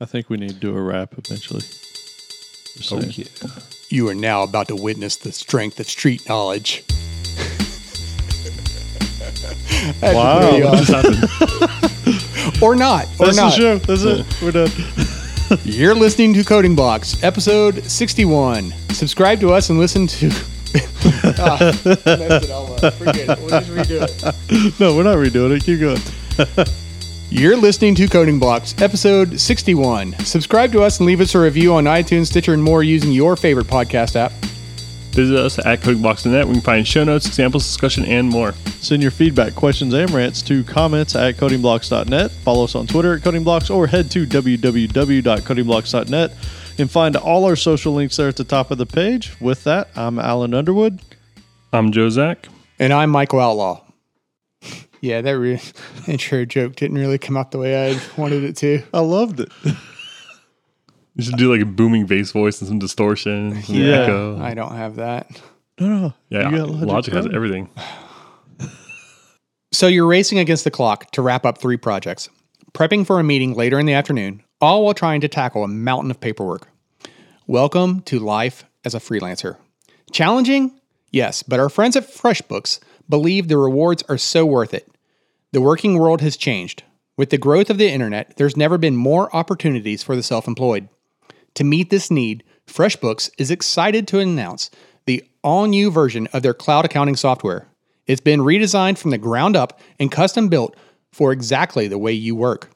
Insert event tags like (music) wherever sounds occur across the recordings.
I think we need to do a wrap eventually. Just Oh saying. yeah. You are now about to witness the strength of street knowledge. (laughs) That's Wow. pretty What awesome. happened? (laughs) or not. Or That's the not. show. That's it. We're done. (laughs) You're listening to Coding Blocks, episode 61. Subscribe to us and listen to. ah, messed it all up. Forget it. We'll just redo it. No, we're not redoing it. Keep going. You're listening to Coding Blocks, episode 61. Subscribe to us and leave us a review on iTunes, Stitcher, and more using your favorite podcast app. Visit us at codingblocks.net. We can find show notes, examples, discussion, and more. Send your feedback, questions, and rants to comments at codingblocks.net. Follow us on Twitter at codingblocks or head to www.codingblocks.net and find all our social links there at the top of the page. With that, I'm Allen Underwood. I'm Joe Zack. And I'm Michael Outlaw. Yeah, that re- (laughs) intro joke didn't really come out the way I wanted it to. I loved it. You should do like a booming bass voice and some distortion, and some Yeah. echo. I don't have that. No, no. yeah, you got Logic, has Pro. everything. So you're racing against the clock to wrap up three projects, prepping for a meeting later in the afternoon, all while trying to tackle a mountain of paperwork. Welcome to life as a freelancer. Challenging? Yes, but our friends at FreshBooks believe the rewards are so worth it. The working world has changed. With the growth of the internet, there's never been more opportunities for the self employed. To meet this need, FreshBooks is excited to announce the all new version of their cloud accounting software. It's been redesigned from the ground up and custom built for exactly the way you work.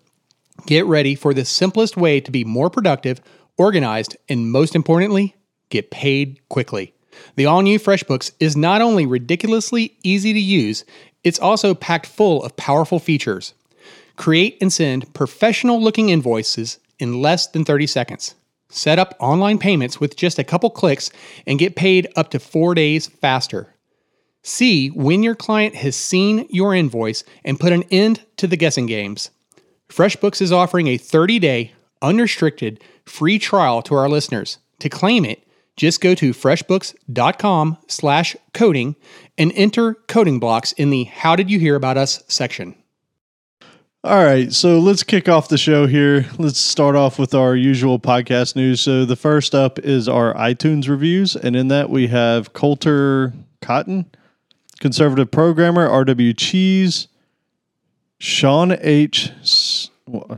Get ready for the simplest way to be more productive, organized, and most importantly, get paid quickly. The all new FreshBooks is not only ridiculously easy to use, it's also packed full of powerful features. Create and send professional looking invoices in less than 30 seconds. Set up online payments with just a couple clicks and get paid up to four days faster. See when your client has seen your invoice and put an end to the guessing games. FreshBooks is offering a 30-day, unrestricted, free trial to our listeners. To claim it, just go to freshbooks.com slash coding and enter coding blocks in the How Did You Hear About Us section. All right, so let's kick off the show here. Let's start off with our usual podcast news. So the first up is our iTunes reviews, and in that we have Coulter Cotton, conservative programmer, RW Cheese, Sean H.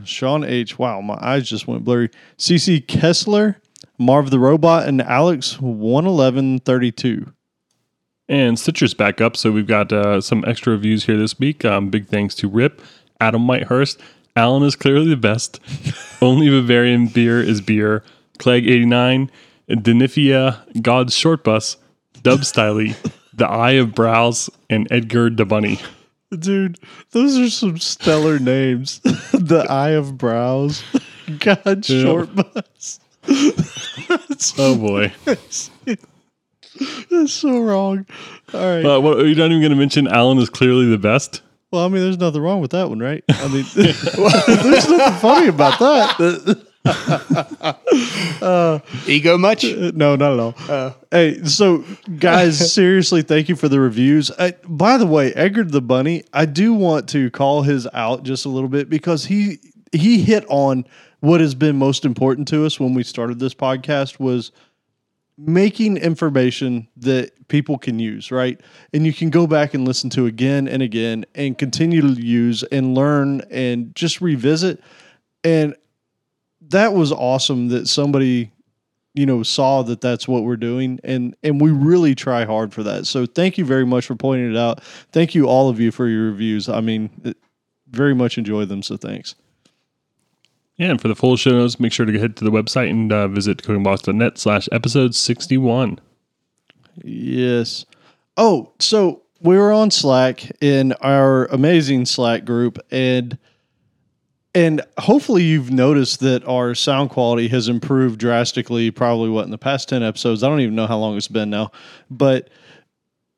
Sean H. Wow, my eyes just went blurry. CC Kessler, Marv the Robot, and Alex one eleven thirty two. And Stitcher's back up, so we've got uh, some extra reviews here this week. Um, big thanks to Rip, Adam Whitehurst, Alan is clearly the best. (laughs) Only Bavarian beer is beer. Clegg89, Denifia, God's Short Bus, Dub Styley, (laughs) The Eye of Brows, and Edgar the Bunny. Dude, those are some stellar names. (laughs) the Eye of Brows, God's Yeah. Short Bus. (laughs) Oh boy. That's so wrong. All right. Uh, what, you're not even going to mention Alan is clearly the best? well, I mean, there's nothing wrong with that one, right? I mean, (laughs) there's nothing funny about that. (laughs) Ego much? no, not at all. hey, so guys, seriously, thank you for the reviews. Uh, by the way, Edgar the Bunny, I do want to call his out just a little bit because he he hit on what has been most important to us when we started this podcast was making information that people can use, right? And you can go back and listen to again and again and continue to use and learn and just revisit. And that was awesome that somebody you know saw that that's what we're doing. And and we really try hard for that. So thank you very much for pointing it out. Thank you all of you for your reviews. I mean very much enjoy them. So thanks And for the full show notes, make sure to head to the website and uh, visit codingblocks.net slash episode 61. yes. Oh so we were on slack in our amazing slack group and and hopefully you've noticed that our sound quality has improved drastically probably what in the past 10 episodes? I don't even know how long it's been now. But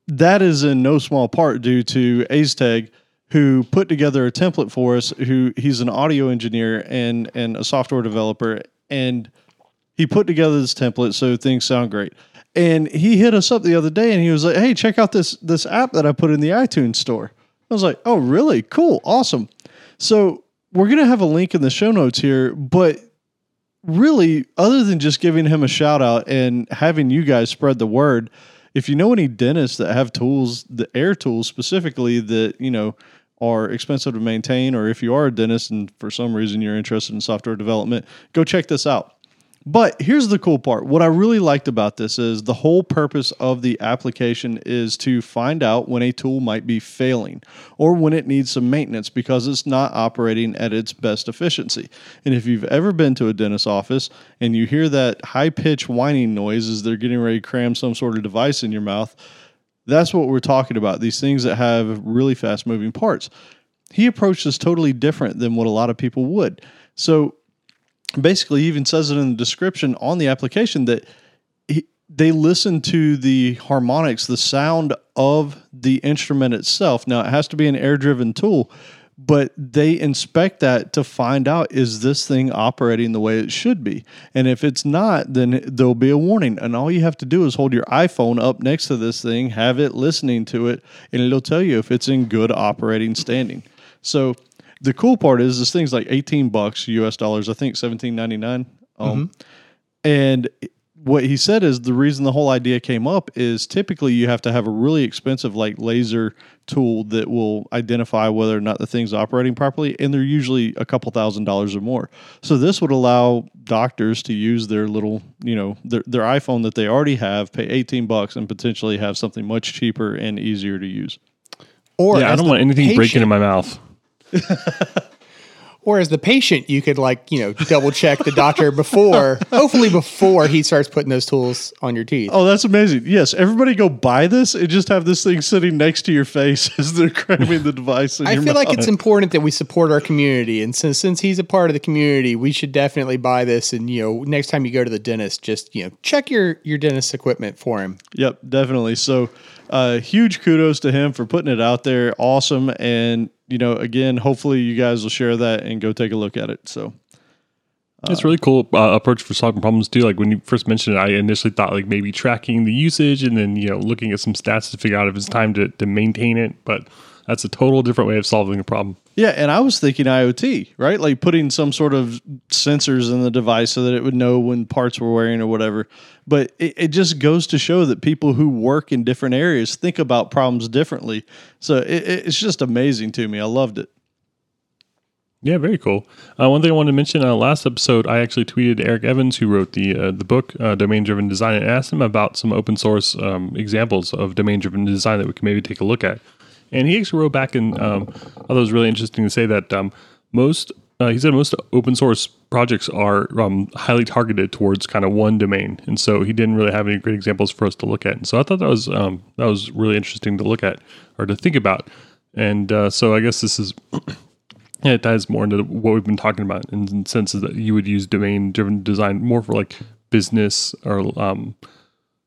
that is in no small part due to Azteg, who put together a template for us. Who he's an audio engineer and and a software developer, and he put together this template so things sound great. And he hit us up the other day, and he was like, "Hey, check out this this app that I put in the iTunes store." I was like, "Oh, really? Cool, awesome." So we're gonna have a link in the show notes here, but really, other than just giving him a shout out and having you guys spread the word, if you know any dentists that have tools, the air tools specifically that, you know, are expensive to maintain, or if you are a dentist and for some reason you're interested in software development, go check this out. But here's the cool part. What I really liked about this is the whole purpose of the application is to find out when a tool might be failing or when it needs some maintenance because it's not operating at its best efficiency. And if you've ever been to a dentist's office and you hear that high pitched whining noise as they're getting ready to cram some sort of device in your mouth, that's what we're talking about. These things that have really fast moving parts. He approached this totally different than what a lot of people would. So basically even says it in the description on the application that he, they listen to the harmonics, the sound of the instrument itself. Now it has to be an air driven tool, but they inspect that to find out is this thing operating the way it should be. And if it's not, then there'll be a warning. And all you have to do is hold your iPhone up next to this thing, have it listening to it, and it'll tell you if it's in good operating standing. So the cool part is this thing's like 18 bucks US dollars, I think 17.99. Um, and what he said is the reason the whole idea came up is typically you have to have a really expensive like laser tool that will identify whether or not the thing's operating properly and they're usually a couple thousand dollars or more so this would allow doctors to use their little you know their, their iphone that they already have pay 18 bucks and potentially have something much cheaper and easier to use Or Yeah, I don't want anything breaking in my mouth. (laughs) Or as the patient, you could like you know double check the doctor before, (laughs) hopefully before he starts putting those tools on your teeth. Oh, that's amazing. Yes, everybody go buy this and just have this thing sitting next to your face (laughs) as they're cramming the device in I feel mouth. like it's important that we support our community, and since since he's a part of the community, we should definitely buy this. And you know, next time you go to the dentist, just you know check your your dentist equipment for him. Yep, definitely. So, uh, huge kudos to him for putting it out there. Awesome. And, you know, again, hopefully you guys will share that and go take a look at it. So, It's really cool uh, approach for solving problems too. Like when you first mentioned it, I initially thought like maybe tracking the usage and then you know looking at some stats to figure out if it's time to, to maintain it. But that's a total different way of solving a problem. yeah. And I was thinking IoT, right? Like putting some sort of sensors in the device so that it would know when parts were wearing or whatever. But it, it just goes to show that people who work in different areas think about problems differently. So, it, it- it's just amazing to me. I loved it. Yeah, very cool. Uh, one thing I wanted to mention uh, last episode, I actually tweeted Eric Evans, who wrote the uh, the book uh, Domain Driven Design, and asked him about some open source um, examples of domain driven design that we can maybe take a look at. And he actually wrote back and um, I thought it was really interesting to say that um, most uh, he said most open source projects are um, highly targeted towards kind of one domain, and so he didn't really have any great examples for us to look at. And so I thought that was um, that was really interesting to look at or to think about. And uh, so I guess this is (clears throat) yeah, it ties more into what we've been talking about in, in senses that you would use domain driven design more for like business or um,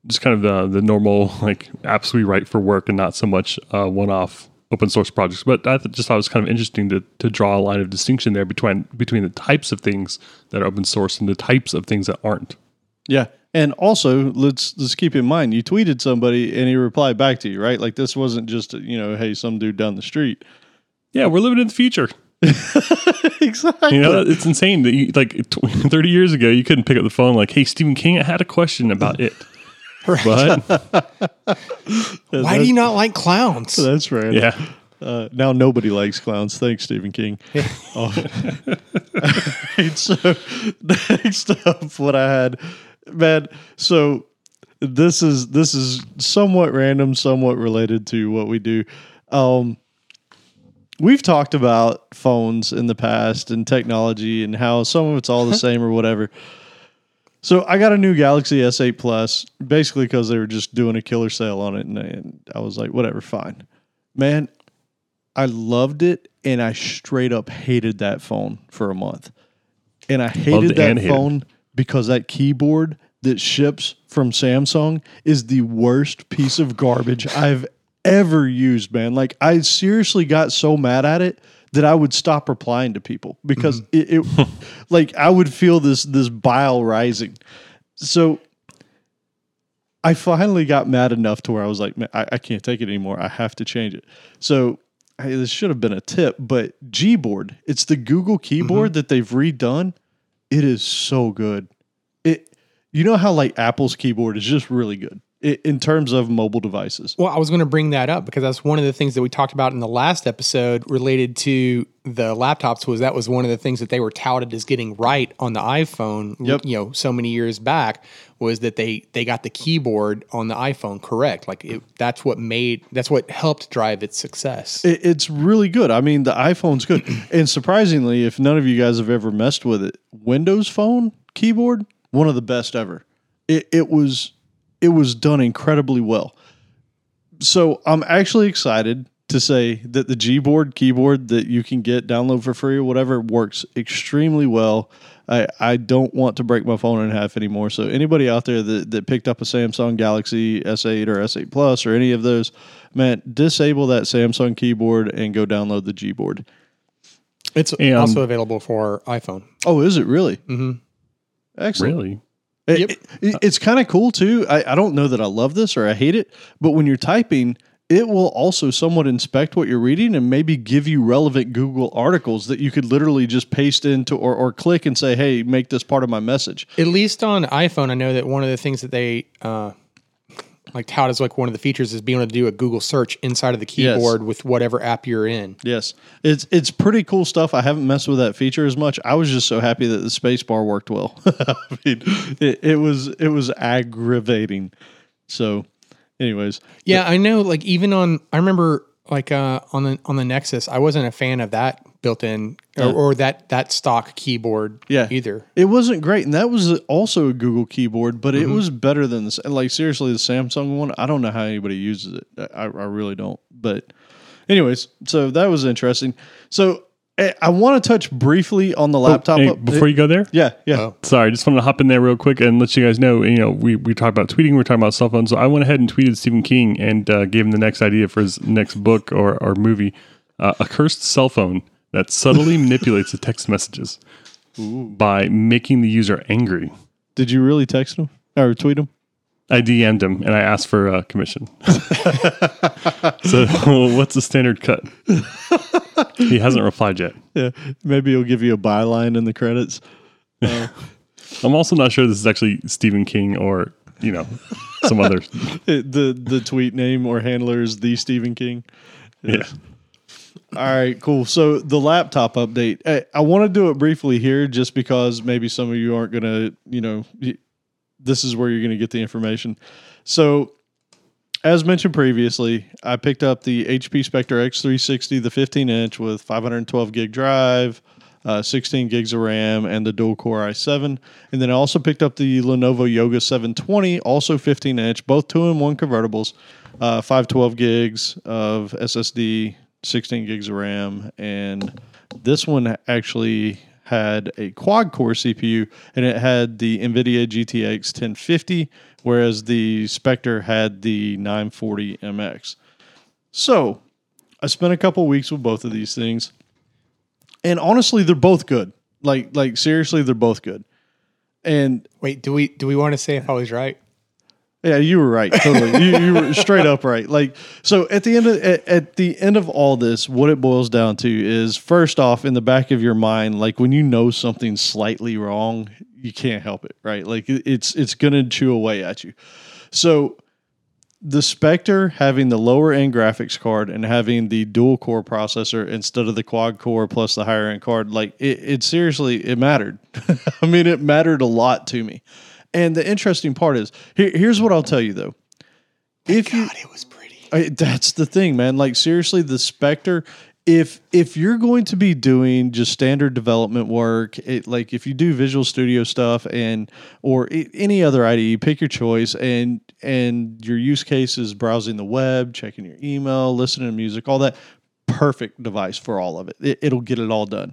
just kind of the the normal like apps we write for work and not so much uh, one off open source projects. But I th- just thought it was kind of interesting to to draw a line of distinction there between between the types of things that are open source and the types of things that aren't. Yeah. And also, let's let's keep in mind, you tweeted somebody and he replied back to you, right? Like this wasn't just you know, hey, some dude down the street. Yeah, we're living in the future. exactly. (laughs) You know, it's insane that you, like tw- (laughs) 30 years ago, you couldn't pick up the phone like, "Hey, Stephen King, I had a question about it." But (laughs) Why do you not like clowns? (laughs) That's right. yeah, Uh, now nobody likes clowns. Thanks, Stephen King. (laughs) Oh. Right, so next up, what I had, man. So this is this is somewhat random, somewhat related to what we do. Um, we've talked about phones in the past and technology and how some of it's all the same or whatever. So I got a new Galaxy S8 Plus basically because they were just doing a killer sale on it, and, and I was like, whatever, fine. Man, I loved it, and I straight up hated that phone for a month. And I hated that hated phone because that keyboard that ships from Samsung is the worst piece of garbage I've ever used, man. Like I seriously got so mad at it that I would stop replying to people because mm-hmm. it, it (laughs) like I would feel this this bile rising. So I finally got mad enough to where I was like, "Man, I, I can't take it anymore. I have to change it. So hey, this should have been a tip, but Gboard, it's the Google keyboard mm-hmm. that they've redone. it is so good. It you know how like Apple's keyboard is just really good i in terms of mobile devices. Well, I was going to bring that up because that's one of the things that we talked about in the last episode related to the laptops was that was one of the things that they were touted as getting right on the iPhone, Yep. you know, so many years back was that they they got the keyboard on the iPhone correct. Like it, that's what made that's what helped drive its success. It, it's really good. I mean, the iPhone's good, (clears throat) and surprisingly, if none of you guys have ever messed with it, Windows Phone keyboard one of the best ever. It it was it was done incredibly well. So I'm actually excited to say that the Gboard keyboard that you can get download for free or whatever works extremely well. I, I don't want to break my phone in half anymore. So anybody out there that, that picked up a Samsung Galaxy S8 or S8 Plus or any of those, man, disable that Samsung keyboard and go download the Gboard. It's And- also available for iPhone. Oh, is it really? Mm-hmm. Excellent. Really? It- it- it's kind of cool too. I, I don't know that I love this or I hate it, but when you're typing, it will also somewhat inspect what you're reading and maybe give you relevant Google articles that you could literally just paste into or, or click and say, hey, make this part of my message. At least on iPhone, I know that one of the things that they uh, like tout as like one of the features is being able to do a Google search inside of the keyboard with whatever app you're in. Yes, it's it's pretty cool stuff. I haven't messed with that feature as much. I was just so happy that the space bar worked well. (laughs) I mean, it, it was it was aggravating. So, anyways, Yeah, I know. Like even on, I remember like uh, on the on the Nexus, I wasn't a fan of that built-in or, or that that stock keyboard. Yeah. either. It wasn't great, and that was also a Google keyboard, but it was better than this. Like seriously, the Samsung one, I don't know how anybody uses it. I, I really don't. But, anyways, so that was interesting. So eh, I want to touch briefly on the laptop. Hey, before you go there, yeah, yeah, Oh. sorry, just wanted to hop in there real quick and let you guys know. You know, we we talked about tweeting, we are talking about cell phones. So I went ahead and tweeted Stephen King and uh, gave him the next idea for his next book or or movie, uh, a cursed cell phone that subtly manipulates the text messages by making the user angry. Did you really text him or tweet him? I DM'd him and I asked for a commission. (laughs) so, what's the standard cut? he hasn't replied yet. Yeah, maybe he'll give you a byline in the credits. (laughs) I'm also not sure this is actually Stephen King or you know some other. (laughs) The the tweet name or handler is the Stephen King. Yeah. All right, cool. So the laptop update, I, I want to do it briefly here, just because maybe some of you aren't gonna, you know, this is where you're gonna get the information. So, as mentioned previously, I picked up the HP Spectre X360, the 15 inch with 512 gig drive, uh, 16 gigs of RAM, and the dual core i7. And then I also picked up the Lenovo Yoga 720, also 15 inch, both two in one convertibles, uh, 512 gigs of SSD, 16 gigs of RAM, and this one actually had a quad core CPU and it had the NVIDIA GTX 1050, whereas the Spectre had the 940 MX. So I spent a couple weeks with both of these things, and honestly, they're both good. Like, like seriously, they're both good. And Wait, do we do we want to say if I was right? Yeah, you were right. Totally, you, you were straight up right. Like so, at the end of at, at the end of all this, what it boils down to is first off, in the back of your mind, like when you know something's slightly wrong, you can't help it, right? Like it- it's it's gonna chew away at you. So the Spectre having the lower end graphics card and having the dual core processor instead of the quad core plus the higher end card, like it, it seriously it mattered. (laughs) I mean, it mattered a lot to me. And the interesting part is here, here's what I'll tell you though. If you God, it was pretty. I, that's the thing, man. Like seriously, the Spectre. If if you're going to be doing just standard development work, it, like if you do Visual Studio stuff and or i- any other IDE, pick your choice, and and your use case is browsing the web, checking your email, listening to music, all that. Perfect device for all of it. it it'll get it all done.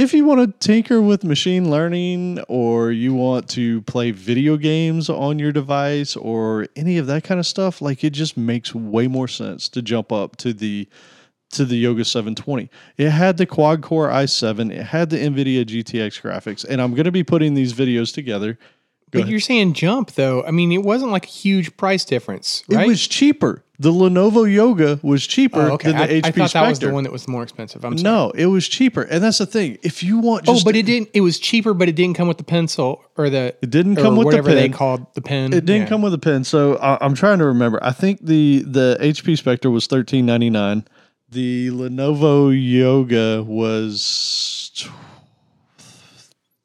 If you want to tinker with machine learning or you want to play video games on your device or any of that kind of stuff, like it just makes way more sense to jump up to the to the Yoga 720. It had the quad core i7, it had the Nvidia GTX graphics, and I'm going to be putting these videos together But you're saying jump though. I mean, it wasn't like a huge price difference, right? It was cheaper. The Lenovo Yoga was cheaper Oh, okay. than the I, HP I thought Spectre. that was the one that was more expensive. I'm sorry. no, it was cheaper, and that's the thing. If you want, oh, just Oh, but it didn't. It was cheaper, but it didn't come with the pencil or the. It didn't come with the whatever they called the pen. It didn't Yeah. come with a pen, so I, I'm trying to remember. I think the the HP Spectre was thirteen ninety nine. The Lenovo Yoga was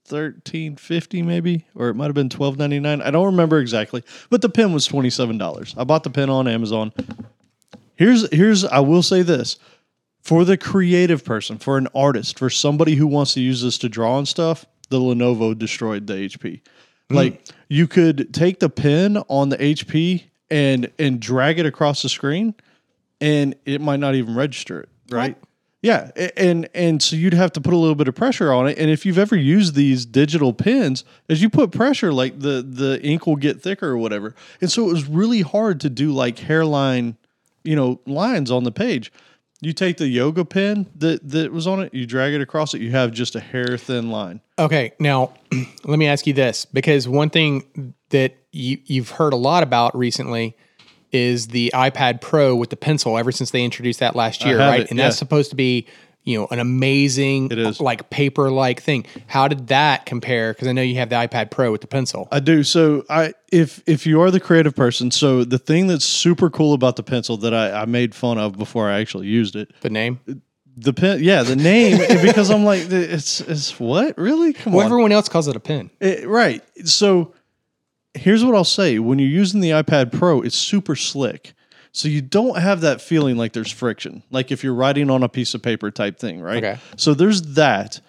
thirteen fifty, maybe, or it might have been twelve ninety nine. I don't remember exactly, but the pen was twenty seven dollars. I bought the pen on Amazon. Here's here's I will say this for the creative person, for an artist, for somebody who wants to use this to draw and stuff. The Lenovo destroyed the HP. Hmm. Like you could take the pen on the HP and and drag it across the screen, and it might not even register it. Right? Yeah, and and so you'd have to put a little bit of pressure on it. And if you've ever used these digital pens, as you put pressure, like the the ink will get thicker or whatever. And so it was really hard to do like hairline, you know, lines on the page. You take the yoga pen that that was on it, you drag it across it, you have just a hair thin line. Okay, now (clears throat) let me ask you this because one thing that you, you've heard a lot about recently is the iPad Pro with the pencil. Ever since they introduced that last year, right? it, and that's supposed to be you know an amazing, It is. like paper like thing. How did that compare? Because I know you have the iPad Pro with the pencil. I do. So I if if you are the creative person, so the thing that's super cool about the pencil that I, I made fun of before I actually used it, the name. the pen, yeah, the name, (laughs) because I'm like, it's it's what really? Come Well, on, everyone else calls it a pen. It- right. So here's what I'll say: when you're using the iPad Pro, it's super slick. So you don't have that feeling like there's friction, like if you're writing on a piece of paper type thing, right? Okay. So there's that.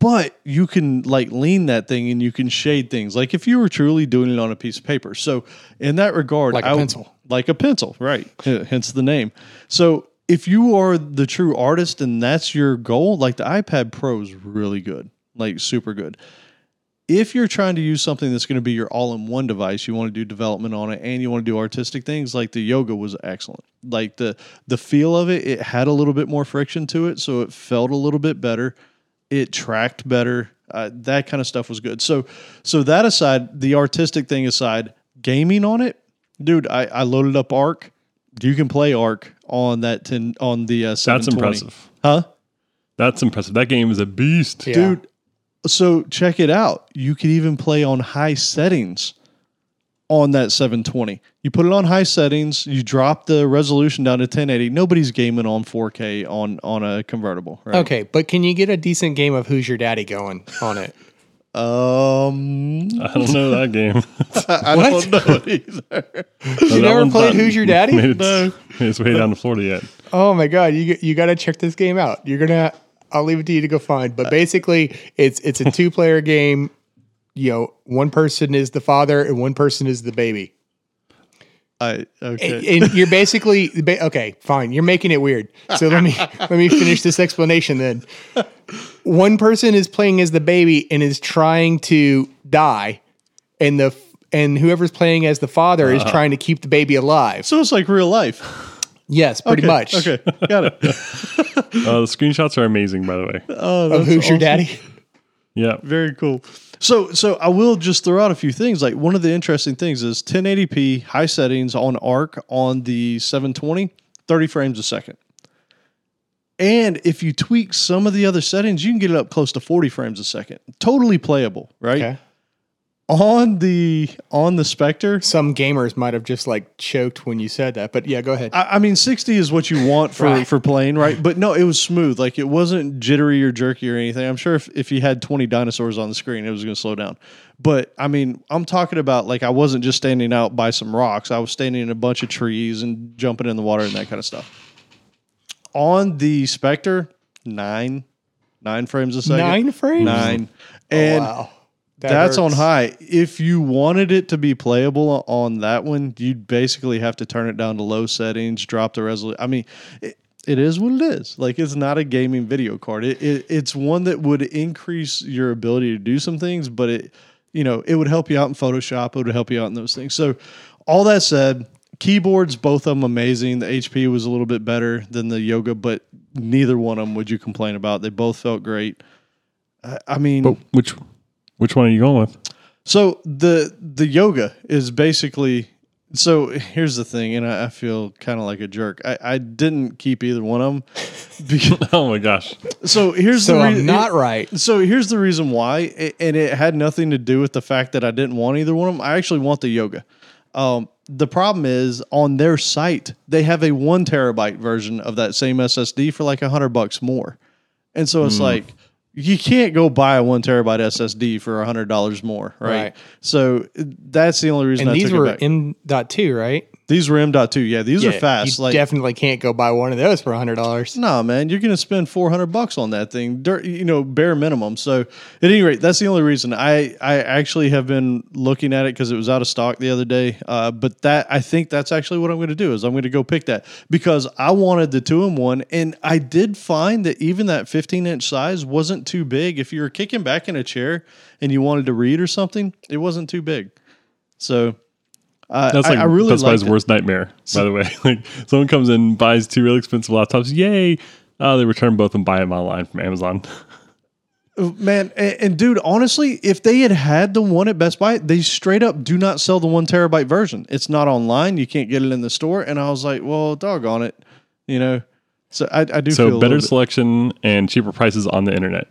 But you can like lean that thing and you can shade things like if you were truly doing it on a piece of paper. So in that regard, Like a pencil. like a pencil, right? Hence the name. So if you are the true artist and that's your goal, like the iPad Pro is really good, like super good. If you're trying to use something that's going to be your all-in-one device, you want to do development on it and you want to do artistic things, like the yoga was excellent. Like the the feel of it, it had a little bit more friction to it, so it felt a little bit better. It tracked better. Uh, that kind of stuff was good. So so that aside, the artistic thing aside, gaming on it, dude, I, I loaded up Arc. You can play Arc on that ten on the uh, That's impressive. huh? That's impressive. That game is a beast. Yeah. dude. So check it out. You could even play on high settings on that 720. You put it on high settings. You drop the resolution down to 1080. Nobody's gaming on 4K on on a convertible, right? Okay, but can you get a decent game of Who's Your Daddy going on it? Um, I don't know that game. (laughs) I What? don't know it either. You never played Who's Your Daddy? Made its, (laughs) made its way down to Florida yet. Oh my god, you you got to check this game out. You're gonna. I'll leave it to you to go find. But uh, basically, it's it's a (laughs) two player game. You know, one person is the father and one person is the baby. I okay. And you're basically okay. Fine, you're making it weird. So let me (laughs) let me finish this explanation then. One person is playing as the baby and is trying to die, and the and whoever's playing as the father is uh-huh. trying to keep the baby alive. So it's like real life. (laughs) Yes, pretty Okay, much. Okay, got it. (laughs) Uh, the screenshots are amazing, by the way. Oh, Of who's your daddy? (laughs) Yeah. Very cool. So, so I will just throw out a few things. Like one of the interesting things is 1080p high settings on Arc on the 720, 30 frames a second. And if you tweak some of the other settings, you can get it up close to 40 frames a second. Totally playable, right? Okay. On the on the Spectre, Some gamers might have just like choked when you said that, but yeah, go ahead. I, I mean, 60 is what you want for, Right. for playing, right? But no, it was smooth. Like it wasn't jittery or jerky or anything. I'm sure if, if you had 20 dinosaurs on the screen, it was going to slow down. But I mean, I'm talking about like I wasn't just standing out by some rocks. I was standing in a bunch of trees and jumping in the water and that kind of stuff. On the Spectre, nine, nine frames a second. Nine frames? Nine. Oh, and wow. That that's on high. If you wanted it to be playable on that one, you'd basically have to turn it down to low settings, drop the resolution. I mean, it, it is what it is. Like it's not a gaming video card. It, it it's one that would increase your ability to do some things, but it you know it would help you out in Photoshop. It would help you out in those things. So all that said, keyboards both of them amazing. The HP was a little bit better than the Yoga, but neither one of them would you complain about. They both felt great. I, I mean. But which which one are you going with? So the the yoga is basically so here's the thing, and I, I feel kind of like a jerk. I, I didn't keep either one of them. (laughs) Because, (laughs) Oh my gosh. so here's So the I'm not right. So here's the reason why, and it had nothing to do with the fact that I didn't want either one of them. I actually want the yoga. Um, the problem is on their site they have a one terabyte version of that same SSD for like a hundred bucks more, and so it's like you can't go buy a one terabyte SSD for a hundred dollars more, right? Right. So that's the only reason And I these were it back. M.2, right? These were M.2. Yeah, these are fast. You like definitely can't go buy one of those for hundred dollars. no, man, you're going to spend 400 bucks on that thing, dirt, you know, bare minimum. So, at any rate, that's the only reason I I actually have been looking at it because it was out of stock the other day. Uh, but that I think that's actually what I'm going to do is I'm going to go pick that because I wanted the two in one, and I did find that even that 15 inch size wasn't too big. If you were kicking back in a chair and you wanted to read or something, it wasn't too big. So. Uh, That's like I really Best Buy's liked it. worst nightmare, by the way. (laughs) Like someone comes in, buys two really expensive laptops, yay! Uh, they return both and buy them online from Amazon. Man, and, and dude, honestly, if they had had the one at Best Buy, they straight up do not sell the one terabyte version. It's not online. You can't get it in the store. And I was like, well, doggone it, you know. So I, I do feel So better selection and cheaper prices on the internet.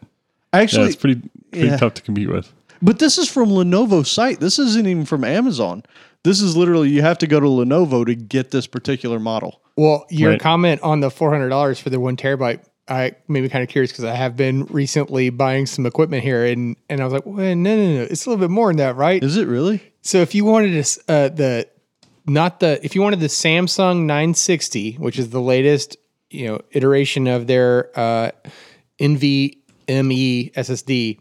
Actually, it's pretty pretty yeah. tough to compete with. but this is from Lenovo site. This isn't even from Amazon. This is literally you have to go to Lenovo to get this particular model. Well, your Right. comment on the four hundred dollars for the one terabyte, I made me kind of curious because I have been recently buying some equipment here, and and I was like, well, no, no, no, it's a little bit more than that, right? Is it really? So if you wanted to, uh, the not the if you wanted the Samsung 960, which is the latest you know iteration of their uh, NVMe SSD,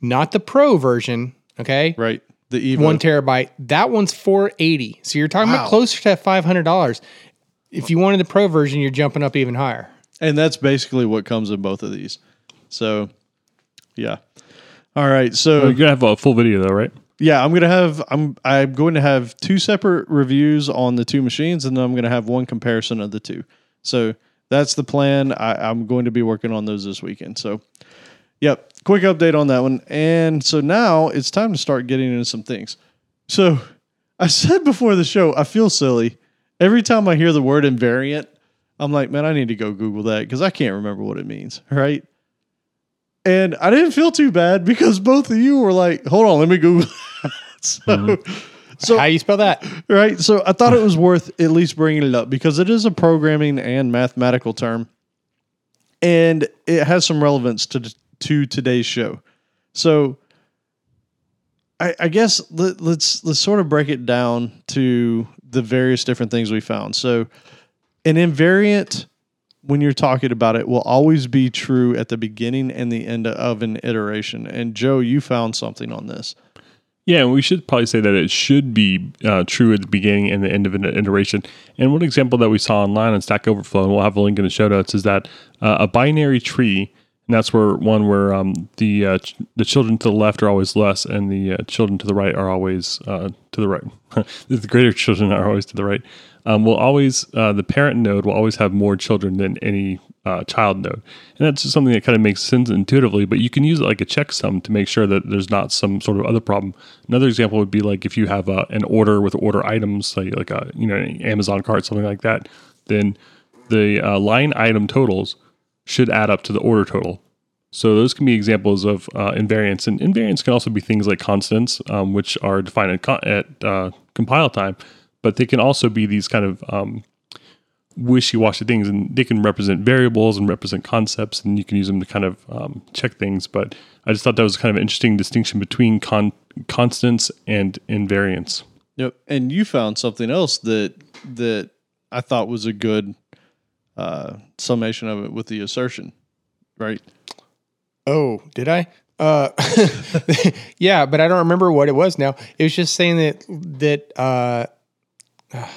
not the Pro version, okay, Right. The Evo. one terabyte. That one's 480. So you're talking Wow. about closer to 500 dollars. If you wanted the Pro version, you're jumping up even higher. And that's basically what comes in both of these. So, yeah. All right. So You're gonna have a full video though, right? yeah, I'm gonna have I'm I'm going to have two separate reviews on the two machines, and then I'm gonna have one comparison of the two. So that's the plan. I, I'm going to be working on those this weekend. So, yep, quick update on that one. And so now it's time to start getting into some things. So I said before the show, I feel silly every time I hear the word invariant. I'm like, man, I need to go Google that because I can't remember what it means. Right. And I didn't feel too bad because both of you were like, hold on, let me Google. (laughs) that." so, mm-hmm. so How you spell that? right. So I thought it was worth at least bringing it up because it is a programming and mathematical term, and it has some relevance to to today's show. So, I, I guess let, let's let's sort of break it down to the various different things we found. So, an invariant, when you're talking about it, will always be true at the beginning and the end of an iteration. And Joe, you found something on this. Yeah, we should probably say that it should be uh, true at the beginning and the end of an iteration. And one example that we saw online on Stack Overflow, and we'll have a link in the show notes, is that uh, a binary tree, and that's where one where um, the uh, ch- the children to the left are always less, and the uh, children to the right are always uh, to the right. (laughs) the greater children are always to the right. Um, will always uh, the parent node will always have more children than any uh, child node, and that's just something that kind of makes sense intuitively. But you can use it like a checksum to make sure that there's not some sort of other problem. Another example would be like if you have an order with order items, like like a you know Amazon cart, something like that, then the uh, line item totals should add up to the order total. So those can be examples of uh, and invariants can also be things like constants, um, which are defined at, con- at uh, compile time, but they can also be these kind of um, wishy-washy things, and they can represent variables and represent concepts, and you can use them to kind of um, check things. But I just thought that was kind of an interesting distinction between con- constants and invariants. Yep. And you found something else that that I thought was a good uh, summation of it with the assertion, right? Oh, did I? Uh, (laughs) yeah, but I don't remember what it was now. It was just saying that that. Uh, (sighs)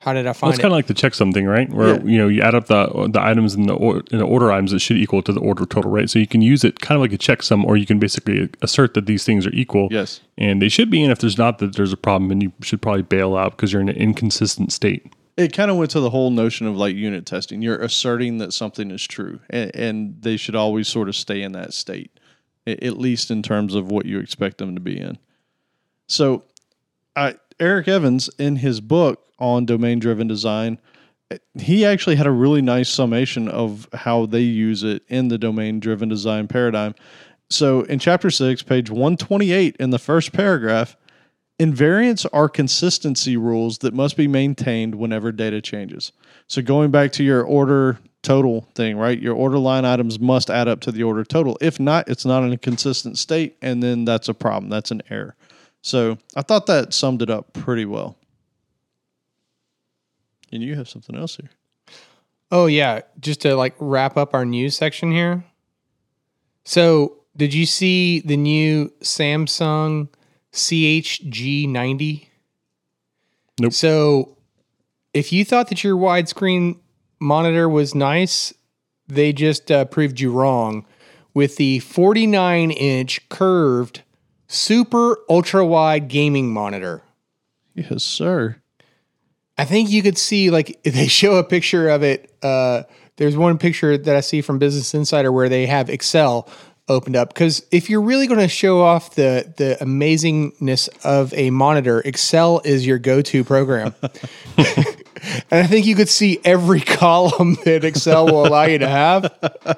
how did I Well, find it's it? kind of like the checksum thing, right? Where Yeah. you know you add up the the items in the or, in the order items that should equal to the order total, right? So you can use it kind of like a checksum, or you can basically assert that these things are equal. Yes. and they should be. And if there's not, that there's a problem, and you should probably bail out because you're in an inconsistent state. It kind of went to the whole notion of like unit testing. You're asserting that something is true, and, and they should always sort of stay in that state, at least in terms of what you expect them to be in. So, I, Eric Evans, in his book on domain driven design, eh, he actually had a really nice summation of how they use it in the domain driven design paradigm. So, in chapter six, page 128, in the first paragraph, invariants are consistency rules that must be maintained whenever data changes. So, going back to your order total thing, right? Your order line items must add up to the order total. If not, it's not in a consistent state, and then that's a problem. That's an error. So I thought that summed it up pretty well. And you have something else here. Oh yeah, just to like wrap up our news section here. So, did you see the new Samsung CHG90? Nope. So, if you thought that your widescreen monitor was nice, they just uh, proved you wrong with the 49 inch curved super ultra wide gaming monitor. Yes, sir. I think you could see like (laughs) they show a picture of it. Uh, there's one picture that I see from Business Insider where they have Excel opened up because if you're really going to show off the the amazingness of a monitor, Excel is your go-to program. (laughs) and I think you could see every (laughs) column that Excel will allow you to have.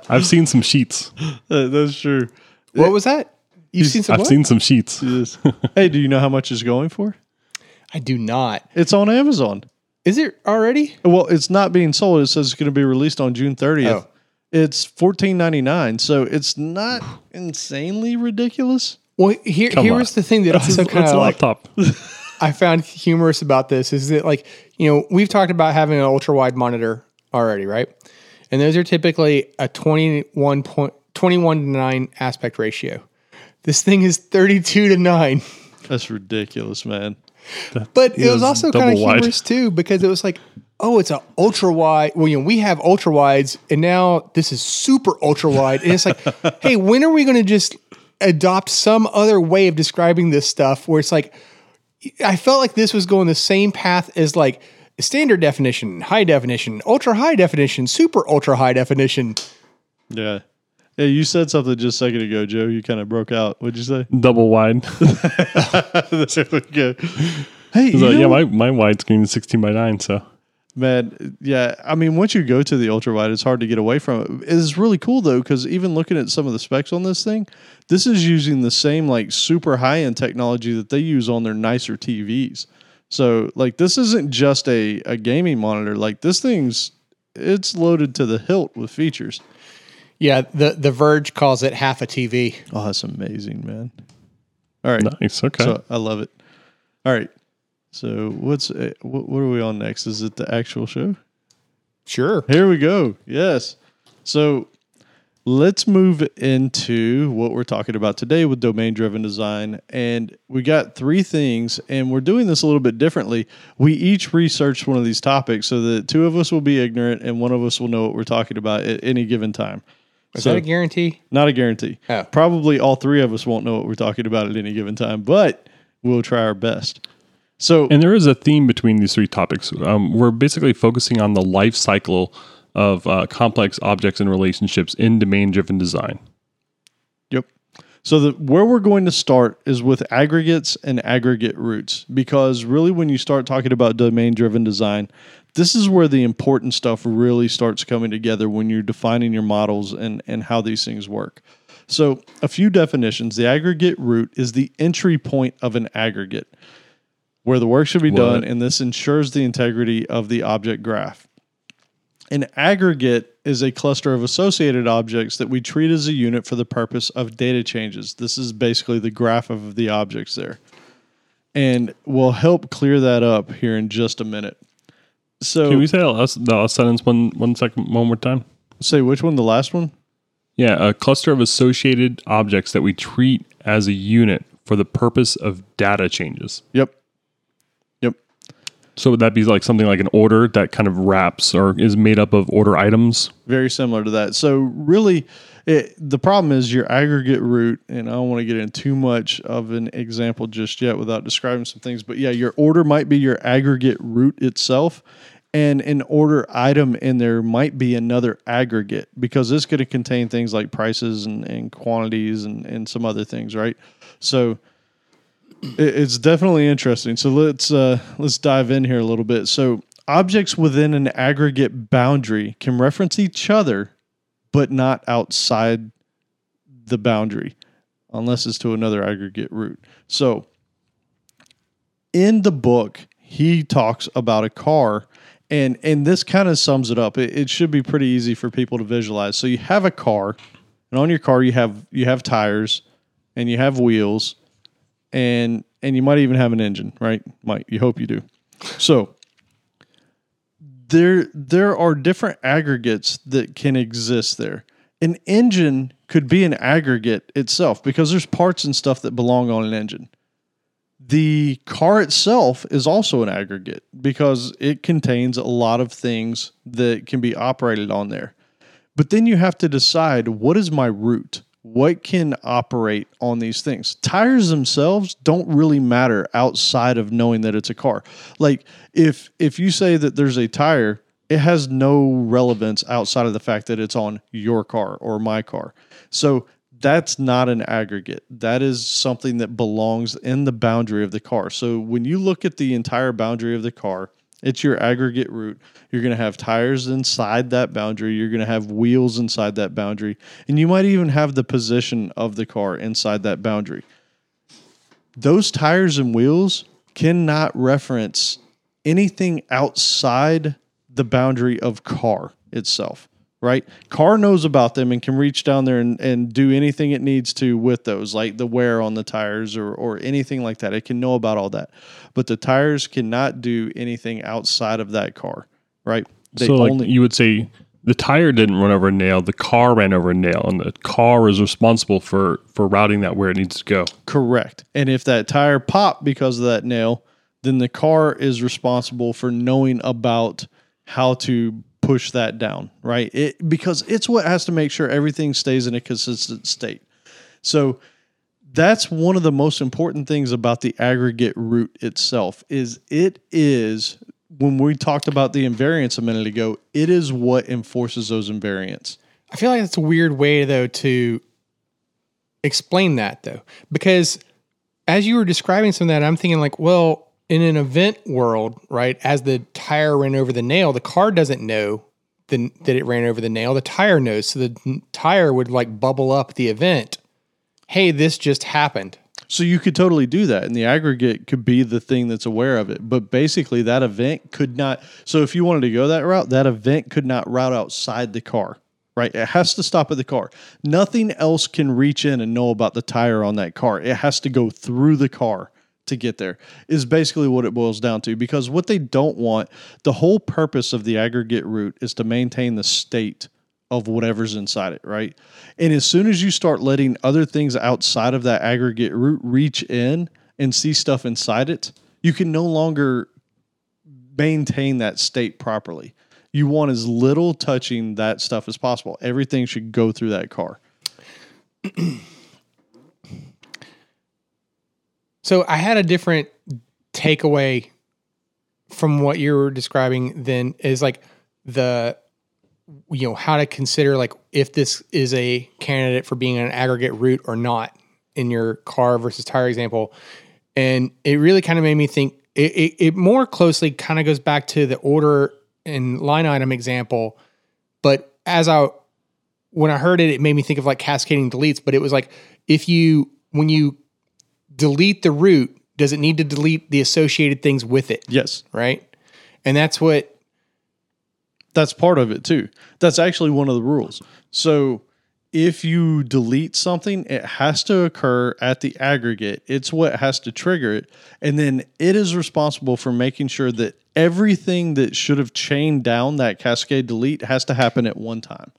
I've seen some sheets. Uh, that's true. What was that? You've seen some. I've what? seen some sheets. Yes. (laughs) hey, do you know how much is going for? I do not. It's on Amazon. Is it already? Well, it's not being sold. It says it's going to be released on June 30th. Oh. It's fourteen ninety nine, so it's not insanely ridiculous. Well, here Come here on. was the thing that also kind of like laptop. (laughs) I found humorous about this is that like you know we've talked about having an ultra wide monitor already, right? And those are typically a 21 point, 21 to 9 aspect ratio. This thing is 32 to 9. That's ridiculous, man. But it was also kind of humorous too because it was like, oh, it's an ultra wide. Well, you know, we have ultra wides, and now this is super ultra wide. And it's like, (laughs) hey, when are we going to just adopt some other way of describing this stuff where it's like, I felt like this was going the same path as like standard definition, high definition, ultra high definition, super ultra high definition. Yeah. Yeah, you said something just a second ago, Joe. You kind of broke out. What'd you say? Double wide. there we go. Hey, you So, yeah, my, my widescreen is 16 by 9. So man, yeah. I mean, once you go to the ultra wide, it's hard to get away from it. It's really cool though, because even looking at some of the specs on this thing, this is using the same like super high end technology that they use on their nicer TVs. So like, this isn't just a a gaming monitor. Like this thing's it's loaded to the hilt with features. Yeah, the the Verge calls it half a TV. Oh, that's amazing, man. All right. nice. Okay. So I love it. All right. So what's uh, what, what are we on next? Is it the actual show? Sure. Here we go. Yes. So let's move into what we're talking about today with domain driven design. And we got three things, and we're doing this a little bit differently. We each researched one of these topics so that two of us will be ignorant and one of us will know what we're talking about at any given time. Is So- that a guarantee? Not a guarantee. Oh. Probably all three of us won't know what we're talking about at any given time, but we'll try our best. So, And there is a theme between these three topics. Um, we're basically focusing on the life cycle of uh, complex objects and relationships in domain driven design. Yep. So the where we're going to start is with aggregates and aggregate roots because really when you start talking about domain driven design, this is where the important stuff really starts coming together when you're defining your models and and how these things work. So, a few definitions. The aggregate root is the entry point of an aggregate where the work should be done and this ensures the integrity of the object graph. An aggregate is a cluster of associated objects that we treat as a unit for the purpose of data changes. This is basically the graph of the objects there. And we'll help clear that up here in just a minute. So, Can we say the last, the last sentence one, one second, one more time? say which one? The last one? Yeah, a cluster of associated objects that we treat as a unit for the purpose of data changes. Yep. Yep. So would that be like something like an order that kind of wraps or is made up of order items? Very similar to that. So, really, it, the problem is your aggregate root, and I don't want to get in too much of an example just yet without describing some things, but yeah, your order might be your aggregate root itself, and an order item in there might be another aggregate because it's going to contain things like prices and, and quantities and, and some other things, right? So, It- It's definitely interesting. So let's uh, let's dive in here a little bit. So objects within an aggregate boundary can reference each other, but not outside the boundary, unless it's to another aggregate root. So in the book, he talks about a car, and and this kind of sums it up. It, it should be pretty easy for people to visualize. So you have a car, and on your car you have you have tires, and you have wheels and and you might even have an engine, right? Might you hope you do. So there there are different aggregates that can exist there. An engine could be an aggregate itself because there's parts and stuff that belong on an engine. The car itself is also an aggregate because it contains a lot of things that can be operated on there. But then you have to decide what is my root? What can operate on these things? Tires themselves don't really matter outside of knowing that it's a car. Like if if you say that there's a tire, it has no relevance outside of the fact that it's on your car or my car. So that's not an aggregate. That is something that belongs in the boundary of the car. So when you look at the entire boundary of the car, it's your aggregate root. You're going to have tires inside that boundary. You're going to have wheels inside that boundary. And you might even have the position of the car inside that boundary. Those tires and wheels cannot reference anything outside the boundary of car itself, right? Car knows about them and can reach down there and, and do anything it needs to with those, like the wear on the tires or, or anything like that. It can know about all that. But the tires cannot do anything outside of that car, right? They so like you would say the tire didn't run over a nail, the car ran over a nail, and the car is responsible for for routing that where it needs to go. Correct. And if that tire popped because of that nail, then the car is responsible for knowing about how to push that down, right? It because it's what has to make sure everything stays in a consistent state. So that's one of the most important things about the aggregate root itself is it is when we talked about the invariants a minute ago, it is what enforces those invariants. I feel like that's a weird way though to explain that though, because as you were describing some of that, I'm thinking like, well, in an event world, right? As the tire ran over the nail, the car doesn't know the, that it ran over the nail. The tire knows, so the tire would like bubble up the event. Hey, this just happened. So you could totally do that, and the aggregate could be the thing that's aware of it. But basically, that event could not. So if you wanted to go that route, that event could not route outside the car. Right? It has to stop at the car. Nothing else can reach in and know about the tire on that car. It has to go through the car to get there. Is basically what it boils down to. Because what they don't want, the whole purpose of the aggregate root is to maintain the state of whatever's inside it, right? And as soon as you start letting other things outside of that aggregate root reach in and see stuff inside it, you can no longer maintain that state properly. You want as little touching that stuff as possible. Everything should go through that car. (clears throat) So I had a different takeaway from what you were describing than is like the you know how to consider like if this is a candidate for being an aggregate root or not in your car versus tire example. And it really kind of made me think it, it, it more closely kind of goes back to the order and line item example but as i when i heard it it made me think of like cascading deletes but it was like if you when you delete the root does it need to delete the associated things with it Yes, right and that's what that's part of it too. That's actually one of the rules. So if you delete something, it has to occur at the aggregate. It's what has to trigger it. And then it is responsible for making sure that everything that should have chained down that cascade delete has to happen at one time.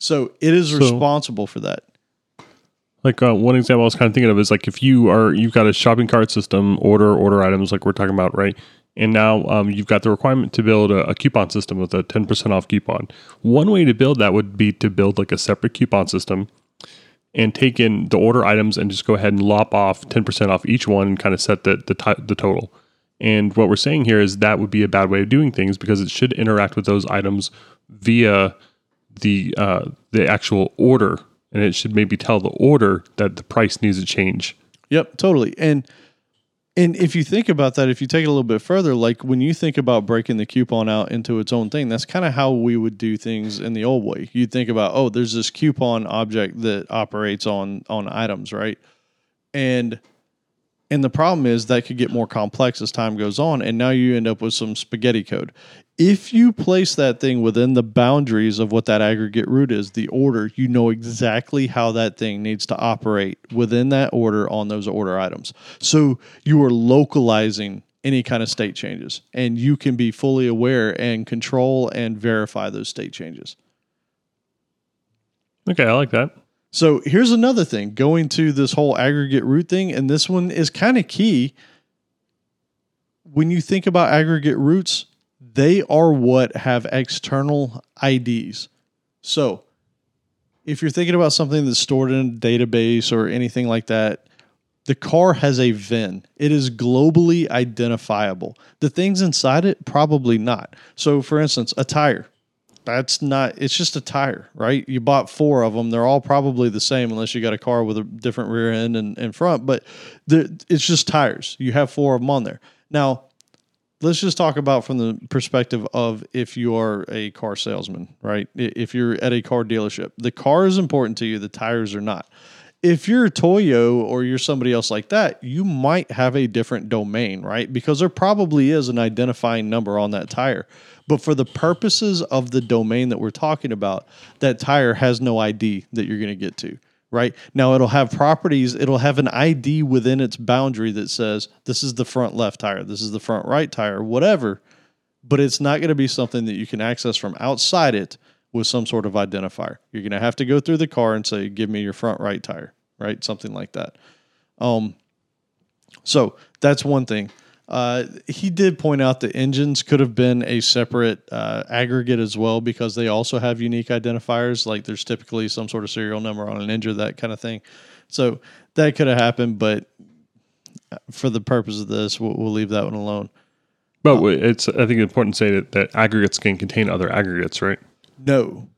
So it is So- responsible for that. Like uh, one example I was kind of thinking of is like if you are you've got a shopping cart system, order order items like we're talking about, right? And now um, you've got the requirement to build a, a coupon system with a ten percent off coupon. One way to build that would be to build like a separate coupon system and take in the order items and just go ahead and lop off ten percent off each one and kind of set the the, ti- the total. And what we're saying here is that would be a bad way of doing things because it should interact with those items via the uh, the actual order, and it should maybe tell the order that the price needs to change. Yep, totally. And And if you think about that, if you take it a little bit further, like when you think about breaking the coupon out into its own thing, that's kind of how we would do things in the old way. You'd think about, oh, there's this coupon object that operates on on items, right? And and the problem is that could get more complex as time goes on, and now you end up with some spaghetti code. If you place that thing within the boundaries of what that aggregate root is, the order, you know exactly how that thing needs to operate within that order on those order items. So you are localizing any kind of state changes, and you can be fully aware and control and verify those state changes. Okay, I like that. So here's another thing going to this whole aggregate root thing, and this one is kind of key. When you think about aggregate roots, they are what have external IDs. So if you're thinking about something that's stored in a database or anything like that, the car has a VIN. It is globally identifiable. The things inside it, probably not. So, for instance, a tire that's not it's just a tire right you bought four of them they're all probably the same unless you got a car with a different rear end and, and front but it's just tires you have four of them on there now let's just talk about from the perspective of if you are a car salesman right if you're at a car dealership the car is important to you the tires are not if you're a Toyo or you're somebody else like that, you might have a different domain, right? Because there probably is an identifying number on that tire. But for the purposes of the domain that we're talking about, that tire has no ID that you're going to get to, right? Now it'll have properties, it'll have an ID within its boundary that says this is the front left tire, this is the front right tire, whatever. But it's not going to be something that you can access from outside it with some sort of identifier. You're going to have to go through the car and say, give me your front right tire, right? Something like that. Um, so that's one thing. Uh, he did point out the engines could have been a separate uh, aggregate as well because they also have unique identifiers. Like there's typically some sort of serial number on an engine, that kind of thing. So that could have happened, but for the purpose of this, we'll, we'll leave that one alone. But uh, it's I think important to say that, that aggregates can contain other aggregates, right? No,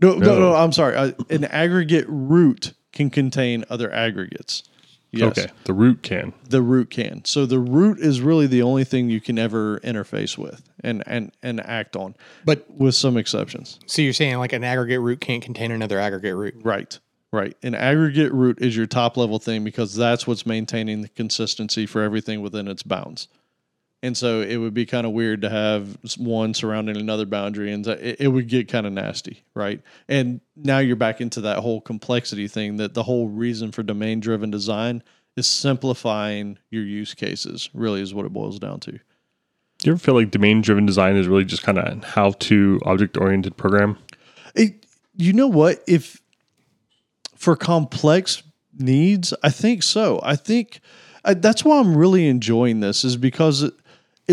no, no, no. no I'm sorry. Uh, an aggregate root can contain other aggregates. Yes. Okay, the root can. The root can. So the root is really the only thing you can ever interface with and and and act on, but with some exceptions. So you're saying like an aggregate root can't contain another aggregate root, right? Right. An aggregate root is your top level thing because that's what's maintaining the consistency for everything within its bounds. And so it would be kind of weird to have one surrounding another boundary, and it, it would get kind of nasty, right? And now you're back into that whole complexity thing that the whole reason for domain driven design is simplifying your use cases, really, is what it boils down to. Do you ever feel like domain driven design is really just kind of how to object oriented program? It, you know what? If for complex needs, I think so. I think I, that's why I'm really enjoying this, is because. It,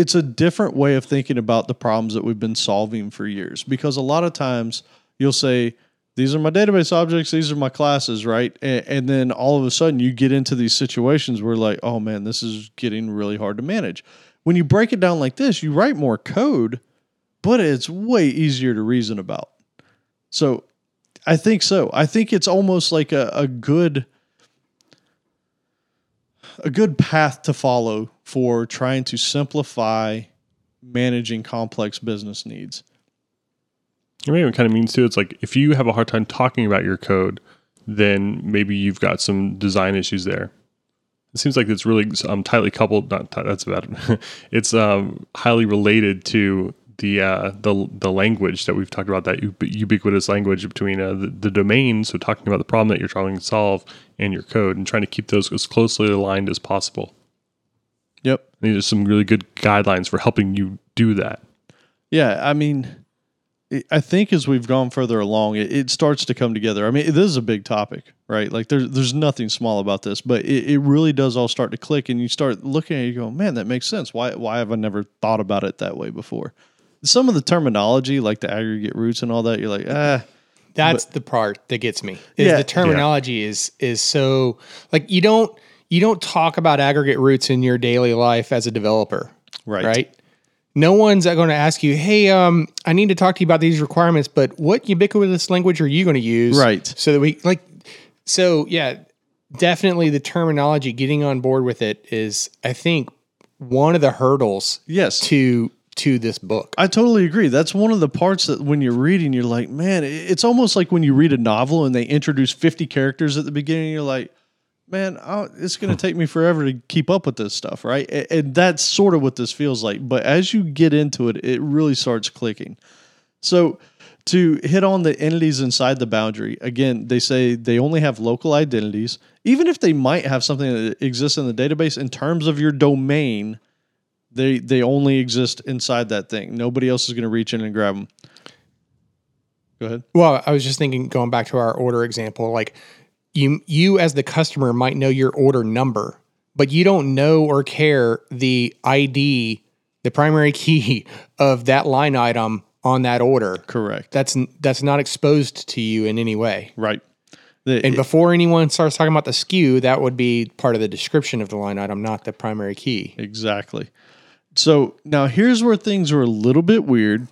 it's a different way of thinking about the problems that we've been solving for years. Because a lot of times you'll say these are my database objects these are my classes right? And, and, then all of a sudden you get into these situations where like oh man this is getting really hard to manage. When you break it down like this you write more code but it's way easier to reason about. So i think so. I think it's almost like a, a good a good path to follow for trying to simplify managing complex business needs. I mean, it kind of means too. It's like if you have a hard time talking about your code, then maybe you've got some design issues there. It seems like it's really um, tightly coupled. Not t- that's bad. (laughs) it's um, highly related to the uh, the the language that we've talked about that ubiquitous language between uh, the, the domain. So talking about the problem that you're trying to solve and your code, and trying to keep those as closely aligned as possible. Yep, these are some really good guidelines for helping you do that. Yeah, I mean, I think as we've gone further along, it, it, starts to come together. I mean, this is a big topic, right? Like there's there's nothing small about this, but it, it really does all start to click, and you start looking at it, you go, man, that makes sense. Why why have I never thought about it that way before? Some of the terminology, like the aggregate roots and all that, you're like, ah. That's but, the part that gets me. Is yeah, the terminology yeah. is is so like you don't you don't talk about aggregate roots in your daily life as a developer. Right. Right. No one's going to ask you, "Hey, um, I need to talk to you about these requirements, but what ubiquitous language are you going to use?" Right. So that we like, so yeah, definitely the terminology getting on board with it is I think one of the hurdles Yes. to to this book. I totally agree. That's one of the parts that when you're reading, you're like, man, it's almost like when you read a novel and they introduce 50 characters at the beginning, you're like, man, i it's going to hmm. take me forever to keep up with this stuff, right? A- And that's sort of what this feels like. But as you get into it, it really starts clicking. So, to hit on the entities inside the boundary, again, they say they only have local identities. Even if they might have something that exists in the database, in terms of your domain, they they only exist inside that thing. Nobody else is going to reach in and grab them. Go ahead. Well, I was just thinking going back to our order example, like you you as the customer might know your order number, but you don't know or care the ID, the primary key (laughs) of that line item on that order. Correct. That's that's not exposed to you in any way. Right. The- And before anyone starts talking about the SKU, that would be part of the description of the line item, not the primary key. Exactly. So now here's where things are a little bit weird.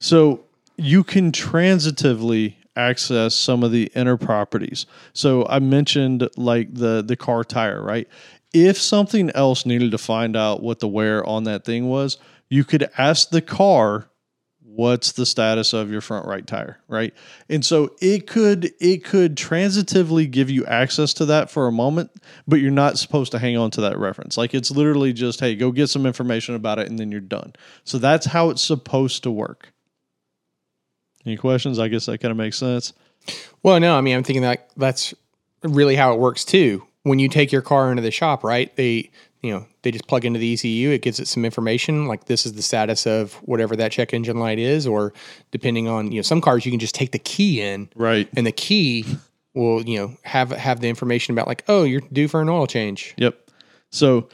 So you can transitively access some of the inner properties. So I mentioned like the the car tire, right? If something else needed to find out what the wear on that thing was, you could ask the car what's the status of your front right tire right? And so it could it could transitively give you access to that for a moment but you're not supposed to hang on to that reference. Like it's literally just hey go get some information about it and then you're done. So that's how it's supposed to work. Any questions? I guess that kind of makes sense. Well, no, I mean, I'm thinking that that's really how it works too. When you take your car into the shop, right? They, you know, they just plug into the ECU. It gives it some information, like this is the status of whatever that check engine light is, or depending on, you know, some cars you can just take the key in, right and the key will, you know, have have the information about like, oh, you're due for an oil change. Yep. So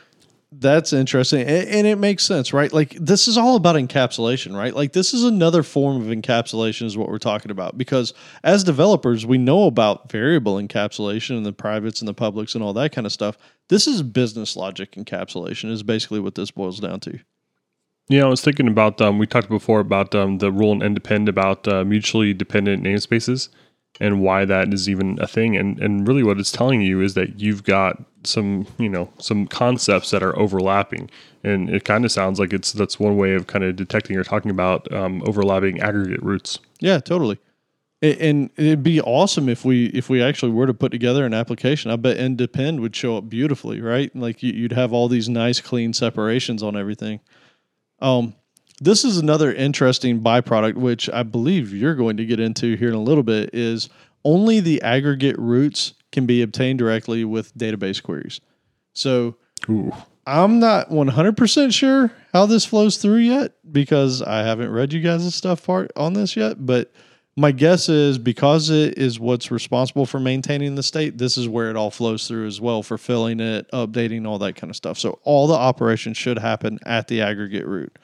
that's interesting. And, and it makes sense, right? Like, this is all about encapsulation, right? Like, this is another form of encapsulation, is what we're talking about. Because as developers, we know about variable encapsulation and the privates and the publics and all that kind of stuff. This is business logic encapsulation, is basically what this boils down to. Yeah, I was thinking about um, we talked before about um, the rule and independent about uh, mutually dependent namespaces and why that is even a thing. And and really, what it's telling you is that you've got some you know some concepts that are overlapping, and it kind of sounds like it's that's one way of kind of detecting or talking about um, overlapping aggregate roots. Yeah, totally. And it'd be awesome if we if we actually were to put together an application. I bet NDepend would show up beautifully, right? Like you- you'd have all these nice, clean separations on everything. Um, this is another interesting byproduct, which I believe you're going to get into here in a little bit. Is only the aggregate roots can be obtained directly with database queries. So Ooh, I'm not 100% sure how this flows through yet because I haven't read you guys' stuff part on this yet. But my guess is because it is what's responsible for maintaining the state, this is where it all flows through as well for filling it, updating, all that kind of stuff. So all the operations should happen at the aggregate root.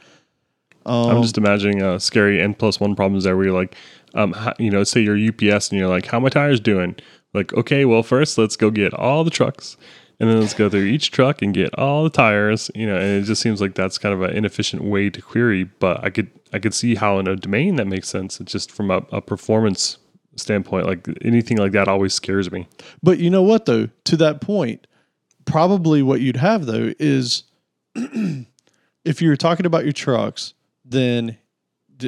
I'm just imagining uh, scary n plus one problems there where you're like, um, how, you know, say you're UPS and you're like, how my tires doing? Like, okay, well, first let's go get all the trucks, and then let's go through each truck and get all the tires. You know, and it just seems like that's kind of an inefficient way to query. But I could I could see how in a domain that makes sense. It's just from a, a performance standpoint, like anything like that always scares me. But you know what, though? To that point, probably what you'd have, though, is (clears throat) if you're talking about your trucks, then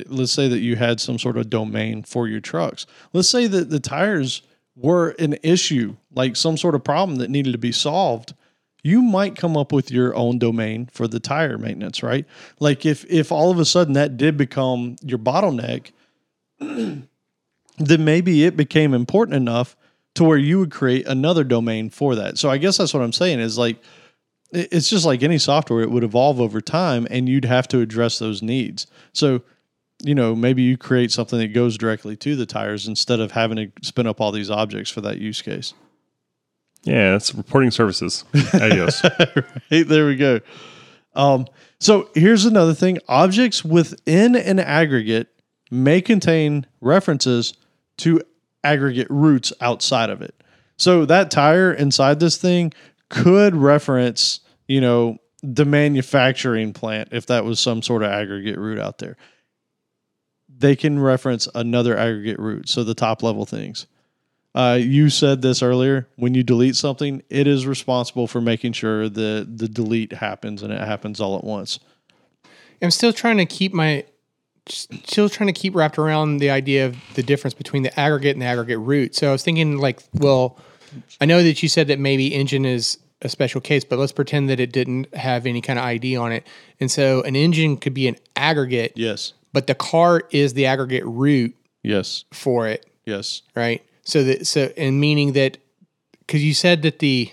let's say that you had some sort of domain for your trucks. Let's say that the tires were an issue, like some sort of problem that needed to be solved. You might come up with your own domain for the tire maintenance, right? Like if if all of a sudden that did become your bottleneck, (clears throat) then maybe it became important enough to where you would create another domain for that. So I guess that's what I'm saying is like it's just like any software it would evolve over time and you'd have to address those needs. So you know, maybe you create something that goes directly to the tires instead of having to spin up all these objects for that use case. Yeah, it's reporting services. (laughs) Adios. Hey, there we go. Um, so here's another thing objects within an aggregate may contain references to aggregate roots outside of it. So that tire inside this thing could reference, you know, the manufacturing plant if that was some sort of aggregate root out there. They can reference another aggregate root, so the top level things. Uh, you said this earlier. When you delete something, it is responsible for making sure that the delete happens and it happens all at once. I'm still trying to keep my still trying to keep wrapped around the idea of the difference between the aggregate and the aggregate root. So I was thinking like, well, I know that you said that maybe engine is a special case, but let's pretend that it didn't have any kind of ID on it. And so an engine could be an aggregate, Yes. But the car is the aggregate root Yes. for it, Yes. right? So that so and meaning that because you said that the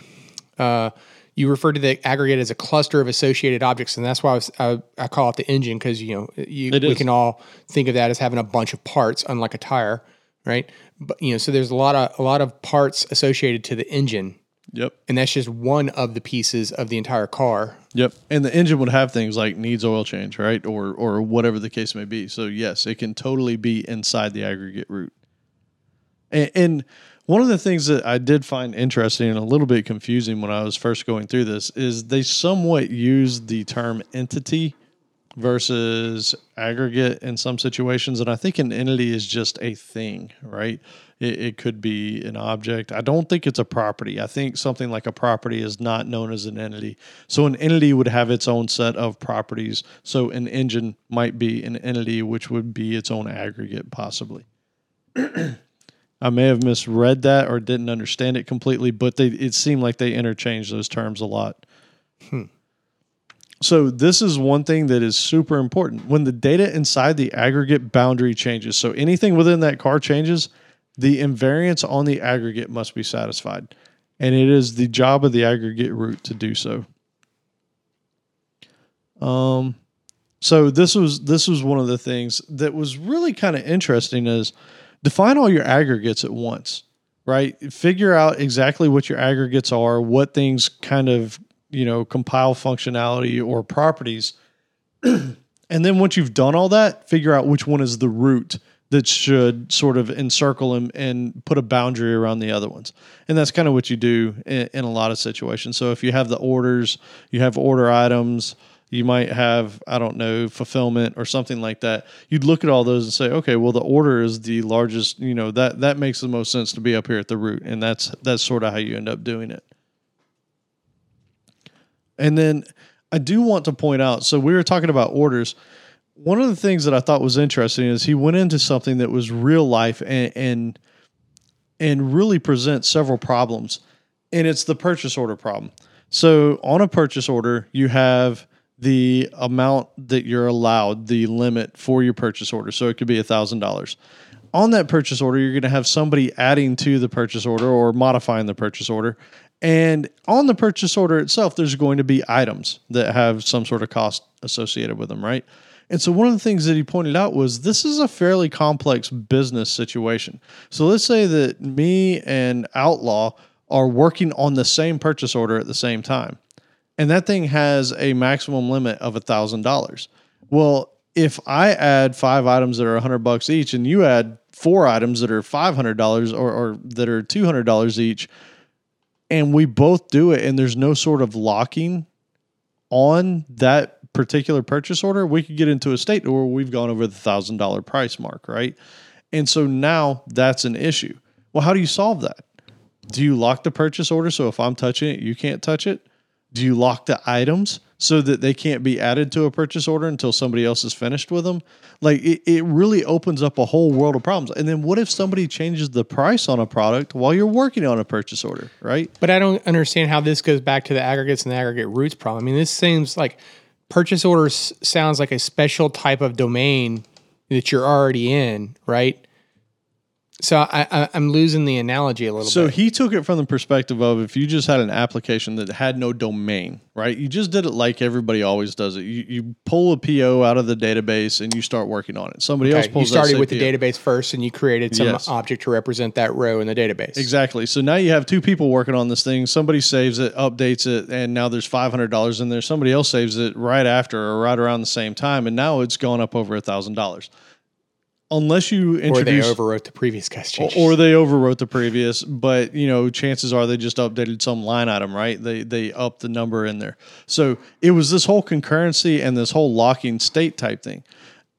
uh, you refer to the aggregate as a cluster of associated objects, and that's why I, was, I, I call it the engine because you know you, we can all think of that as having a bunch of parts, unlike a tire, right? But you know, so there's a lot of a lot of parts associated to the engine, Yep. and that's just one of the pieces of the entire car. Yep. And the engine would have things like needs oil change, right? Or or whatever the case may be. So yes, it can totally be inside the aggregate root. And, and one of the things that I did find interesting and a little bit confusing when I was first going through this is they somewhat use the term entity versus aggregate in some situations. And I think an entity is just a thing, right? It, it could be an object. I don't think it's a property. I think something like a property is not known as an entity. So an entity would have its own set of properties. So an engine might be an entity, which would be its own aggregate, possibly. (clears throat) I may have misread that or didn't understand it completely, but they it seemed like they interchanged those terms a lot. Hmm. So this is one thing that is super important. When the data inside the aggregate boundary changes, so anything within that car changes, the invariants on the aggregate must be satisfied. And it is the job of the aggregate root to do so. Um so this was this was one of the things that was really kind of interesting is define all your aggregates at once right figure out exactly what your aggregates are what things kind of you know compile functionality or properties (clears throat) and then once you've done all that figure out which one is the root that should sort of encircle them and put a boundary around the other ones. And that's kind of what you do in, in a lot of situations. So if you have the orders you have order items you might have i don't know fulfillment or something like that you'd look at all those and say okay well the order is the largest you know that that makes the most sense to be up here at the root and that's that's sort of how you end up doing it. And then i do want to point out so we were talking about orders one of the things that i thought was interesting is he went into something that was real life and and, and really presents several problems and it's the purchase order problem so on a purchase order you have the amount that you're allowed, the limit for your purchase order. So it could be a $1,000. On that purchase order, you're going to have somebody adding to the purchase order or modifying the purchase order. And on the purchase order itself, there's going to be items that have some sort of cost associated with them, right? And so one of the things that he pointed out was this is a fairly complex business situation. So let's say that me and Outlaw are working on the same purchase order at the same time and that thing has a maximum limit of a thousand dollars. Well, if I add five items that are a hundred bucks each, and you add four items that are five hundred dollars or, or that are two hundred dollars each, and we both do it, and there's no sort of locking on that particular purchase order, we could get into a state where we've gone over the thousand dollar price mark, right? And so now that's an issue. Well, how do you solve that? Do you lock the purchase order so if I'm touching it, you can't touch it? Do you lock the items so that they can't be added to a purchase order until somebody else is finished with them? Like it, it really opens up a whole world of problems. And then what if somebody changes the price on a product while you're working on a purchase order, right? But I don't understand how this goes back to the aggregates and the aggregate roots problem. I mean, this seems like purchase orders sounds like a special type of domain that you're already in, right? So I, I, I'm losing the analogy a little So bit. So he took it from the perspective of if you just had an application that had no domain, right? You just did it like everybody always does it. You, you pull a PO out of the database and you start working on it. Somebody else pulls you started with the database first, and you created some Yes. object to represent that row in the database. Exactly. So now you have two people working on this thing. Somebody saves it, updates it, and now there's five hundred dollars in there. Somebody else saves it right after or right around the same time, and now it's gone up over a thousand dollars. Unless you Or they overwrote the previous guy's changes. or they overwrote the previous, but you know, chances are they just updated some line item, right? They they upped the number in there. So it was this whole concurrency and this whole locking state type thing.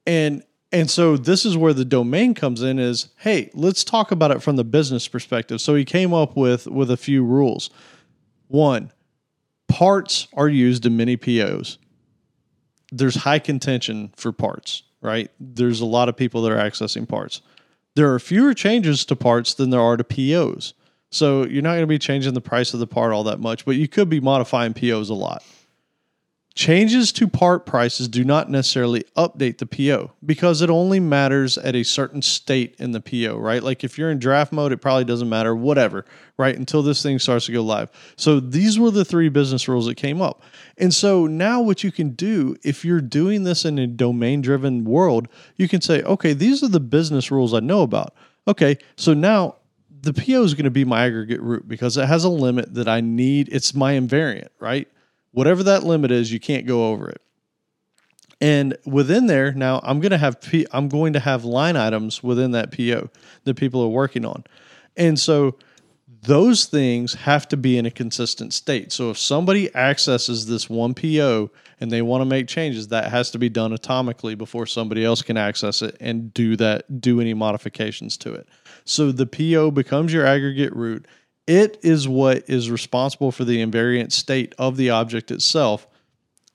And And so this is where the domain comes in is, hey, let's talk about it from the business perspective. So he came up with with a few rules. One, parts are used in many POs. There's high contention for parts, right? There's a lot of people that are accessing parts. There are fewer changes to parts than there are to POs. So you're not going to be changing the price of the part all that much, but you could be modifying POs a lot. Changes to part prices do not necessarily update the PO because it only matters at a certain state in the PO, right? Like if you're in draft mode, it probably doesn't matter, whatever, right? Until this thing starts to go live. So these were the three business rules that came up. And so now what you can do, if you're doing this in a domain driven world, you can say, okay, these are the business rules I know about. Okay, so now the PO is going to be my aggregate root because it has a limit that I need. It's my invariant, right? Whatever that limit is, you can't go over it. And within there, now I'm going to have going to have line items within that PO that people are working on. And so those things have to be in a consistent state. So if somebody accesses this one PO and they want to make changes, that has to be done atomically before somebody else can access it and do that do any modifications to it. So the PO becomes your aggregate root. It is what is responsible for the invariant state of the object itself.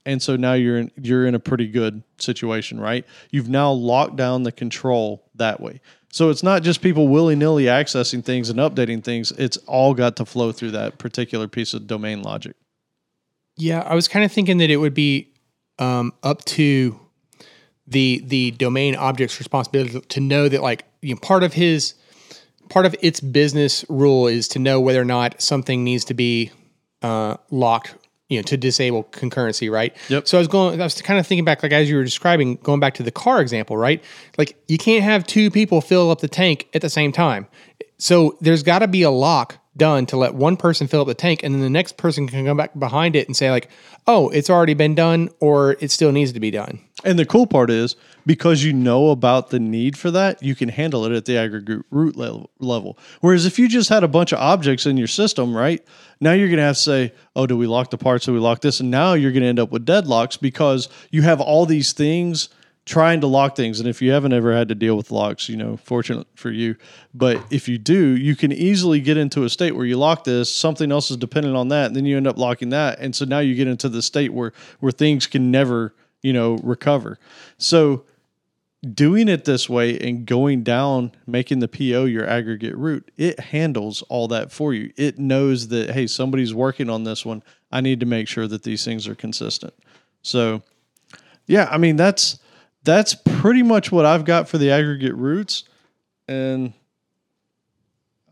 And so now you're in you're in a pretty good situation, right? You've now locked down the control that way. So it's not just people willy nilly accessing things and updating things. It's all got to flow through that particular piece of domain logic. Yeah, I was kind of thinking that it would be um, up to the the domain object's responsibility to know that like you know, part of his part of its business rule is to know whether or not something needs to be uh, locked you know to disable concurrency right? Yep. so i was going i was kind of thinking back like as you were describing going back to the car example right? Like you can't have two people fill up the tank at the same time. So there's got to be a lock done to let one person fill up the tank and then the next person can come back behind it and say like oh it's already been done or it still needs to be done And the cool part is because you know about the need for that, you can handle it at the aggregate root level. Whereas if you just had a bunch of objects in your system, right? Now you're going to have to say, "Oh, do we lock the parts? Do we lock this?" And now you're going to end up with deadlocks because you have all these things trying to lock things. And if you haven't ever had to deal with locks, you know, fortunate for you. But if you do, you can easily get into a state where you lock this, something else is dependent on that, and then you end up locking that. And so now you get into the state where where things can never, you know, recover. So doing it this way and going down, making the PO your aggregate root, it handles all that for you. It knows that, hey, somebody's working on this one. I need to make sure that these things are consistent. So, yeah, I mean, that's that's pretty much what I've got for the aggregate roots. And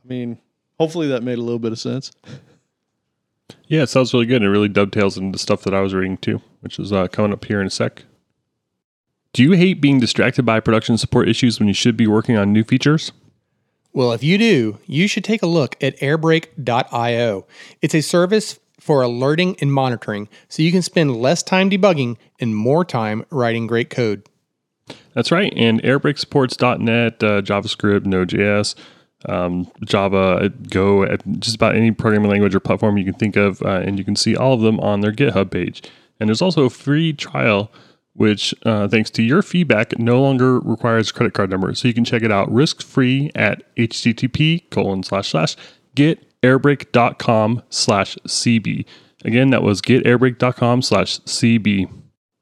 I mean, hopefully that made a little bit of sense. Yeah, it sounds really good. And it really dovetails into stuff that I was reading too, which is uh, coming up here in a sec. Do you hate being distracted by production support issues when you should be working on new features? Well, if you do, you should take a look at airbrake.io. It's a service for alerting and monitoring so you can spend less time debugging and more time writing great code. That's right. And airbrake supports .NET, uh, JavaScript, Node.js, um, Java, uh, Go, uh, just about any programming language or platform you can think of. Uh, and you can see all of them on their GitHub page. And there's also a free trial, which, uh, thanks to your feedback, no longer requires credit card number. So you can check it out risk free at http colon slash slash getairbreak.com slash cb. Again, that was getairbreak.com slash cb.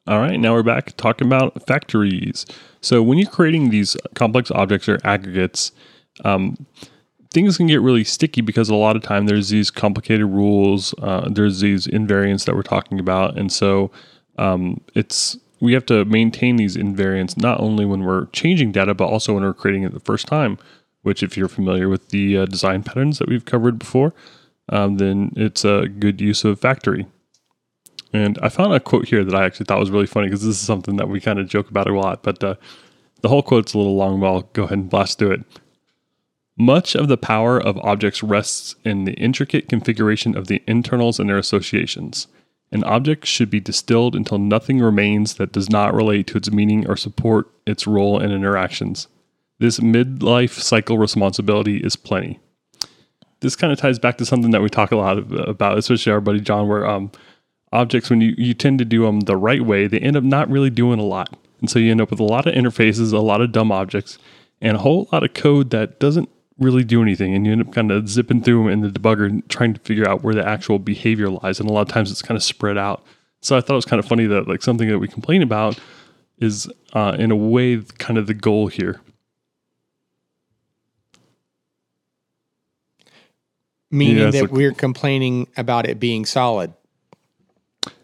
All right, now we're back talking about factories. So when you're creating these complex objects or aggregates, um, things can get really sticky because a lot of time there's these complicated rules, uh, there's these invariants that we're talking about, and so um, it's we have to maintain these invariants not only when we're changing data, but also when we're creating it the first time. Which, if you're familiar with the uh, design patterns that we've covered before, um, then it's a good use of factory. And I found a quote here that I actually thought was really funny because this is something that we kind of joke about a lot, but uh, the whole quote's a little long, but I'll go ahead and blast through it. Much of the power of objects rests in the intricate configuration of the internals and their associations. An object should be distilled until nothing remains that does not relate to its meaning or support its role and interactions. This midlife cycle responsibility is plenty. This kind of ties back to something that we talk a lot about, especially our buddy John, where um, objects, when you, you tend to do them the right way, they end up not really doing a lot. And so you end up with a lot of interfaces, a lot of dumb objects, and a whole lot of code that doesn't really do anything. And you end up kind of zipping through them in the debugger and trying to figure out where the actual behavior lies. And a lot of times it's kind of spread out. So I thought it was kind of funny that like something that we complain about is uh, in a way kind of the goal here. Meaning Yeah, that like- we're complaining about it being solid.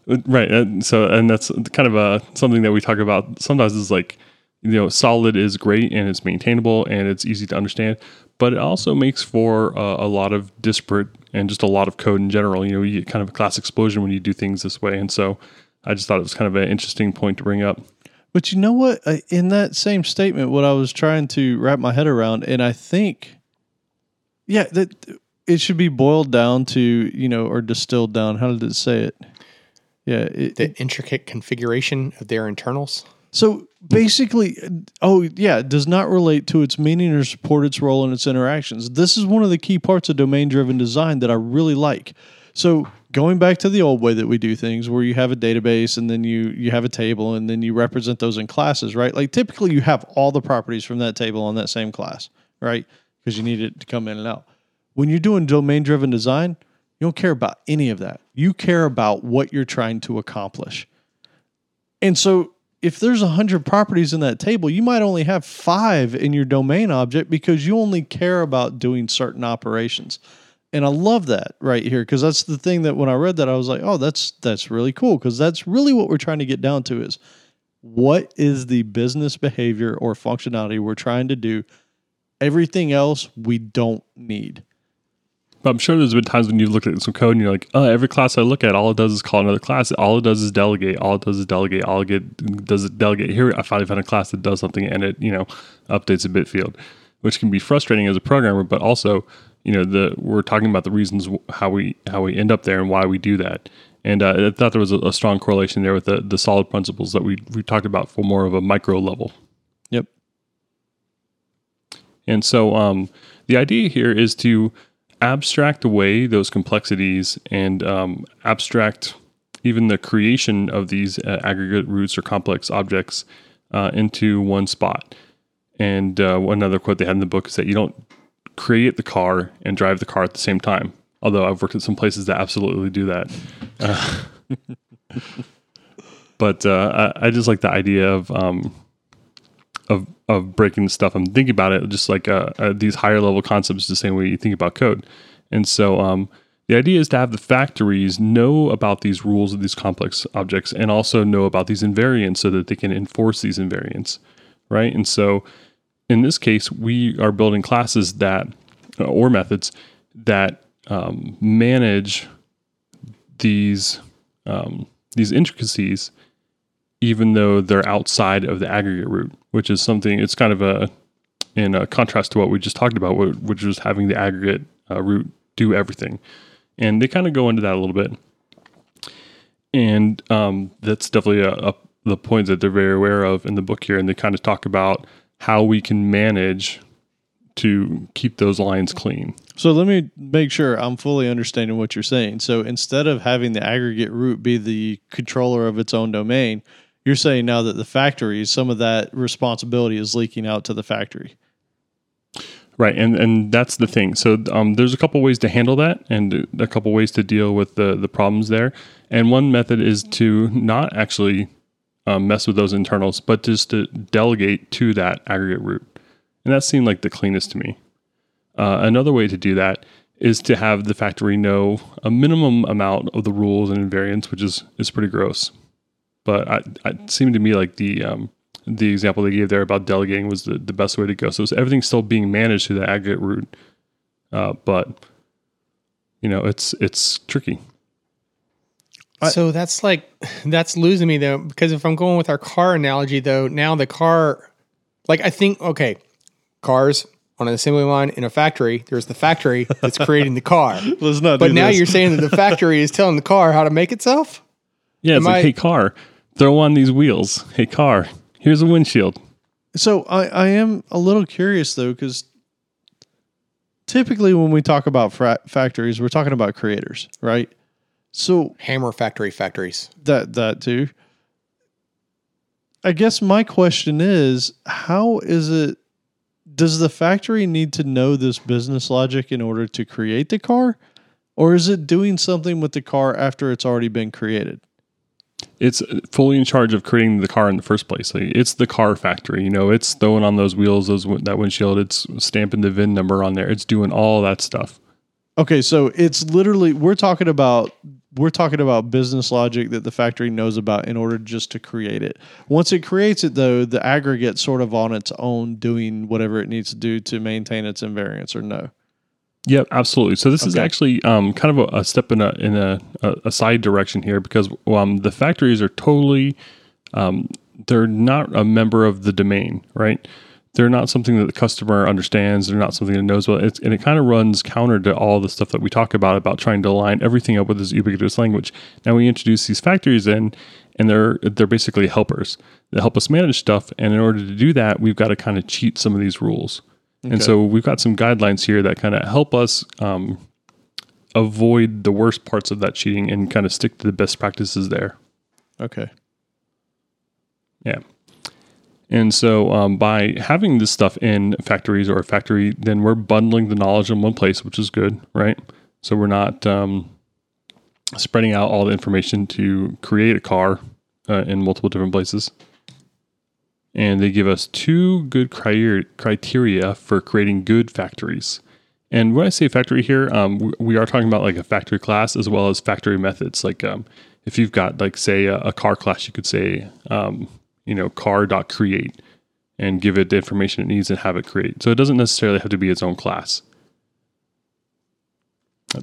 Right. And so, and that's kind of a something that we talk about sometimes is like, you know, solid is great and it's maintainable and it's easy to understand, but it also makes for uh, a lot of disparate and just a lot of code in general. You know, you get kind of a class explosion when you do things this way. And so I just thought it was kind of an interesting point to bring up. But you know what? In that same statement, what I was trying to wrap my head around, and I think, yeah, that it should be boiled down to you know or distilled down. How did it say it? Yeah. It, The intricate configuration of their internals. so basically, oh yeah, it does not relate to its meaning or support its role in its interactions. This is one of the key parts of domain-driven design that I really like. So going back to the old way that we do things, where you have a database and then you you have a table and then you represent those in classes, right? Like typically you have all the properties from that table on that same class, right? Because you need it to come in and out. When you're doing domain-driven design, you don't care about any of that. You care about what you're trying to accomplish. And so if there's 100 properties in that table, you might only have 5 in your domain object because you only care about doing certain operations. And I love that right here because that's the thing that when I read that I was like, "Oh, that's that's really cool" because that's really what we're trying to get down to is what is the business behavior or functionality we're trying to do? Everything else we don't need. But I'm sure there's been times when you've looked at some code and you're like, oh, every class I look at, all it does is call another class. All it does is delegate. All it does is delegate. All it get, does is delegate. Here, I finally found a class that does something and it, you know, updates a bit field, which can be frustrating as a programmer. But also, you know, the we're talking about the reasons how we how we end up there and why we do that. And uh, I thought there was a, a strong correlation there with the the solid principles that we we talked about for more of a micro level. Yep. And so um, the idea here is to abstract away those complexities and um, abstract even the creation of these uh, aggregate roots or complex objects uh, into one spot. And uh, another quote they had in the book is that you don't create the car and drive the car at the same time. Although I've worked at some places that absolutely do that. Uh, (laughs) but uh, I, I just like the idea of um, of of breaking the stuff. I'm thinking about it just like uh, uh, these higher level concepts, the same way you think about code. And so um, the idea is to have the factories know about these rules of these complex objects and also know about these invariants so that they can enforce these invariants, right? And so in this case, we are building classes that uh, or methods that um, manage these um, these intricacies even though they're outside of the aggregate root, which is something it's kind of a in a contrast to what we just talked about, which was having the aggregate uh, root do everything, and they kind of go into that a little bit, and um, that's definitely a, a, the point that they're very aware of in the book here, and they kind of talk about how we can manage to keep those lines clean. So let me make sure I'm fully understanding what you're saying. So instead of having the aggregate root be the controller of its own domain, you're saying now that the factories, some of that responsibility is leaking out to the factory. Right, and and that's the thing. So um, there's a couple ways to handle that, and a couple ways to deal with the the problems there. And one method is to not actually um, mess with those internals, but just to delegate to that aggregate root. And that seemed like the cleanest to me. Uh, another way to do that is to have the factory know a minimum amount of the rules and invariants, which is is pretty gross. But I, it seemed to me like the um, the example they gave there about delegating was the, the best way to go. So it's, everything's still being managed through the aggregate root, uh, but you know it's it's tricky. So that's like that's losing me though because if I'm going with our car analogy though, now the car like I think okay, cars on an assembly line in a factory, there's the factory that's creating the car. (laughs) Let's not. But do now this. you're saying that the factory is telling the car how to make itself? Yeah, it's Am like, I- hey car, throw on these wheels. Hey car, here's a windshield. So I, I am a little curious though, because typically when we talk about fra- factories, we're talking about creators, right? So Hammer factory factories. that that too. I guess my question is how is it does the factory need to know this business logic in order to create the car or is it doing something with the car after it's already been created? It's fully in charge of creating the car in the first place. Like, it's the car factory. You know, it's throwing on those wheels, those that windshield. It's stamping the VIN number on there. It's doing all that stuff. Okay, so it's literally we're talking about we're talking about business logic that the factory knows about in order just to create it. Once it creates it though, the aggregate sort of on its own doing whatever it needs to do to maintain its invariants or no. Yep, absolutely. So this is actually um, kind of a, a step in a in a, a, a side direction here because um, the factories are totally um, they're not a member of the domain, right? They're not something that the customer understands. They're not something that knows well. It's, and it kind of runs counter to all the stuff that we talk about about trying to align everything up with this ubiquitous language. Now we introduce these factories in, and they're they're basically helpers that help us manage stuff. And in order to do that, we've got to kind of cheat some of these rules. And so we've got some guidelines here that kind of help us um, avoid the worst parts of that cheating and kind of stick to the best practices there. Okay. Yeah. And so um, by having this stuff in factories or a factory, then we're bundling the knowledge in one place, which is good, right? So we're not um, spreading out all the information to create a car uh, in multiple different places. And they give us two good criteria for creating good factories. And when I say factory here, um, we, we are talking about like a factory class as well as factory methods. Like um, if you've got like say a, a car class, you could say um, you know car.create and give it the information it needs and have it create. So it doesn't necessarily have to be its own class.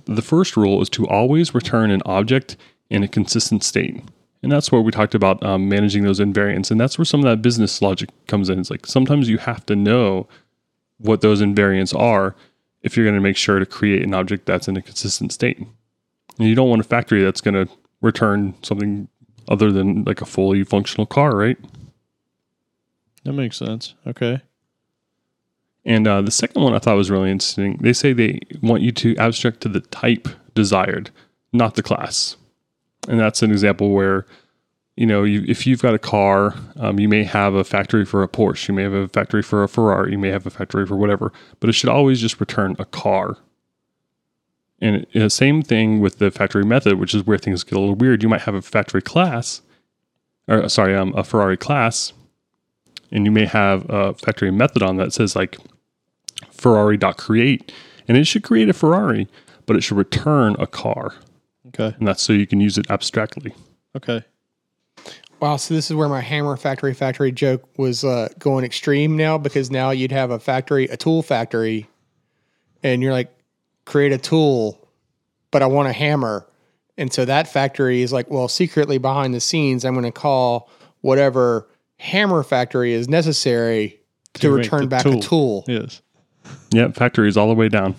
The first rule is to always return an object in a consistent state. And that's where we talked about um, managing those invariants. And that's where some of that business logic comes in. It's like sometimes you have to know what those invariants are if you're going to make sure to create an object that's in a consistent state. And you don't want a factory that's going to return something other than like a fully functional car, right? That makes sense. Okay. And uh, the second one I thought was really interesting. They say they want you to abstract to the type desired, not the class. And that's an example where, you know, you, if you've got a car, um, you may have a factory for a Porsche, you may have a factory for a Ferrari, you may have a factory for whatever, but it should always just return a car. And the same thing with the factory method, which is where things get a little weird. You might have a factory class, or sorry, um, a Ferrari class, and you may have a factory method on that says like Ferrari.create, and it should create a Ferrari, but it should return a car, Okay. and that's so you can use it abstractly. Okay. Wow, so this is where my hammer factory factory joke was uh, going extreme now because now you'd have a factory, a tool factory, and you're like, create a tool, but I want a hammer. And so that factory is like, well, secretly behind the scenes, I'm going to call whatever hammer factory is necessary to, To return back tool. a tool. Yes. Yep, factories all the way down.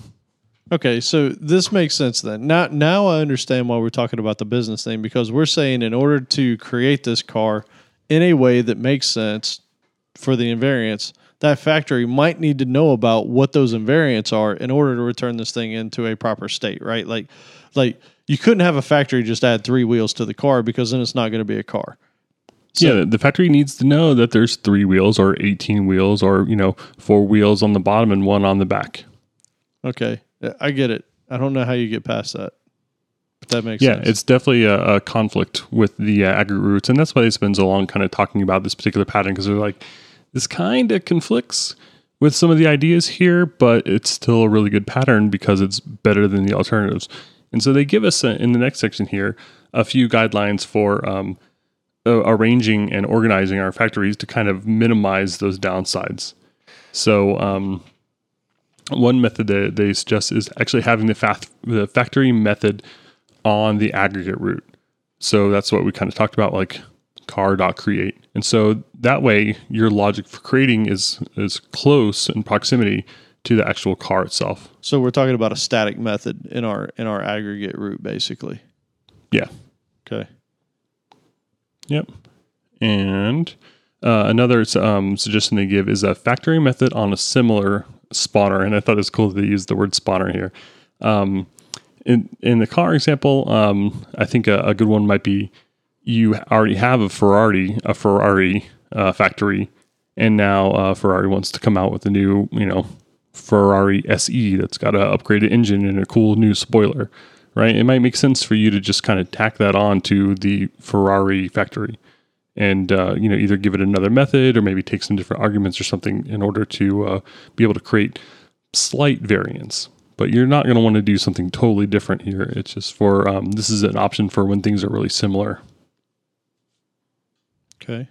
Okay, so this makes sense then. Now, now I understand why we're talking about the business thing because we're saying in order to create this car in a way that makes sense for the invariants, that factory might need to know about what those invariants are in order to return this thing into a proper state, right? Like, like you couldn't have a factory just add three wheels to the car because then it's not going to be a car. yeah, the factory needs to know that there's three wheels or 18 wheels or, you know, four wheels on the bottom and one on the back. Okay, I get it. I don't know how you get past that, but that makes sense. Yeah, sense. it's definitely a, a conflict with the uh, aggregate roots, and that's why they spend so long kind of talking about this particular pattern because they're like, this kind of conflicts with some of the ideas here, but it's still a really good pattern because it's better than the alternatives. And so they give us uh, in the next section here a few guidelines for um, uh, arranging and organizing our factories to kind of minimize those downsides. So um, one method that they suggest is actually having the, fact, the factory method on the aggregate root. So that's what we kind of talked about, like car.create. And so that way your logic for creating is is close in proximity to the actual car itself. so we're talking about a static method in our in our aggregate root, basically. Yeah. Okay. Yep. And uh, another um, suggestion they give is a factory method on a similar spawner. And I thought it was cool that they used the word spawner here. Um, in, in the car example, um, I think a, a good one might be you already have a Ferrari, a Ferrari uh, factory, and now uh, Ferrari wants to come out with a new, you know, Ferrari SE that's got an upgraded engine and a cool new spoiler, right? It might make sense for you to just kind of tack that on to the Ferrari factory, and uh, you know, either give it another method or maybe take some different arguments or something in order to uh, be able to create slight variance. But you're not going to want to do something totally different here. It's just for um, this is an option for when things are really similar. Okay.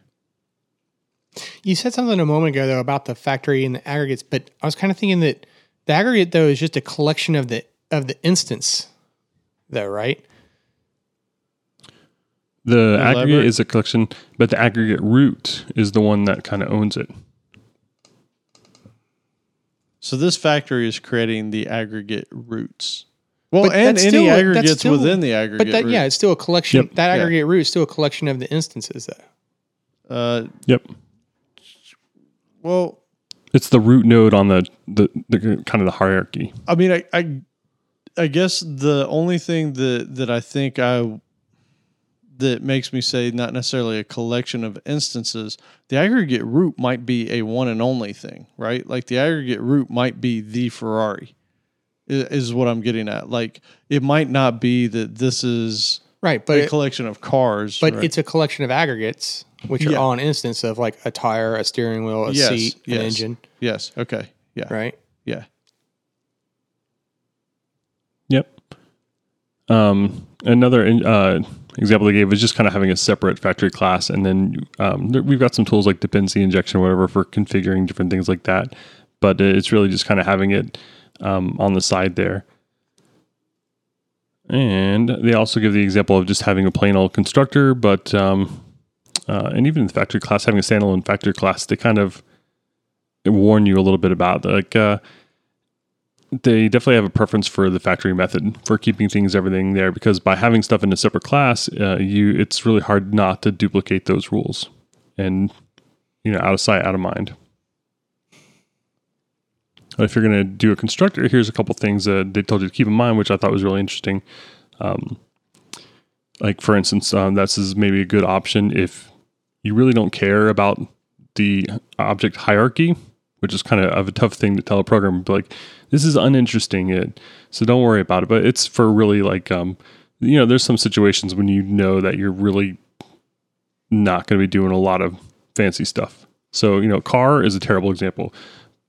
You said something a moment ago though about the factory and the aggregates, but I was kind of thinking that the aggregate though is just a collection of the of the instance, though, right? The Elaborate. aggregate is a collection, but the aggregate root is the one that kind of owns it. So this factory is creating the aggregate roots. Well, But and any still- that's aggregates still- within the aggregate. But that root. yeah, it's still a collection. Yep. That Yeah. aggregate root is still a collection of the instances, though. Uh, Yep. well, It's the root node on the, the, the kind of the hierarchy. I mean, I, I, I guess the only thing that that I think I that makes me say not necessarily a collection of instances, the aggregate root might be a one and only thing, right? Like the aggregate root might be the Ferrari, is what I'm getting at. Like it might not be that this is Right, but a it- collection of cars, but right? it's a collection of aggregates, which are Yeah. all an instance of like a tire, a steering wheel, a Yes, seat, an engine, yes, okay, yeah, right? yeah. Yep. Um, another uh, example they gave was just kind of having a separate factory class, and then um, we've got some tools like dependency injection, or whatever, for configuring different things like that. But it's really just kind of having it um, on the side there. And they also give the example of just having a plain old constructor, but um, uh, and even the factory class having a standalone factory class, they kind of warn you a little bit about like. Uh, they definitely have a preference for the factory method for keeping things everything there because by having stuff in a separate class uh, you it's really hard not to duplicate those rules and you know out of sight out of mind. If you're going to do a constructor here's a couple things that they told you to keep in mind which i thought was really interesting. Um, like for instance um, this is maybe a good option if you really don't care about the object hierarchy which is kind of a tough thing to tell a program but like this is uninteresting it so don't worry about it but it's for really like um you know there's some situations when you know that you're really not going to be doing a lot of fancy stuff so you know car is a terrible example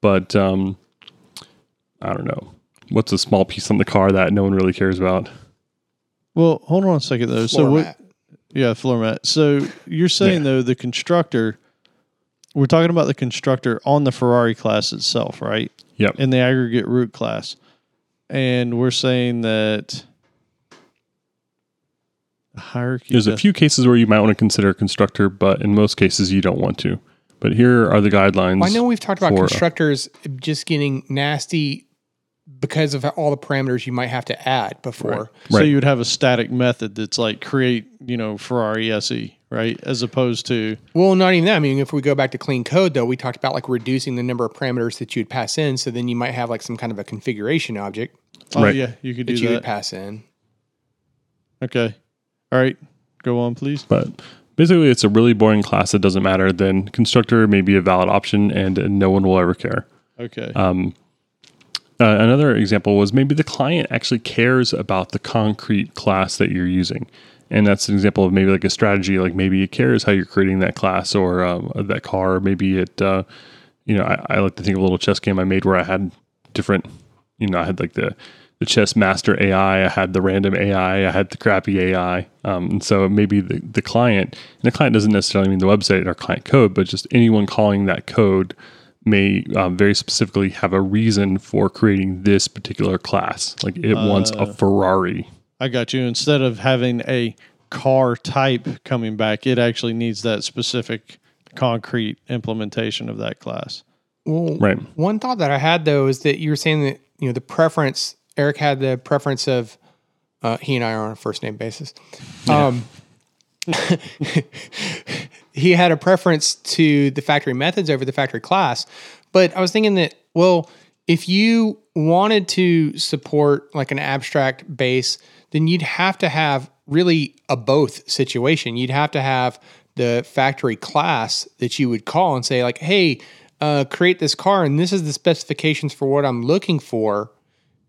but um i don't know what's a small piece on the car that no one really cares about Well, hold on a second though. so Floor what? Yeah, floor mat. So you're saying though the constructor, we're talking about the constructor on the Ferrari class itself, right? yep In the aggregate root class, and we're saying that the hierarchy. There's a few cases where you might want to consider a constructor, but in most cases you don't want to. But here are the guidelines. Well, I know we've talked about for- constructors just getting nasty because of all the parameters you might have to add before. So Right. you would have a static method that's like create, you know, Ferrari SE, right? As opposed to Well, not even that. I mean, if we go back to clean code, though, we talked about like reducing the number of parameters that you'd pass in. So then you might have like some kind of a configuration object oh Right. yeah, you could that do you that. would pass in. Okay, all right, go on, please. But basically, it's a really boring class that doesn't matter. Then constructor may be a valid option, and, and no one will ever care. Okay, Um, Uh, another example was maybe the client actually cares about the concrete class that you're using. And that's an example of maybe like a strategy, like maybe it cares how you're creating that class or um, that car. Maybe it, uh, you know, I, I like to think of a little chess game I made where I had different, you know, I had like the, the chess master AI, I had the random AI, I had the crappy AI. Um, and so maybe the, the client, and the client doesn't necessarily mean the website or client code, but just anyone calling that code may um, very specifically have a reason for creating this particular class. Like it wants a Ferrari. I got you. Instead of having a car type coming back, it actually needs that specific concrete implementation of that class. Well, Right. One thought that I had though is that you were saying that you know the preference. Eric had the preference of. Uh, he and I are on a first name basis. Um, (laughs) he had a preference to the factory methods over the factory class, but I was thinking that well, if you wanted to support like an abstract base, then you'd have to have really a both situation. You'd have to have the factory class that you would call and say like, "Hey, uh, create this car, and this is the specifications for what I'm looking for."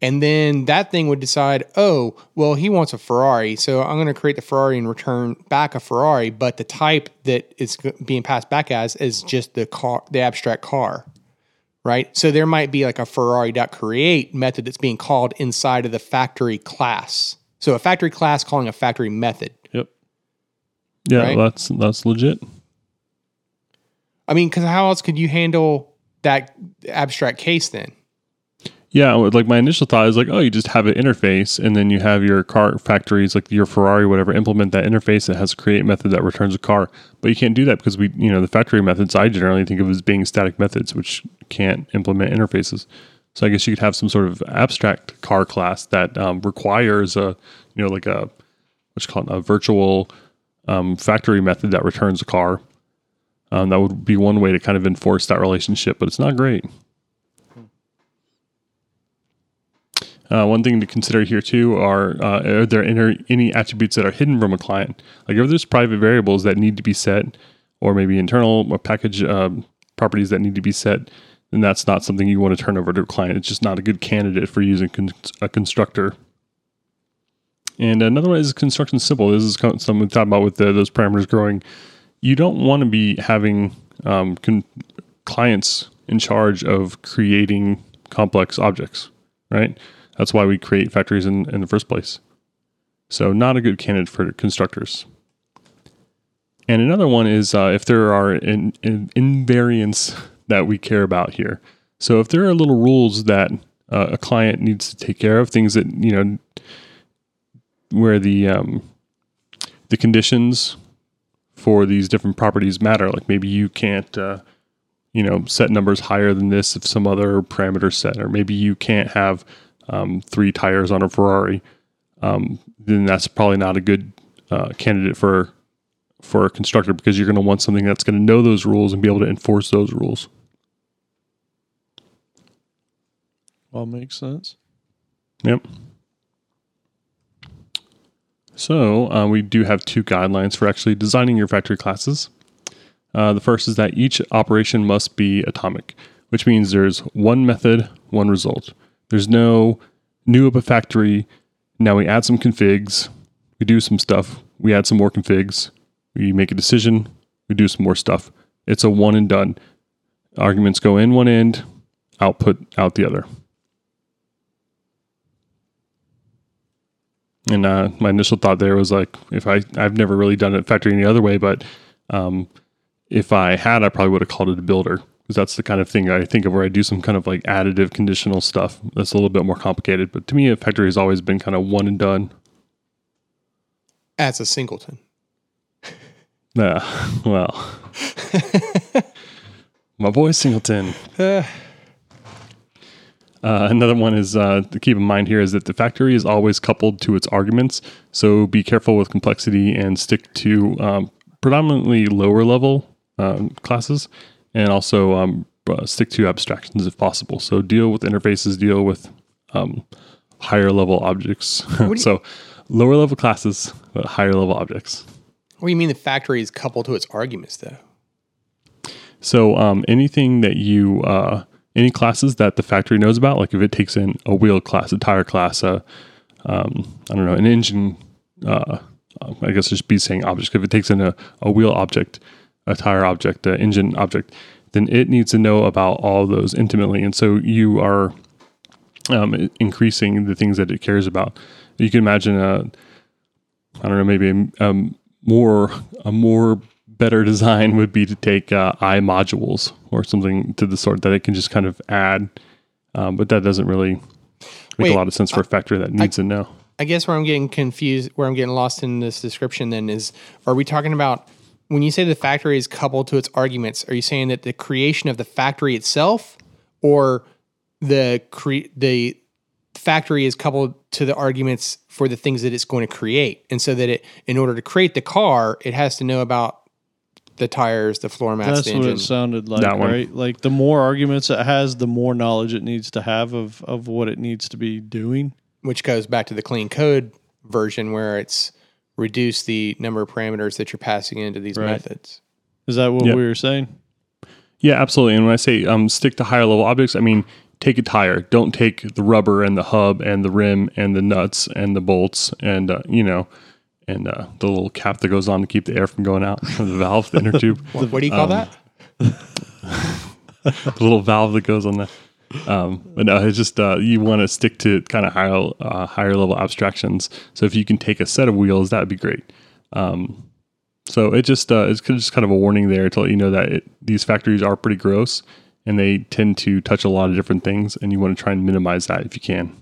And then that thing would decide, oh, well, he wants a Ferrari. So I'm going to create the Ferrari and return back a Ferrari. But the type that it's being passed back as is just the car, the abstract car, right? So there might be like a Ferrari.create method that's being called inside of the factory class. So a factory class calling a factory method. Yep. Yeah, Right? that's that's legit. I mean, because how else could you handle that abstract case then? Yeah, like my initial thought is like, oh, you just have an interface, and then you have your car factories, like your Ferrari, whatever, implement that interface that has a create method that returns a car. But you can't do that because we, you know, the factory methods I generally think of as being static methods, which can't implement interfaces. So I guess you could have some sort of abstract car class that um, requires a, you know, like a what's called a virtual um, factory method that returns a car. Um, that would be one way to kind of enforce that relationship, but it's not great. Uh, one thing to consider here too are uh, are there any, any attributes that are hidden from a client? Like if there's private variables that need to be set, or maybe internal or package um, properties that need to be set, then that's not something you want to turn over to a client. It's just not a good candidate for using con- a constructor. And another one is construction simple. This is something we talked about with the, those parameters growing. You don't want to be having um, con- clients in charge of creating complex objects, right? That's why we create factories in, in the first place. So, not a good candidate for constructors. And another one is uh, if there are in, in, invariants that we care about here. So, if there are little rules that uh, a client needs to take care of, things that, you know, where the um, the conditions for these different properties matter. Like maybe you can't, uh, you know, set numbers higher than this if some other parameter set, or maybe you can't have um, three tires on a Ferrari. Um, then that's probably not a good uh, candidate for for a constructor because you're going to want something that's going to know those rules and be able to enforce those rules. All makes sense. Yep. So uh, we do have two guidelines for actually designing your factory classes. Uh, the first is that each operation must be atomic, which means there's one method, one result. There's no new up a factory. Now we add some configs, we do some stuff, we add some more configs, we make a decision, we do some more stuff. It's a one and done. Arguments go in one end, output out the other. And uh, my initial thought there was like, if I, I've never really done it factory any other way, but um, if I had, I probably would have called it a builder because that's the kind of thing I think of where I do some kind of like additive conditional stuff. That's a little bit more complicated. But to me, a factory has always been kind of one and done. As a singleton. Yeah, (laughs) well, (laughs) my boy Singleton. Uh, Uh, another one is uh, to keep in mind here is that the factory is always coupled to its arguments. So be careful with complexity and stick to um, predominantly lower level um, classes and also um, stick to abstractions if possible. So deal with interfaces, deal with um, higher level objects. (laughs) so lower level classes, but higher level objects. what do you mean the factory is coupled to its arguments, though? So um, anything that you uh, any classes that the factory knows about, like if it takes in a wheel class, a tire class, a um, I don't know, an engine. Uh, I guess just be saying objects. If it takes in a, a wheel object, a tire object, an engine object, then it needs to know about all those intimately. And so you are um, increasing the things that it cares about. You can imagine a, I don't know, maybe a more a more better design would be to take uh, i modules or something to the sort that it can just kind of add, um, but that doesn't really make Wait, a lot of sense for a factory that needs to know. I guess where I'm getting confused, where I'm getting lost in this description, then is are we talking about when you say the factory is coupled to its arguments? Are you saying that the creation of the factory itself, or the cre- the factory is coupled to the arguments for the things that it's going to create, and so that it, in order to create the car, it has to know about the tires, the floor mats, That's the what it sounded like, That one. right? Like the more arguments it has, the more knowledge it needs to have of of what it needs to be doing. which goes back to the clean code version where it's reduce the number of parameters that you're passing into these Right. methods. Is that what Yep. we were saying? Yeah, absolutely. And when I say um, stick to higher level objects, I mean take a tire. Don't take the rubber and the hub and the rim and the nuts and the bolts and uh, you know and uh, the little cap that goes on to keep the air from going out from (laughs) the valve, the inner (laughs) tube, What, what do you call that? the (laughs) little valve that goes on the. Um, but no, it's just uh, you want to stick to kind of higher uh, higher level abstractions. So if you can take a set of wheels, that'd be great. Um, so it just uh, it's just kind of a warning there to let you know that it, these factories are pretty gross and they tend to touch a lot of different things, and you want to try and minimize that if you can.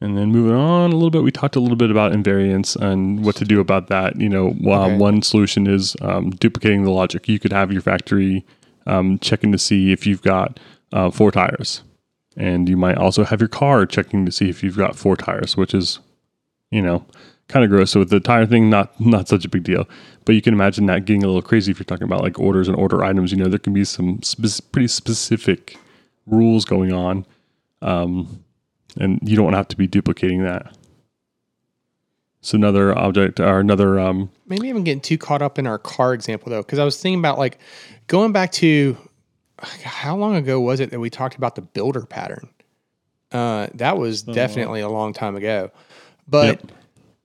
And then moving on a little bit, we talked a little bit about invariance and what to do about that. You know, um, Okay. one solution is um, duplicating the logic. You could have your factory um, checking to see if you've got uh, four tires, and you might also have your car checking to see if you've got four tires, which is, you know, kind of gross. So with the tire thing, not not such a big deal. But you can imagine that getting a little crazy if you're talking about like orders and order items. You know, there can be some pretty specific rules going on, um, and you don't have to be duplicating that. So another object or another um, Maybe I'm getting too caught up in our car example though, because I was thinking about like going back to how long ago was it that we talked about the builder pattern? Uh, that was definitely a long time ago. But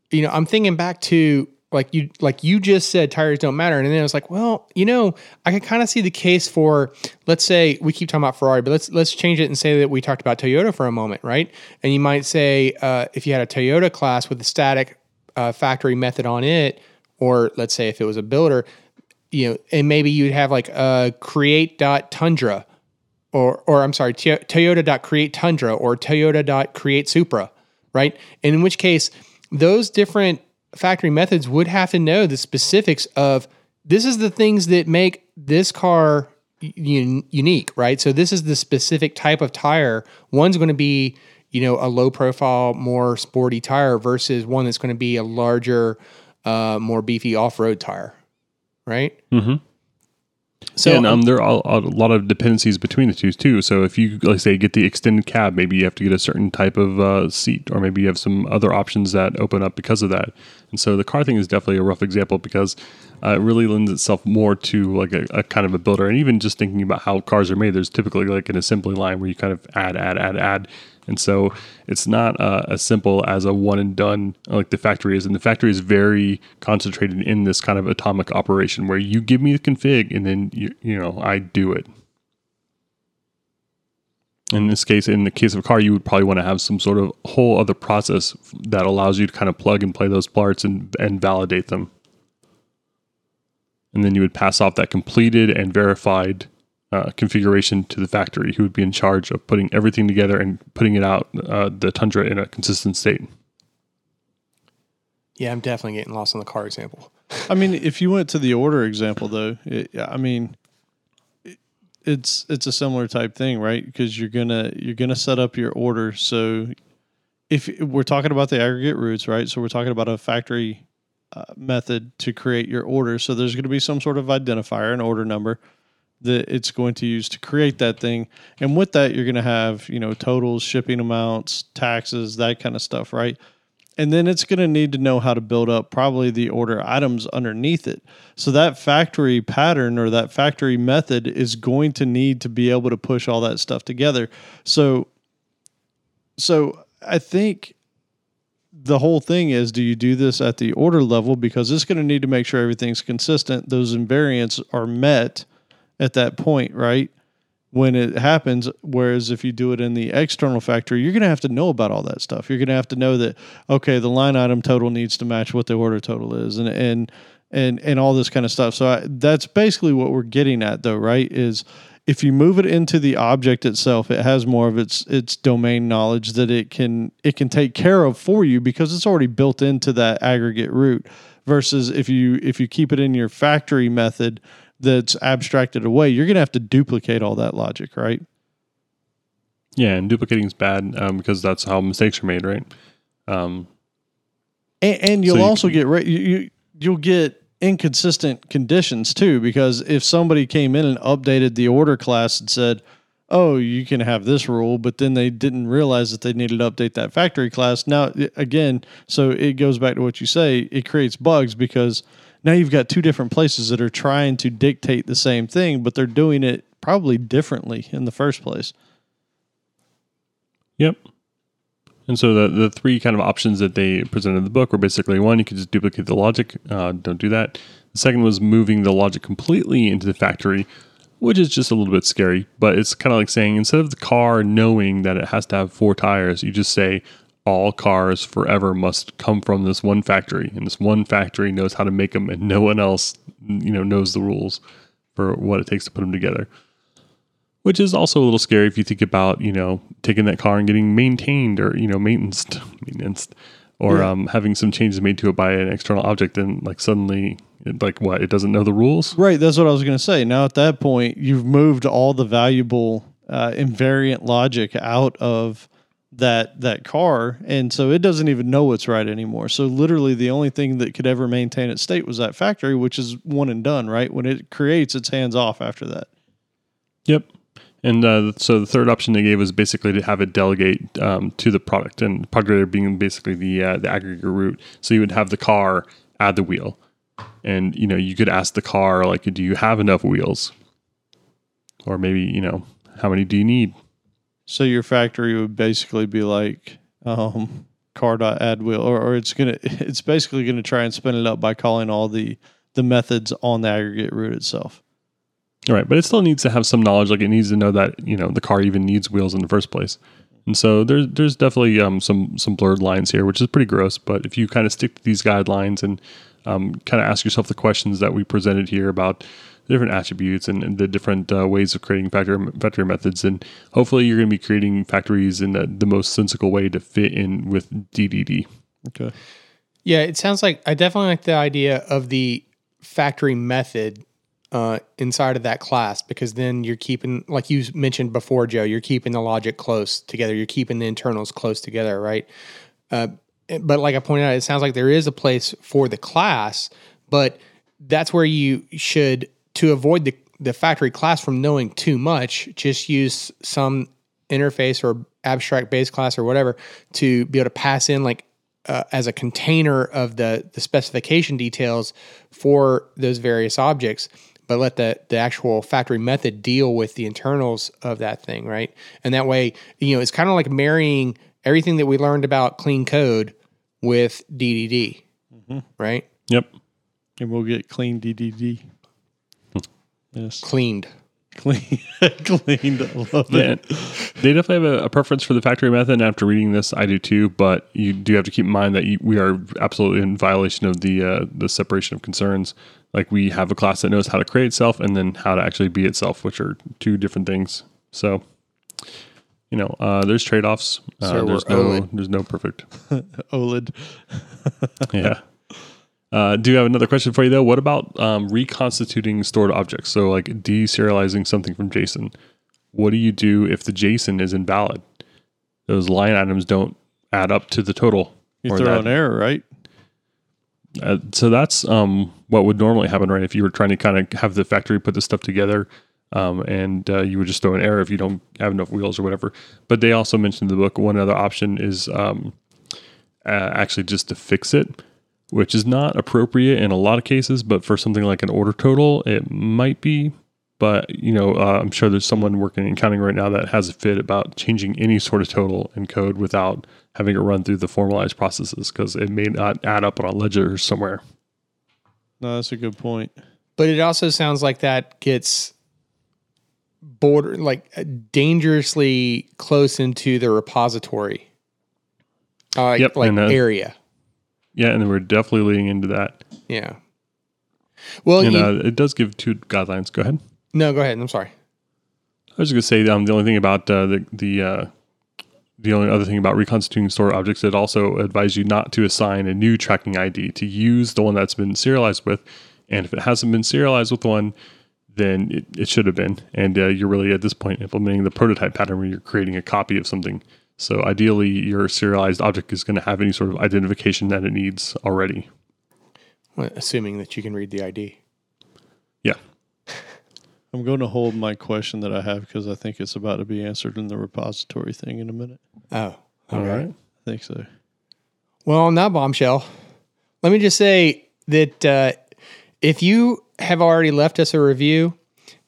you know, I'm thinking back to like you like you just said tires don't matter, and then I was like, well, you know, I can kind of see the case for let's say we keep talking about Ferrari, but let's let's change it and say that we talked about Toyota for a moment, right? And you might say uh, if you had a Toyota class with a static uh, factory method on it, or let's say if it was a builder, you know, and maybe you'd have like a create dot tundra, or or I'm sorry, Toy- Toyota dot create tundra or Toyota dot create Supra, right? And in which case, those different factory methods would have to know the specifics of this is the things that make this car un- unique, right? So this is the specific type of tire. One's going to be, you know, a low profile, more sporty tire versus one that's going to be a larger, uh, more beefy off road tire, right? Mhm. So and um, there are a, a lot of dependencies between the two too. So if you, like say, get the extended cab, maybe you have to get a certain type of uh, seat, or maybe you have some other options that open up because of that. And so the car thing is definitely a rough example because uh, it really lends itself more to like a, a kind of a builder. And even just thinking about how cars are made, there's typically like an assembly line where you kind of add, add, add, add. And so it's not uh, as simple as a one and done like the factory is. And the factory is very concentrated in this kind of atomic operation where you give me the config and then you, you know I do it. In this case, in the case of a car, you would probably want to have some sort of whole other process that allows you to kind of plug and play those parts and, and validate them. And then you would pass off that completed and verified uh, configuration to the factory, who would be in charge of putting everything together and putting it out, uh, the Tundra, in a consistent state. yeah, I'm definitely getting lost on the car example. I mean, if you went to the order example, though, it, I mean, it, it's it's a similar type thing, right? Because you're gonna you're gonna set up your order. So, if we're talking about the aggregate roots, right? So we're talking about a factory uh, method to create your order. So there's going to be some sort of identifier, an order number that it's going to use to create that thing. And with that, you're going to have you know totals, shipping amounts, taxes, that kind of stuff, right? and then it's going to need to know how to build up probably the order items underneath it. So that factory pattern or that factory method is going to need to be able to push all that stuff together. So so I think the whole thing is do you do this at the order level because it's going to need to make sure everything's consistent, those invariants are met at that point, right? when it happens. Whereas if you do it in the external factory, you're going to have to know about all that stuff. You're going to have to know that okay, the line item total needs to match what the order total is, and and and and all this kind of stuff. So I, that's basically what we're getting at, though, right? Is if you move it into the object itself, it has more of its its domain knowledge that it can it can take care of for you because it's already built into that aggregate root. Versus if you if you keep it in your factory method that's abstracted away, you're going to have to duplicate all that logic, right? Yeah, and duplicating is bad um, because that's how mistakes are made, right? Um, And, and you'll you- also get re- you, you you'll get inconsistent conditions too because if somebody came in and updated the order class and said, oh, you can have this rule, but then they didn't realize that they needed to update that factory class. Now, again, so it goes back to what you say, it creates bugs because now you've got two different places that are trying to dictate the same thing, but they're doing it probably differently in the first place. Yep. And so the the three kind of options that they presented in the book were basically one, you could just duplicate the logic. Uh, don't do that. The second was moving the logic completely into the factory, which is just a little bit scary. But it's kind of like saying instead of the car knowing that it has to have four tires, you just say all cars forever must come from this one factory, and this one factory knows how to make them, and no one else, you know, knows the rules for what it takes to put them together which is also a little scary if you think about you know taking that car and getting maintained or you know maintenance maintenance or Yeah. um, having some changes made to it by an external object and like suddenly it, like what it doesn't know the rules Right, that's what I was going to say. Now at that point, you've moved all the valuable uh, invariant logic out of that that car, and so it doesn't even know what's right anymore. So literally, the only thing that could ever maintain its state was that factory, which is one and done. Right, when it creates, it's hands off after that. yep and uh, so the third option they gave was basically to have it delegate um, to the product and product being basically the uh, the aggregate root so you would have the car add the wheel and you know you could ask the car like do you have enough wheels or maybe you know how many do you need So your factory would basically be like um, car dot add wheel, or, or it's gonna (laughs) it's basically gonna try and spin it up by calling all the the methods on the aggregate root itself. All right, but it still needs to have some knowledge. Like it needs to know that you know the car even needs wheels in the first place. And so there's there's definitely um, some some blurred lines here, which is pretty gross. But if you kind of stick to these guidelines and um, kind of ask yourself the questions that we presented here about different attributes and, and the different uh, ways of creating factory factory methods, and hopefully you're going to be creating factories in the, the most sensical way to fit in with DDD. Okay. Yeah, it sounds like I definitely like the idea of the factory method uh, inside of that class because then you're keeping, like you mentioned before, Joe, you're keeping the logic close together. You're keeping the internals close together, right? Uh, but like I pointed out, it sounds like there is a place for the class, but that's where you should, to avoid the, the factory class from knowing too much, just use some interface or abstract base class or whatever to be able to pass in like uh, as a container of the the specification details for those various objects but let the the actual factory method deal with the internals of that thing right and that way you know it's kind of like marrying everything that we learned about clean code with ddd right Yep. And we'll get clean DDD. Yes. cleaned Clean. (laughs) Cleaned. I love Yeah, it. they definitely have a, a preference for the factory method. And after reading this, I do too. But you do have to keep in mind that you, we are absolutely in violation of the uh, the separation of concerns. Like we have a class that knows how to create itself and then how to actually be itself, which are two different things. So, you know, uh, there's trade offs. Uh, So there's no OLED. there's no perfect. (laughs) OLED. yeah. Uh, do you have another question for you though? What about um, reconstituting stored objects? So like deserializing something from JSON. What do you do if the JSON is invalid? Those line items don't add up to the total. You throw that- an error, right? uh, so that's um, what would normally happen, right? If you were trying to kind of have the factory put this stuff together, um, and uh, you would just throw an error if you don't have enough wheels or whatever. But they also mentioned in the book one other option is um, uh, actually just to fix it, which is not appropriate in a lot of cases, but for something like an order total, it might be. But you know, uh, I'm sure there's someone working in accounting right now that has a fit about changing any sort of total in code without having it run through the formalized processes because it may not add up on a ledger somewhere. No, that's a good point. but it also sounds like that gets border like dangerously close into the repository uh, like, Yep, like and, uh, area Yeah, and we're definitely leaning into that. yeah well And you- uh, it does give two guidelines. Go ahead. no go ahead i'm sorry I was just gonna say um, the only thing about uh, the the uh, the only other thing about reconstituting stored objects, it also advises you not to assign a new tracking ID to use the one that's been serialized with, and if it hasn't been serialized with one, then it, it should have been. And uh, you're really at this point implementing the prototype pattern where you're creating a copy of something. So ideally, your serialized object is going to have any sort of identification that it needs already. Well, assuming that you can read the id Yeah. (laughs) I'm going to hold my question that I have because I think it's about to be answered in the repository thing in a minute. Oh, All right. I think so. Well, on that bombshell, let me just say that uh, if you have already left us a review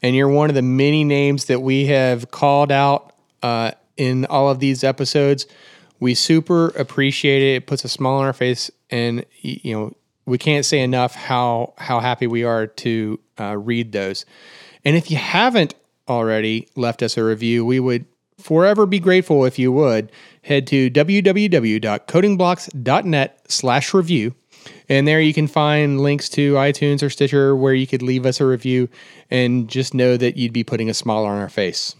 and you're one of the many names that we have called out uh, in all of these episodes, we super appreciate it. It puts a smile on our face, and you know we can't say enough how how happy we are to uh, read those. And if you haven't already left us a review, we would forever be grateful if you would head to www.codingblocks.net slash review and there you can find links to itunes or stitcher where you could leave us a review and just know that you'd be putting a smile on our face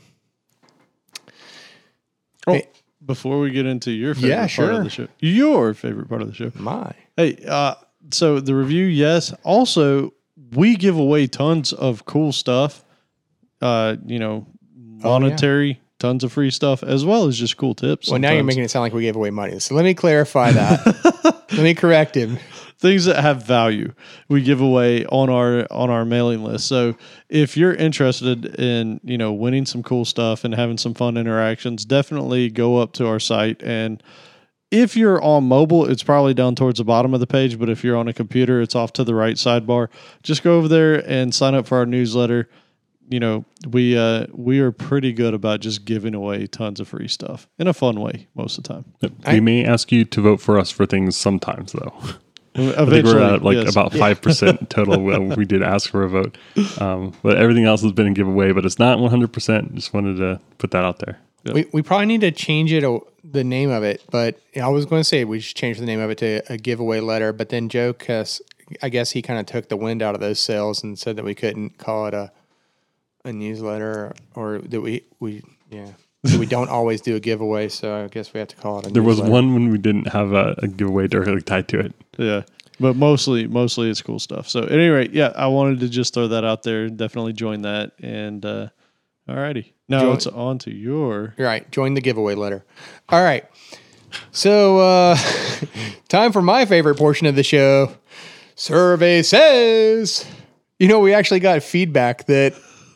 Oh, Hey. before we get into your favorite Yeah, part sure. of the show, your favorite part of the show. my Hey, uh, so the review, yes. Also, we give away tons of cool stuff. Uh, you know, Oh, yeah. monetary, tons of free stuff, as well as just cool tips. well now you're making it sound like we gave away money so let me clarify that (laughs) let me correct him things that have value we give away on our on our mailing list. So if you're interested in you know winning some cool stuff and having some fun interactions definitely go up to our site. And if you're on mobile it's probably down towards the bottom of the page but if you're on a computer it's off to the right sidebar. Just go over there and sign up for our newsletter. You know we uh we are pretty good about just giving away tons of free stuff in a fun way most of the time. Yep. we may ask you to vote for us for things sometimes, though. (laughs) I think we're at like yes. about five percent (laughs) total. we did ask for a vote, um, but everything else has been a giveaway. But it's not one hundred percent. Just wanted to put that out there. we, we probably need to change it uh, the name of it but i was going to say we should change the name of it to a giveaway letter but then joe Kuss, i guess he kind of took the wind out of those sails and said that we couldn't call it a a newsletter or that we we yeah that we don't always do a giveaway so i guess we have to call it a There was newsletter. one when we didn't have a, a giveaway directly tied to it. Yeah. But mostly mostly it's cool stuff. So at any rate, yeah, I wanted to just throw that out there. Definitely join that. And uh alrighty. Now Join- it's on to your You're right. Join the giveaway letter. All right. So, uh, (laughs) time for my favorite portion of the show. Survey says, you know, we actually got feedback that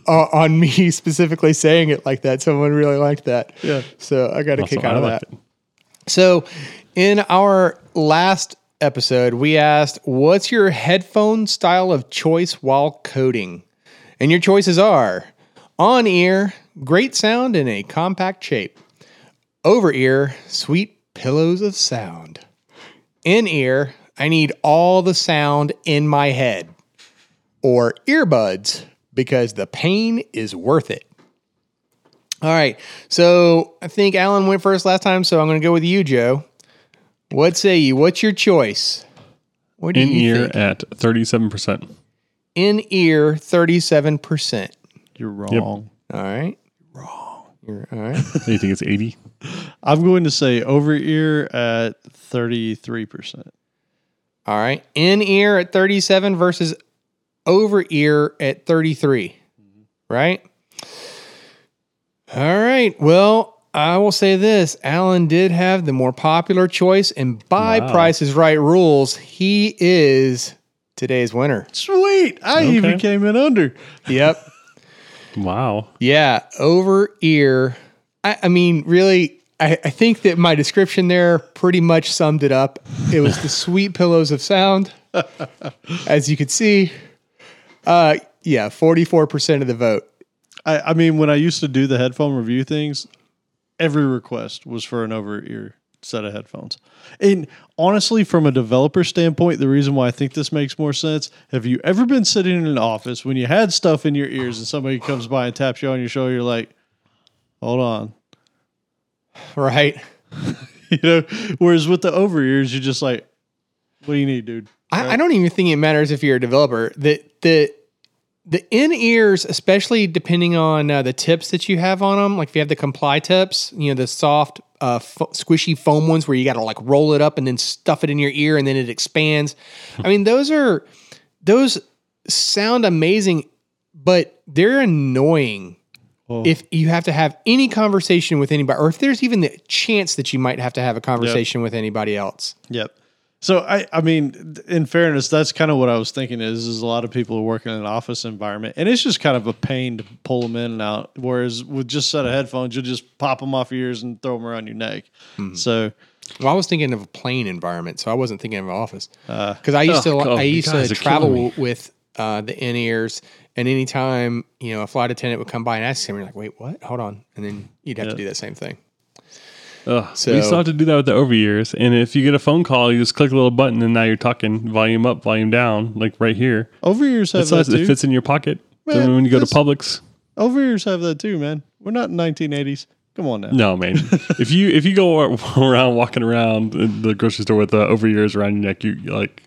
uh, on me (laughs) specifically saying it like that. Someone really liked that. Yeah. So I got a kick out I of that. it. So, in our last episode, we asked, What's your headphone style of choice while coding? And your choices are on ear, great sound in a compact shape, over ear, sweet pillows of sound, in ear, I need all the sound in my head, or earbuds because the pain is worth it. All right. So I think Allen went first last time, so I'm going to go with you, Joe. What say you? What's your choice? What do you mean? In you ear think? at thirty seven percent. In ear, 37%. you're wrong. All right. Wrong. You're all right. You think it's eighty? I'm going to say over ear at thirty three percent. all right. In ear at 37 versus over ear at 33. Right? All right. Well, I will say this Allen did have the more popular choice, and by Wow. Price is Right rules, he is today's winner. Sweet. I even came in under. Yep. (laughs) Wow. Yeah, over ear. I, I mean, really, I, I think that my description there pretty much summed it up. It was the (laughs) sweet pillows of sound, as you could see. Uh, yeah, forty-four percent of the vote. I, I mean, when I used to do the headphone review things, every request was for an over ear set of headphones. And honestly, from a developer standpoint, the reason why I think this makes more sense have you ever been sitting in an office when you had stuff in your ears and somebody comes by and taps you on your shoulder? You're like, hold on. (laughs) Right. (laughs) You know, whereas with the over ears, you're just like, what do you need, dude? I, I don't even think it matters if you're a developer. The the the in ears, especially depending on uh, the tips that you have on them, like if you have the comply tips, you know the soft, uh, fo- squishy foam ones where you got to like roll it up and then stuff it in your ear and then it expands. (laughs) I mean, those are those sound amazing, but they're annoying. If you have to have any conversation with anybody, or if there's even the chance that you might have to have a conversation with anybody else. Yep. So I, I mean, in fairness, that's kind of what I was thinking. Is is a lot of people are working in an office environment, and it's just kind of a pain to pull them in and out. Whereas with just a set of headphones, you'll just pop them off your ears and throw them around your neck. Hmm. So Well, I was thinking of a plane environment, so I wasn't thinking of an office. Because I used oh, to, God, I used to travel with uh, the in ears, and anytime you know a flight attendant would come by and ask him, you're like, "Wait, what? Hold on," and then you'd have to do that same thing. Ugh, So- we still have to do that with the over ears. And if you get a phone call, you just click a little button, and now you're talking volume up, volume down, like right here. over ears have So that it too. fits in your pocket. so when you go to Publix, Over ears have that too, man. We're not in 1980s. Come on now. no man. (laughs) if you if you go around walking around in the grocery store with the over ears around your neck, you like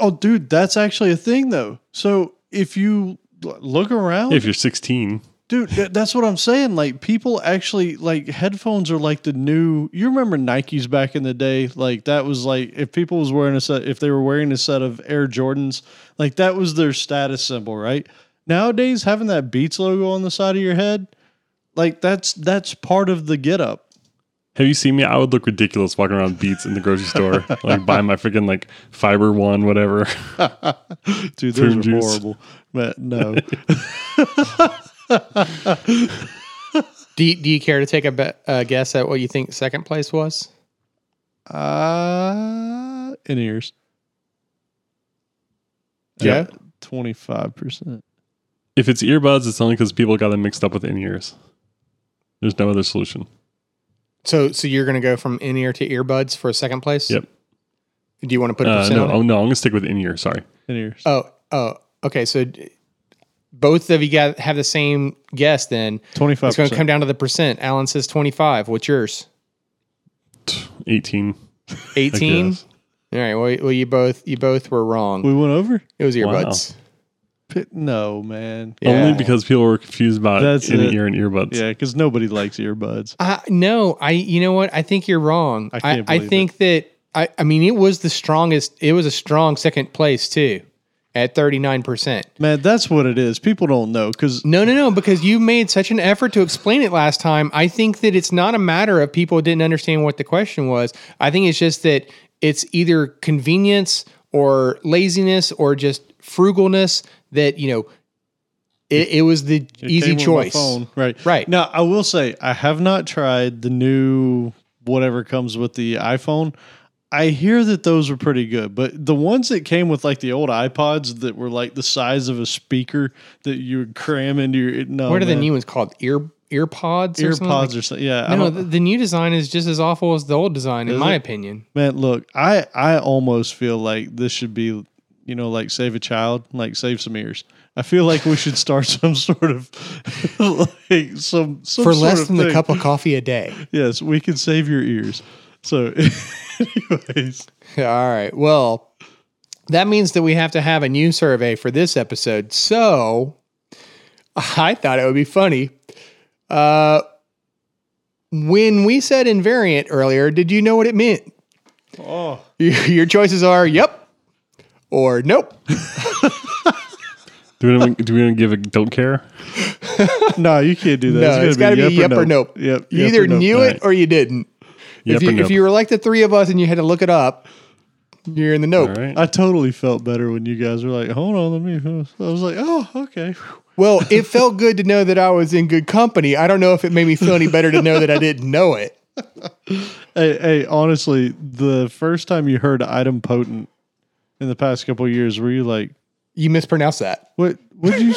Oh, dude, that's actually a thing though. So if you look around, if you're 16. Dude, that's what I'm saying. Like people actually like headphones are like the new. You remember Nikes back in the day? Like that was like if people was wearing a set, if they were wearing a set of Air Jordans, like that was their status symbol, right? Nowadays, having that Beats logo on the side of your head, like that's that's part of the get up. Have you seen me? I would look ridiculous walking around Beats in the grocery store, like buying my freaking like fiber one, whatever. (laughs) Dude, those are juice. horrible. But no, (laughs) (laughs) Do you, do you care to take a be- uh, guess at what you think second place was? uh, in ears. Yeah. twenty five percent. If it's earbuds, it's only because people got them mixed up with in ears. There's no other solution. So, so you're going to go from in ear to earbuds for second place? Yep. Do you want to put a Uh, percent no, on it? oh no, I'm gonna stick with in ear. Sorry. In ears. Oh, oh, okay. So d- both of you got have the same guess. Then Twenty five it's going to come down to the percent. Allen says twenty five. What's yours? 18. (laughs) Eighteen. All right. Well, well, you both you both were wrong. We went over. It was earbuds. P- No, man. Yeah. Only because people were confused about That's in it. ear and earbuds. Yeah, because nobody likes earbuds. Uh, no, I. You know what? I think you're wrong. I I, can't I, believe think that I. I mean, it was the strongest. It was a strong second place too, at thirty nine percent. Man, that's what it is. People don't know because No, no, no, because you made such an effort to explain it last time. I think that it's not a matter of people didn't understand what the question was. I think it's just that it's either convenience or laziness or just frugalness that, you know, it, it was the easy choice. Right. Right. Now, I will say, I have not tried the new whatever comes with the iPhone. I hear that those are pretty good, but the ones that came with like the old iPods that were like the size of a speaker that you would cram into your no. what are the new ones called? Ear ear pods? Or ear something? pods or something? Yeah, I no, the, the new design is just as awful as the old design, in my it? opinion. Man, look, I I almost feel like this should be, you know, like save a child, like save some ears. I feel like we should start (laughs) some sort of (laughs) like some, some For sort less of than the cup of coffee a day. Yes, we can save your ears. So, (laughs) anyways, All right. Well, that means that we have to have a new survey for this episode. So I thought it would be funny. Uh, when we said invariant earlier, did you know what it meant? oh, (laughs) Your choices are yep or nope. (laughs) Do we want do we to give a don't care? no, you can't do that. No, it's got to be yep or nope. Yep. You yep either or nope. knew it or you didn't. Yep if you nope? if you were like the three of us and you had to look it up, you're in the nope. All right. I totally felt better when you guys were like, "Hold on, let me." I was like, "Oh, okay." Well, it felt good to know that I was in good company. I don't know if it made me feel any better to know that I didn't know it. (laughs) Hey, hey, honestly, the first time you heard "item potent" in the past couple of years, were you like, You mispronounced that. "What? Would you?"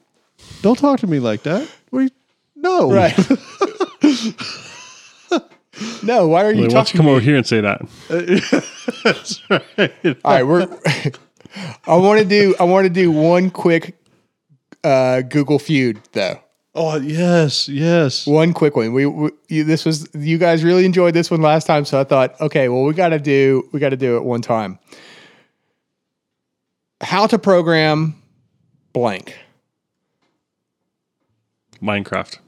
(laughs) Don't talk to me like that. What? you- No. Right. (laughs) no, why are you Wait, why don't you come over here and say that? That's (laughs) right. All right, we're. (laughs) I want to do. I want to do one quick uh, Google feud though. Oh yes, yes. One quick one. We, we you, this was you guys really enjoyed this one last time, so I thought, okay, well we got to do we got to do it one time. How to program blank Minecraft.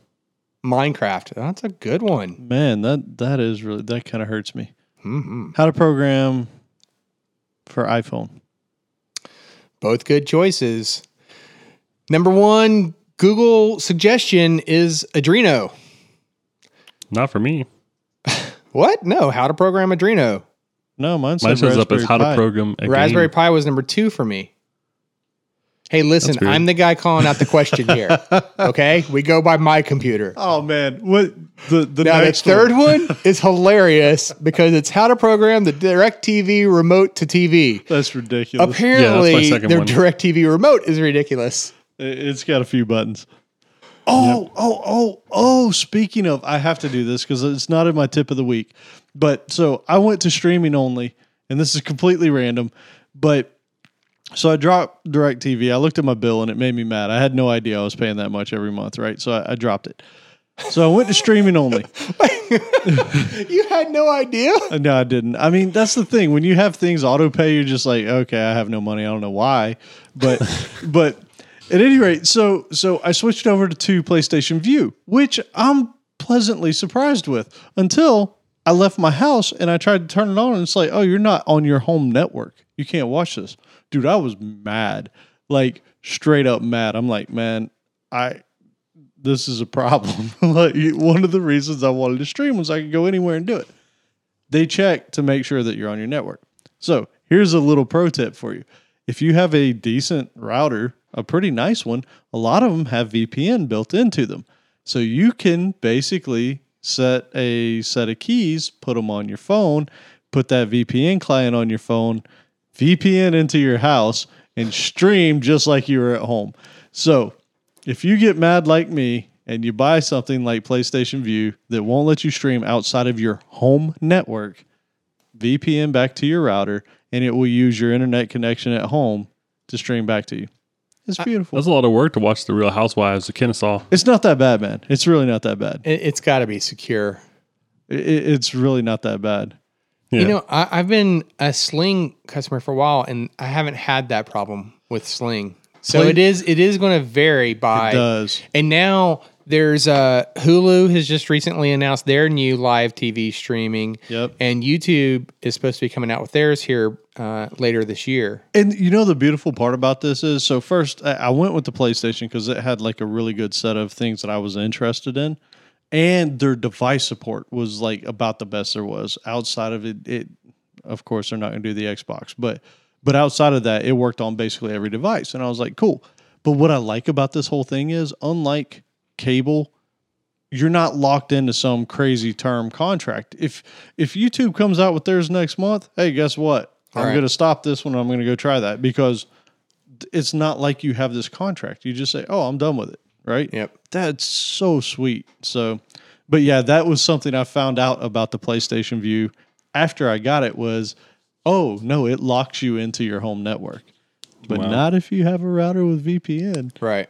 Minecraft. That's a good one. Man, that that is really that kind of hurts me. hmm How to program for iPhone? Both good choices. Number one Google suggestion is Arduino. Not for me. (laughs) What? No, how to program Arduino. No, mine Mine says shows up as Raspberry how to program a Raspberry game. Pi was number two for me. Hey, listen. I'm the guy calling out the question here. (laughs) Okay, we go by my computer. Oh man, what the the Now the next third one? one (laughs) is hilarious because it's how to program the DirecTV remote to TV. That's ridiculous. Apparently, second their one. DirecTV remote is ridiculous. It- It's got a few buttons. Oh, oh, oh, oh. Speaking of, I have to do this because it's not in my tip of the week. But so I went to streaming only, and this is completely random. But so I dropped DirecTV. I looked at my bill and it made me mad. I had no idea I was paying that much every month, right? So I, I dropped it. So I went to streaming only. (laughs) (laughs) You had no idea? Uh, No, I didn't. I mean, that's the thing. When you have things auto pay, you're just like, okay, I have no money. I don't know why, but (laughs) but at any rate, so so I switched over to two PlayStation Vue, which I'm pleasantly surprised with until I left my house and I tried to turn it on and it's like, oh, you're not on your home network. You can't watch this, dude. I was mad, like straight up mad. I'm like, man, I this is a problem. (laughs) like one of the reasons I wanted to stream was I could go anywhere and do it they check to make sure that you're on your network. So here's a little pro tip for you. If you have a decent router, a pretty nice one, a lot of them have VPN built into them. So you can basically set a set of keys, put them on your phone, put that VPN client on your phone, VPN into your house, and stream just like you were at home. So if you get mad like me and you buy something like PlayStation Vue that won't let you stream outside of your home network, VPN back to your router, and it will use your internet connection at home to stream back to you. It's beautiful. That's a lot of work to watch the Real Housewives of Kennesaw. It's not that bad, man. It's really not that bad. It, it's got to be secure. I- I- it's really not that bad. Yeah. You know, I, I've been a Sling customer for a while, and I haven't had that problem with Sling. So Play- it is it is going to vary by. It does. And now there's uh, Hulu has just recently announced their new live TV streaming. Yep. And YouTube is supposed to be coming out with theirs here uh, later this year. And you know the beautiful part about this is so first I I went with the PlayStation because it had like a really good set of things that I was interested in, and their device support was like about the best there was. Outside of it, it of course they're not going to do the Xbox, but but outside of that, it worked on basically every device, and I was like, cool. But what I like about this whole thing is, unlike cable, you're not locked into some crazy term contract. If if YouTube comes out with theirs next month, hey, guess what? I'm Right. going to stop this one. I'm going to go try that because it's not like you have this contract. You just say, "Oh, I'm done with it." Right? Yep. That's so sweet. So, but yeah, that was something I found out about the PlayStation Vue after I got it was, oh no, it locks you into your home network, but Wow. not if you have a router with VPN. Right.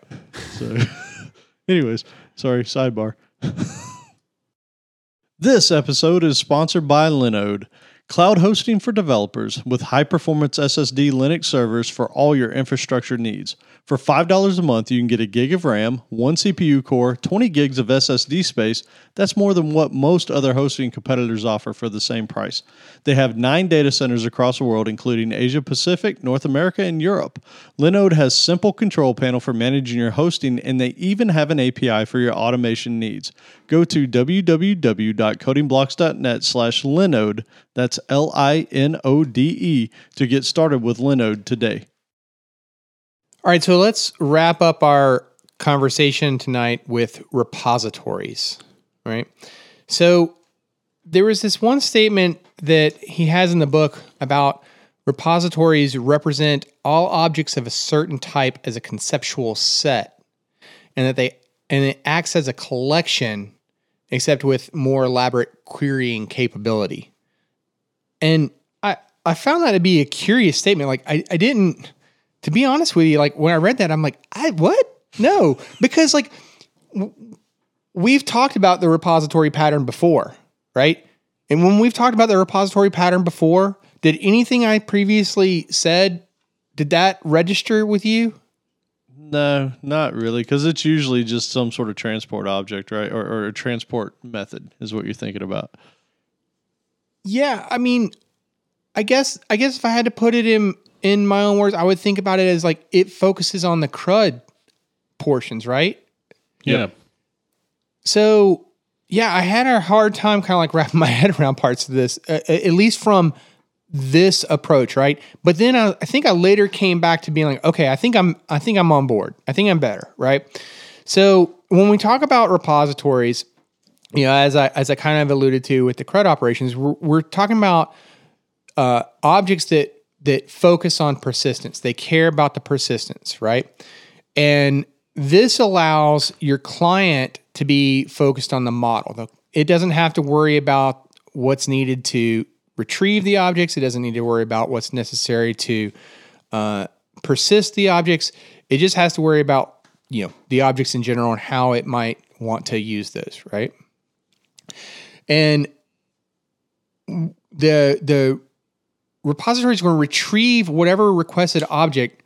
So, (laughs) anyways, sorry, sidebar. (laughs) this episode is sponsored by Linode, cloud hosting for developers with high performance SSD Linux servers for all your infrastructure needs. For $5 a month, you can get a gig of RAM, one CPU core, 20 gigs of SSD space. That's more than what most other hosting competitors offer for the same price. They have nine data centers across the world, including Asia Pacific, North America, and Europe. Linode has simple control panel for managing your hosting, and they even have an API for your automation needs. Go to www.codingblocks.net slash Linode, that's L-I-N-O-D-E, to get started with Linode today. All right, so let's wrap up our conversation tonight with repositories, right? So there was this one statement that he has in the book about repositories represent all objects of a certain type as a conceptual set and that they and it acts as a collection except with more elaborate querying capability. And I I found that to be a curious statement. Like I, I didn't to be honest with you, like when I read that, I'm like, I what? No, because like w- we've talked about the repository pattern before, right? And when we've talked about the repository pattern before, did anything I previously said did that register with you? No, not really, because it's usually just some sort of transport object, right? Or, or a transport method is what you're thinking about. Yeah, I mean, I guess I guess if I had to put it in in my own words, I would think about it as like it focuses on the crud portions, right? Yeah. So, yeah, I had a hard time kind of like (laughs) wrapping my head around parts of this, uh, at least from this approach, right? But then I, I think I later came back to being like, okay, I think I'm I think I'm on board. I think I'm better, right? So when we talk about repositories, you know, as I as I kind of alluded to with the CRUD operations, we're, we're talking about uh, objects that that focus on persistence. They care about the persistence, right? And this allows your client to be focused on the model. It doesn't have to worry about what's needed to retrieve the objects. It doesn't need to worry about what's necessary to uh, persist the objects. It just has to worry about you know the objects in general and how it might want to use those, right? And the the repository is going to retrieve whatever requested object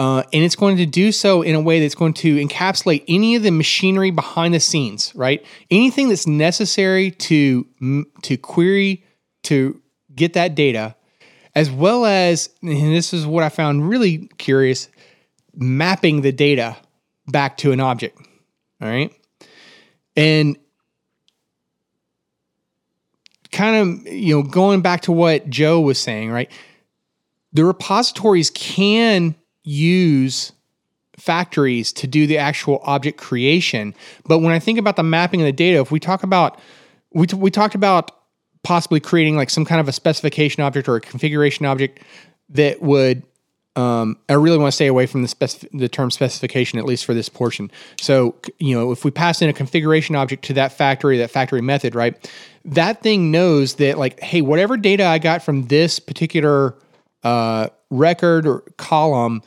uh, and it's going to do so in a way that's going to encapsulate any of the machinery behind the scenes, right? Anything that's necessary to to query to get that data, as well as and this is what I found really curious, mapping the data back to an object. All right, and kind of you know going back to what Joe was saying, right? The repositories can use factories to do the actual object creation. But when I think about the mapping of the data, if we talk about, we, t- we talked about possibly creating like some kind of a specification object or a configuration object that would, um, I really want to stay away from the, specif- the term specification, at least for this portion. So, you know, if we pass in a configuration object to that factory, that factory method, right, that thing knows that like, hey, whatever data I got from this particular uh, record or column,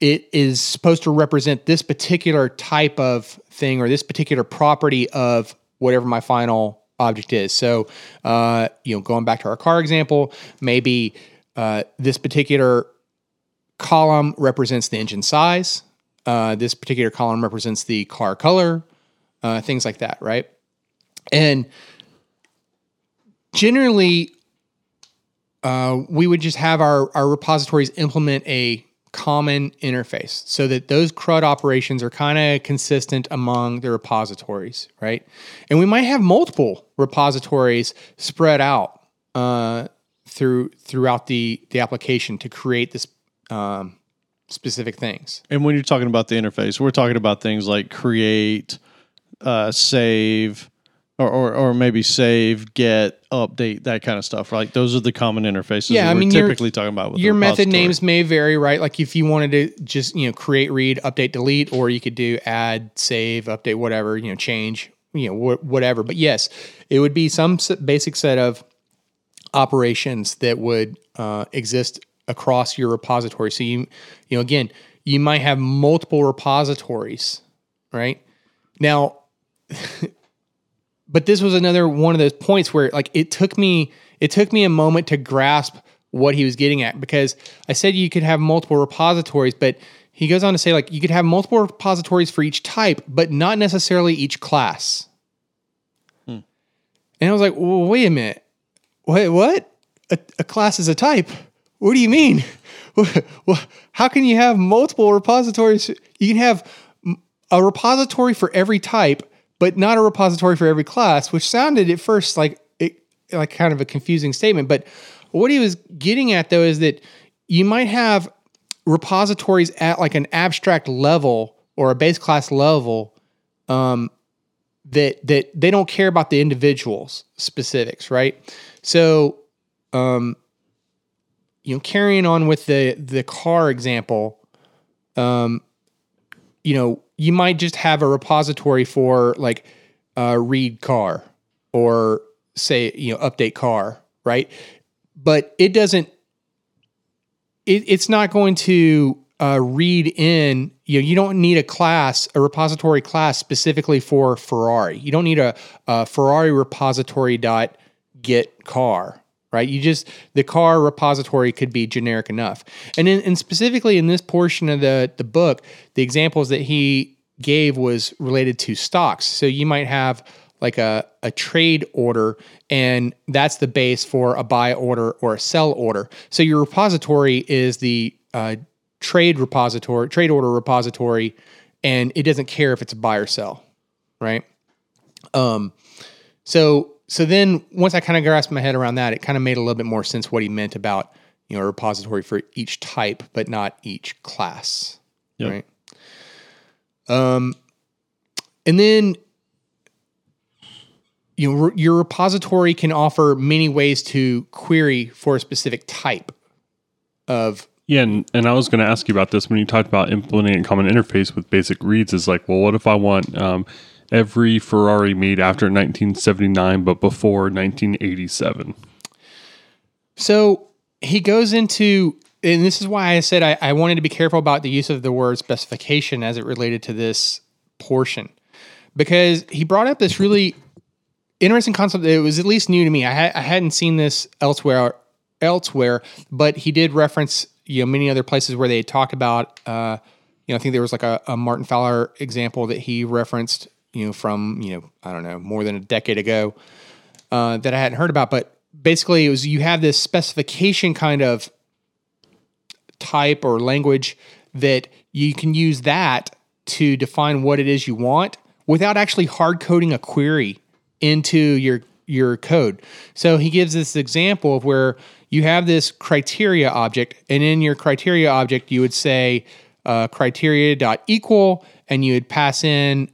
it is supposed to represent this particular type of thing or this particular property of whatever my final object is. So, uh, you know, going back to our car example, maybe uh, this particular column represents the engine size. Uh, this particular column represents the car color, uh, things like that, right? And generally, uh, we would just have our, our repositories implement a common interface so that those CRUD operations are kind of consistent among the repositories, right? And we might have multiple repositories spread out uh, through throughout the the application to create this um, specific things. And when you're talking about the interface, we're talking about things like create, uh, save, or, or, or maybe save, get, update, that kind of stuff, right? Those are the common interfaces. Yeah, I we're mean, typically talking about. With Your method names may vary, right? Like if you wanted to just you know create, read, update, delete, or you could do add, save, update, whatever you know, change, you know, wh- whatever. But yes, it would be some s- basic set of operations that would uh, exist across your repository. So you you know again, you might have multiple repositories, right? Now, (laughs) but this was another one of those points where like it took me it took me a moment to grasp what he was getting at because I said you could have multiple repositories, but he goes on to say like you could have multiple repositories for each type, but not necessarily each class. Hmm. And I was like, well, wait a minute. Wait, what? A, a class is a type? What do you mean? (laughs) well, how can you have multiple repositories? You can have a repository for every type, but not a repository for every class, which sounded at first like it, like kind of a confusing statement. But what he was getting at though is that you might have repositories at like an abstract level or a base class level um, that that they don't care about the individuals specifics, right? So, um, you know, carrying on with the the car example, um, you know, you might just have a repository for like uh, read car or say you know update car, right? But it doesn't. It, it's not going to uh, read in. You know, you don't need a class, a repository class specifically for Ferrari. You don't need a, a Ferrari repository dot get car right? You just the car repository could be generic enough. And in, and specifically in this portion of the the book, the examples that he gave was related to stocks. So you might have like a, a trade order, and that's the base for a buy order or a sell order. So your repository is the uh, trade repository, trade order repository, and it doesn't care if it's a buy or sell, right? Um, so so then once I kind of grasped my head around that, it kind of made a little bit more sense what he meant about you know a repository for each type, but not each class, Yep. right? Um, and then you know, re- your repository can offer many ways to query for a specific type of Yeah, and, and I was going to ask you about this when you talked about implementing a common interface with basic reads. Is like, well, what if I want um, every Ferrari made after 1979 but before 1987? So he goes into, and this is why I said I, I wanted to be careful about the use of the word specification as it related to this portion, because he brought up this really interesting concept. That was at least new to me. I, ha- I hadn't seen this elsewhere, elsewhere, but he did reference you know many other places where they talked about. Uh, you know, I think there was like a, a Martin Fowler example that he referenced. You know, from you know I don't know more than a decade ago uh, that I hadn't heard about, but basically it was you have this specification kind of type or language that you can use that to define what it is you want without actually hard coding a query into your your code. So he gives this example of where you have this criteria object, and in your criteria object you would say uh, criteria dot equal, and you would pass in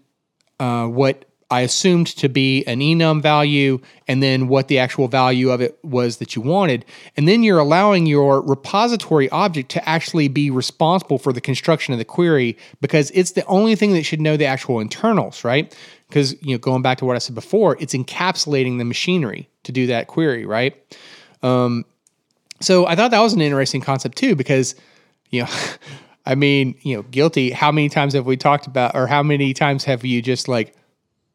uh, what I assumed to be an enum value, and then what the actual value of it was that you wanted. And then you're allowing your repository object to actually be responsible for the construction of the query because it's the only thing that should know the actual internals, right? Because you know, going back to what I said before, it's encapsulating the machinery to do that query, right? Um, so I thought that was an interesting concept too, because you know, (laughs) I mean, you know, guilty. How many times have we talked about, or how many times have you just like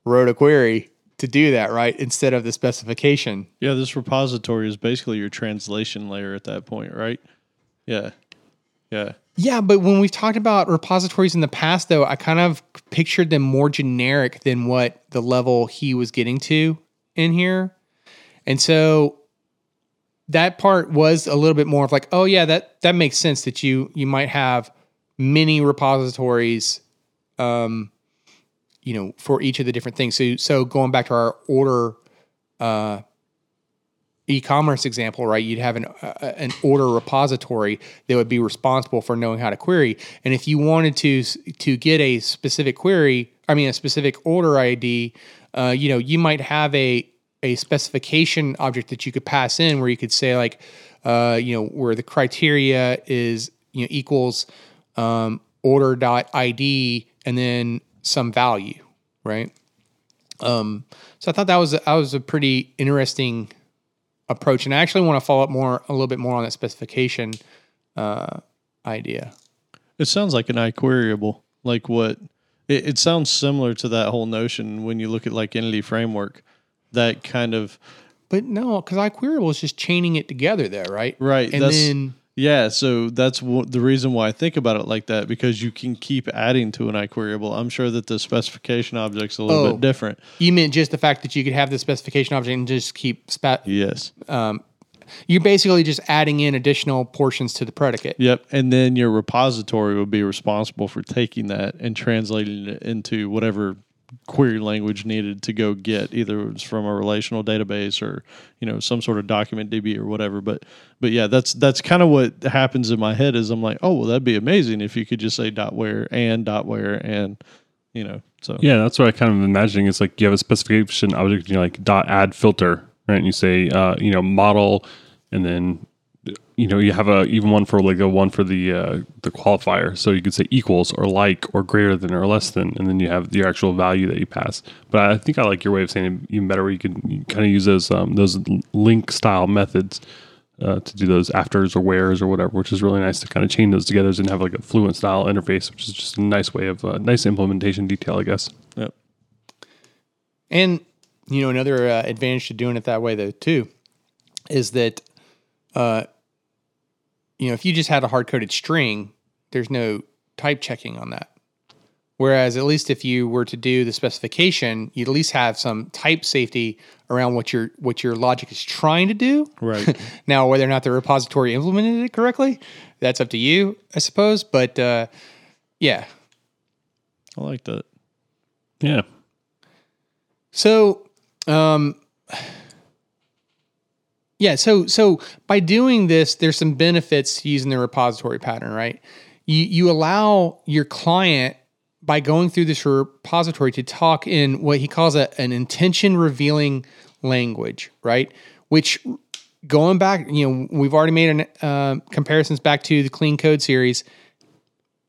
wrote a query to do that, right? Instead of the specification. Yeah, this repository is basically your translation layer at that point, right? Yeah. Yeah. Yeah, but when we've talked about repositories in the past, though, I kind of pictured them more generic than what the level he was getting to in here. And so that part was a little bit more of like, oh yeah, that that makes sense that you you might have many repositories um you know for each of the different things. So so going back to our order uh e-commerce example, right? You'd have an uh, an order repository that would be responsible for knowing how to query. And if you wanted to to get a specific query, I mean a specific order ID, uh, you know, you might have a a specification object that you could pass in where you could say like, uh, you know, where the criteria is you know equals um, order dot ID and then some value, right? Um, so I thought that was that was a pretty interesting approach, and I actually want to follow up more a little bit more on that specification uh, idea. It sounds like an IQueryable. Like what it, it sounds similar to that whole notion when you look at like Entity Framework. That kind of But no, because IQueryable is just chaining it together there, right? right. And then yeah. So that's w- the reason why I think about it like that because you can keep adding to an IQueryable. I'm sure that the specification object's a little Oh. bit different. you meant just the fact that you could have the specification object and just keep spat. Yes. Um, you're basically just adding in additional portions to the predicate. Yep. And then your repository would be responsible for taking that and translating it into whatever query language needed to go get either it was from a relational database or you know some sort of document DB or whatever but but yeah that's that's kind of what happens in my head is I'm like oh well that'd be amazing if you could just say dot where and dot where and you know so Yeah, that's what I kind of imagining. It's like you have a specification object, and you're like dot add filter, right? And you say, uh, you know, model, and then you know you have a even one for like a one for the uh, the qualifier. So you could say equals or like or greater than or less than, and then you have your actual value that you pass. But I think I like your way of saying it even better, where you can kind of use those um, those LINQ style methods. Uh, to do those afters or wheres or whatever, which is really nice to kind of chain those together and have like a fluent style interface, which is just a nice way of uh, nice implementation detail, I guess. yep. And you know, another uh, advantage to doing it that way, though, too, is that, uh, you know, if you just had a hard coded string, there's no type checking on that. Whereas, at least if you were to do the specification, you'd at least have some type safety around what your what your logic is trying to do. right (laughs) now, whether or not the repository implemented it correctly, that's up to you, I suppose. But uh, yeah, I like that Yeah. So, um, Yeah, so so by doing this, there's some benefits to using the repository pattern, right? You you allow your client by going through this repository to talk in what he calls a, an intention revealing language, right? Which going back, you know, we've already made an, uh, comparisons back to the clean code series.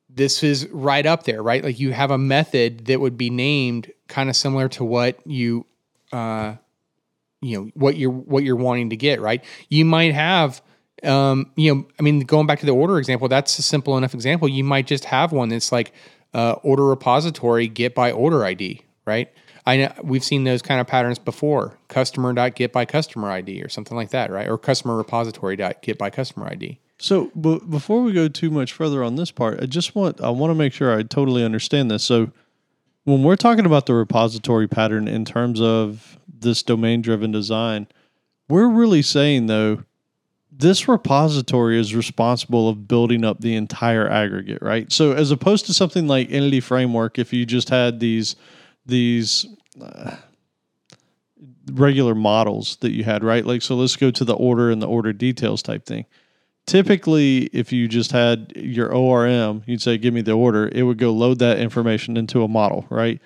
This is right up there, right? Like you have a method that would be named kind of similar to what you uh, you know what you're what you're wanting to get right? You might have um you know i mean going back to the order example that's a simple enough example. You might just have one that's like uh, order repository get by order id right? I know we've seen those kind of patterns before customer dot get by customer id or something like that right? Or customer repository dot get by customer id So, but before we go too much further on this part, I just want I want to make sure I totally understand this. So, when we're talking about the repository pattern in terms of this domain driven design, we're really saying though this repository is responsible of building up the entire aggregate, right? So as opposed to something like Entity Framework, if you just had these these uh, regular models that you had, right? Like so, let's go to the order and the order details type thing typically if you just had your ORM, you'd say, give me the order. It would go load that information into a model, right?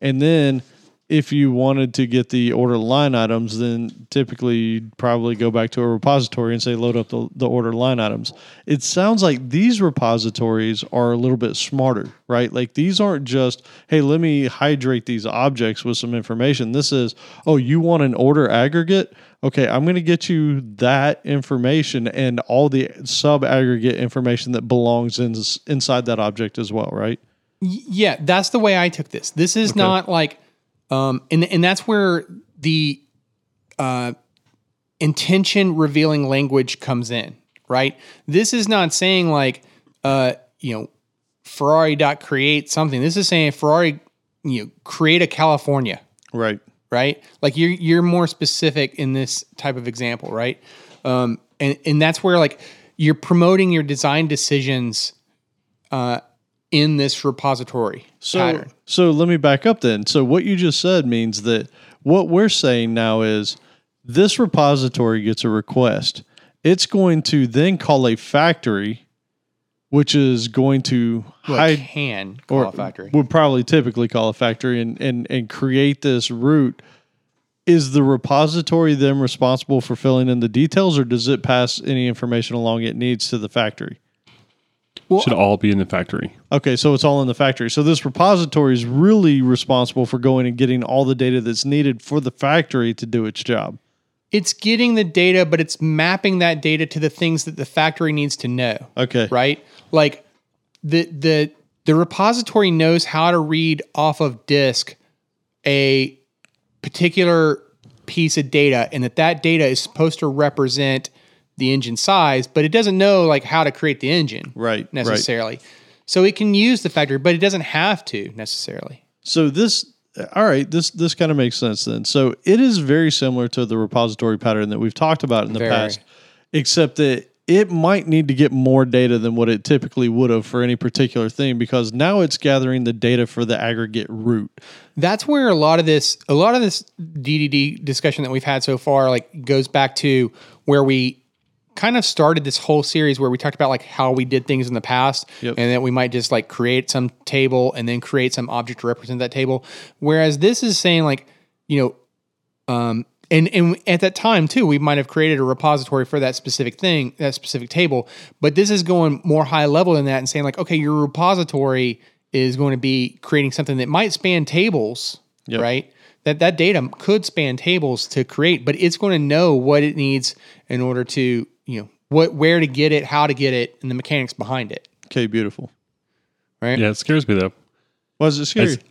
And then if you wanted to get the order line items, then typically you'd probably go back to a repository and say, load up the, the order line items. It sounds like these repositories are a little bit smarter, right? Like these aren't just, hey, let me hydrate these objects with some information. This is, oh, you want an order aggregate? Okay, I'm going to get you that information and all the sub aggregate information that belongs in, inside that object as well, right? Yeah, that's the way I took this. This is Okay. not like, um, and and that's where the uh, intention revealing language comes in, right? This is not saying like, uh, you know, Ferrari dot create something. This is saying Ferrari, you know, create a California, Right. right? Like you're you're more specific in this type of example, right? Um, and and that's where like you're promoting your design decisions uh, in this repository So, pattern. so let me back up then. So what you just said means that what we're saying now is this repository gets a request. It's going to then call a factory, which is going to Well, hide can call or a factory. would probably typically call a factory and, and, and create this root. Is the repository then responsible for filling in the details, or does it pass any information along it needs to the factory? Should all be in the factory. Okay, so it's all in the factory. So this repository is really responsible for going and getting all the data that's needed for the factory to do its job. It's getting the data, but it's mapping that data to the things that the factory needs to know. Okay. right? Like the the the repository knows how to read off of disk a particular piece of data and that that data is supposed to represent the engine size, but it doesn't know like how to create the engine Right, right. necessarily. So it can use the factory, but it doesn't have to necessarily. So this all right, this this kind of makes sense then. So it is very similar to the repository pattern that we've talked about in the Very. past, except that it might need to get more data than what it typically would have for any particular thing because now it's gathering the data for the aggregate root. that's where a lot of this a lot of this DDD discussion that we've had so far like goes back to where we kind of started this whole series where we talked about like how we did things in the past Yep. and that we might just like create some table and then create some object to represent that table whereas this is saying like you know um and and at that time too we might have created a repository for that specific thing that specific table but this is going more high level than that and saying like okay your repository is going to be creating something that might span tables Yep. right that that data could span tables to create but it's going to know what it needs in order to you know what where to get it how to get it and the mechanics behind it Okay, beautiful. right Yeah, it scares me though. Why is it scary? That's-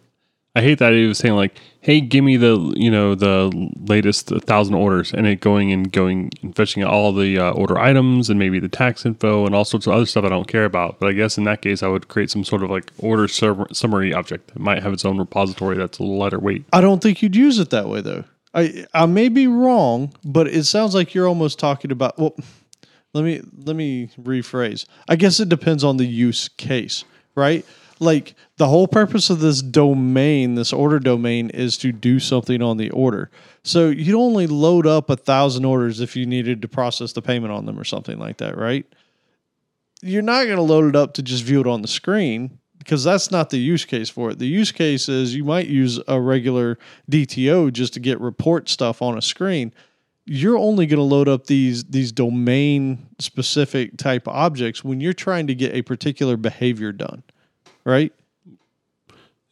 I hate that he was saying like, "Hey, give me the you know the latest thousand orders," and it going and going and fetching all the uh, order items and maybe the tax info and all sorts of other stuff I don't care about. But I guess in that case, I would create some sort of like order sum- summary object that might have its own repository that's a little lighter weight. I don't think you'd use it that way though. I I may be wrong, but it sounds like you're almost talking about well let me let me rephrase. I guess it depends on the use case, right? like the whole purpose of this domain, this order domain, is to do something on the order. So you'd only load up a thousand orders if you needed to process the payment on them or something like that, right? You're not going to load it up to just view it on the screen because that's not the use case for it. The use case is you might use a regular DTO just to get report stuff on a screen. You're only going to load up these these domain specific type objects when you're trying to get a particular behavior done, right?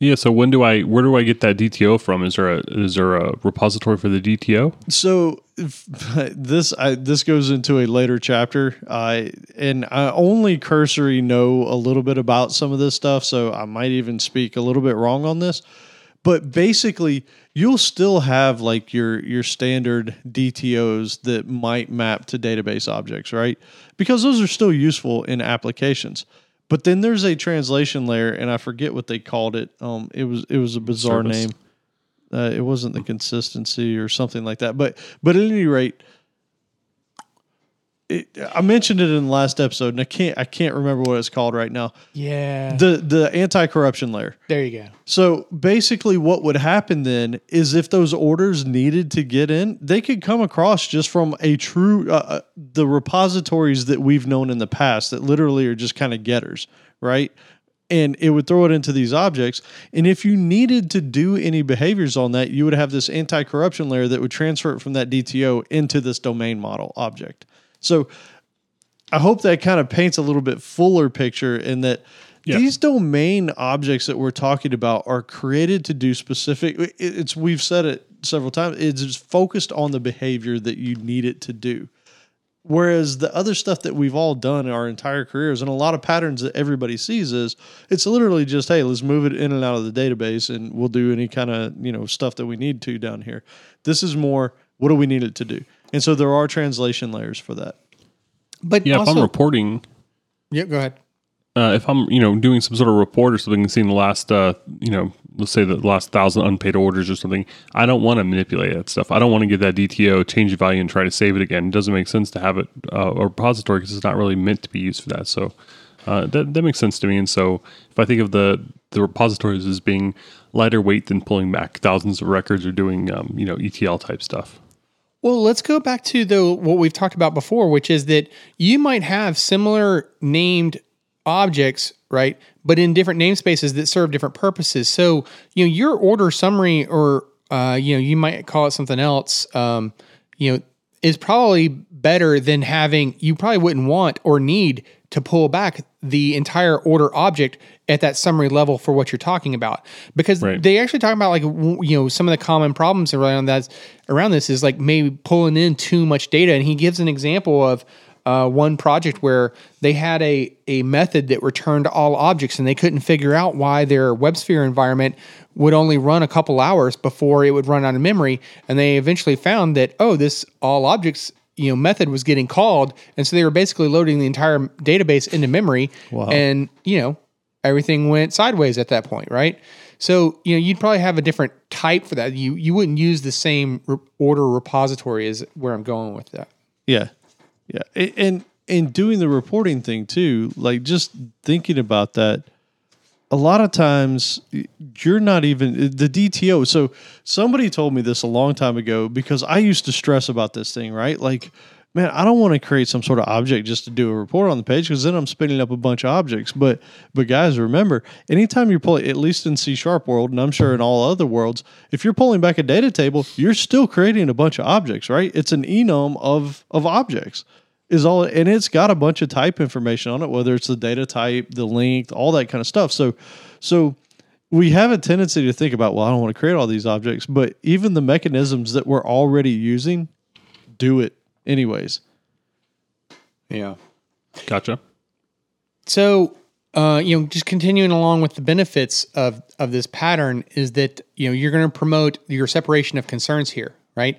Yeah. So when do I? Where do I get that DTO from? Is there a is there a repository for the DTO? So if, (laughs) this I, this goes into a later chapter, uh, and I only cursory know a little bit about some of this stuff, so I might even speak a little bit wrong on this. But basically, you'll still have like your your standard DTOs that might map to database objects, right? Because those are still useful in applications. But then there's a translation layer, and I forget what they called it. Um, it was it was a bizarre Service. name. Uh, it wasn't the consistency or something like that. But but at any rate, it, I mentioned it in the last episode, and I can't I can't remember what it's called right now. Yeah. The the anti corruption layer. there you go. So basically, what would happen then is if those orders needed to get in, they could come across just from a true uh, uh, the repositories that we've known in the past that literally are just kind of getters, right? And it would throw it into these objects. And if you needed to do any behaviors on that, you would have this anti corruption layer that would transfer it from that DTO into this domain model object. So I hope that kind of paints a little bit fuller picture in that Yeah. these domain objects that we're talking about are created to do specific it's we've said it several times it's just focused on the behavior that you need it to do. Whereas the other stuff that we've all done in our entire careers and a lot of patterns that everybody sees is it's literally just hey let's move it in and out of the database and we'll do any kind of you know stuff that we need to down here. This is more what do we need it to do and so there are translation layers for that But Yeah. also, if I'm reporting, yeah, go ahead. uh, if I'm you know doing some sort of report or something, and seeing the last uh, you know let's say the last thousand unpaid orders or something, I don't want to manipulate that stuff. I don't want to get that DTO, change the value, and try to save it again. It doesn't make sense to have it uh, a repository because it's not really meant to be used for that. So uh, that that makes sense to me. And so if I think of the the repositories as being lighter weight than pulling back thousands of records or doing um, you know ETL type stuff. Well, let's go back to the what we've talked about before, which is that you might have similar named objects, right? But in different namespaces that serve different purposes. So, you know, your order summary, or uh, you know, you might call it something else. Um, you know, is probably better than having. You probably wouldn't want or need to pull back the entire order object at that summary level for what you're talking about. Because Right. they actually talk about like you know some of the common problems around that around this is like maybe pulling in too much data. And he gives an example of uh, one project where they had a a method that returned all objects and they couldn't figure out why their WebSphere environment would only run a couple hours before it would run out of memory. And they eventually found that oh this all objects you know method was getting called. And so they were basically loading the entire database into memory. And you know everything went sideways at that point right so you know you'd probably have a different type for that you you wouldn't use the same re- order repository as where i'm going with that Yeah, yeah, A- and and doing the reporting thing too, like just thinking about that. A lot of times, you're not even the DTO. So somebody told me this a long time ago because I used to stress about this thing, right? Like, man, I don't want to create some sort of object just to do a report on the page because then I'm spinning up a bunch of objects. But but guys, remember, anytime you're pulling, at least in C sharp world, and I'm sure in all other worlds, if you're pulling back a data table, you're still creating a bunch of objects, right? It's an enum of of objects is all and it's got a bunch of type information on it whether it's the data type the length all that kind of stuff so so we have a tendency to think about well i don't want to create all these objects but even the mechanisms that we're already using do it anyways yeah Gotcha. So, uh, you know, just continuing along with the benefits of of this pattern is that you know you're going to promote your separation of concerns here, right?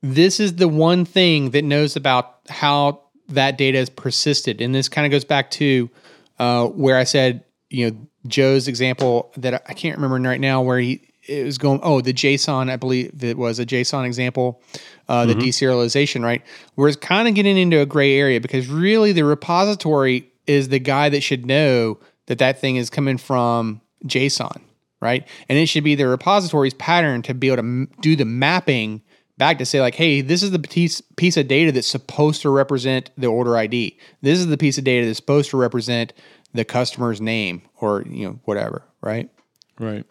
This is the one thing that knows about how that data is persisted, and this kind of goes back to uh, where I said, you know, Joe's example that I- I can't remember right now, where he it was going. Oh, the JSON, I believe it was a JSON example, uh, the deserialization, right? we're kind of getting into a gray area because really the repository is the guy that should know that that thing is coming from JSON, right? And it should be the repository's pattern to be able to m- do the mapping back to say like, hey, this is the piece piece of data that's supposed to represent the order ID. This is the piece of data that's supposed to represent the customer's name or you know whatever, right? Right.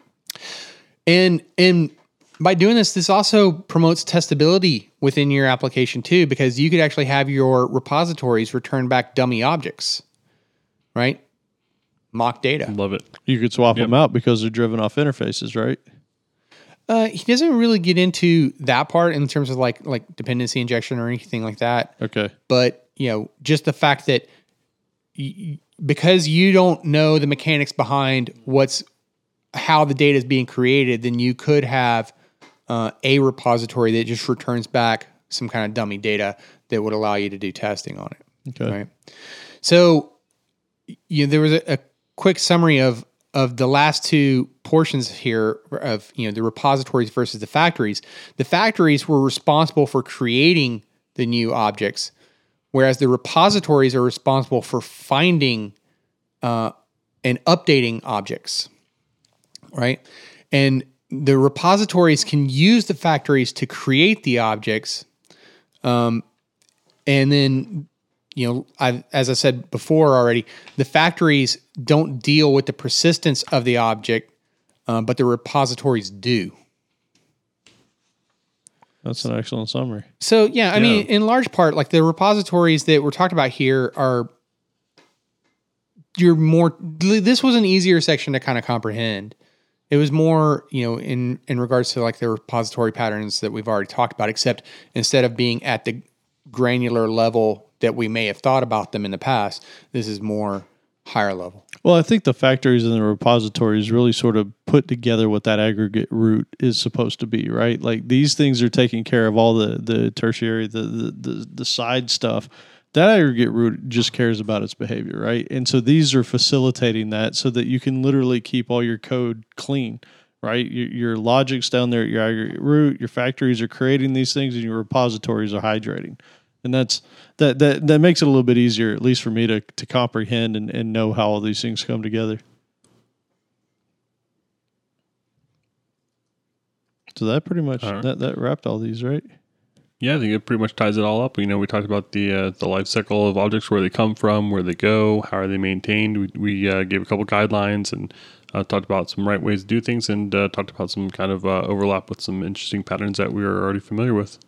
And and by doing this, this also promotes testability within your application too, because you could actually have your repositories return back dummy objects, right? Mock data. Love it. You could swap them out because they're driven off interfaces, right? Uh, he doesn't really get into that part in terms of like like dependency injection or anything like that. Okay. But you know, just the fact that y- y- because you don't know the mechanics behind what's how the data is being created, then you could have uh, a repository that just returns back some kind of dummy data that would allow you to do testing on it. Okay. Right. So, you know, there was a, a quick summary of of the last two portions here of you know the repositories versus the factories. The factories were responsible for creating the new objects, whereas the repositories are responsible for finding uh, and updating objects. Right, and the repositories can use the factories to create the objects, um, and then you know, I, as I said before already, the factories don't deal with the persistence of the object, uh, but the repositories do. That's an excellent summary. So yeah, I mean, in large part, like the repositories that we're talking about here are you're more. This was an easier section to kind of comprehend. It was more, you know, in in regards to like the repository patterns that we've already talked about, except instead of being at the granular level that we may have thought about them in the past, this is more higher level. Well, I think the factories and the repositories really sort of put together what that aggregate root is supposed to be, right? Like these things are taking care of all the the tertiary, the the the, the side stuff. That aggregate root just cares about its behavior, right? And so these are facilitating that so that you can literally keep all your code clean, right? Your, your logic's down there at your aggregate root. Your factories are creating these things, and your repositories are hydrating and that's that that that makes it a little bit easier at least for me to to comprehend and, and know how all these things come together so that pretty much right. that that wrapped all these right Yeah, I think it pretty much ties it all up. You know, we talked about the uh, the life cycle of objects, where they come from, where they go, how are they maintained. We, we uh, gave a couple guidelines and uh, talked about some right ways to do things, and uh, talked about some kind of uh, overlap with some interesting patterns that we were already familiar with.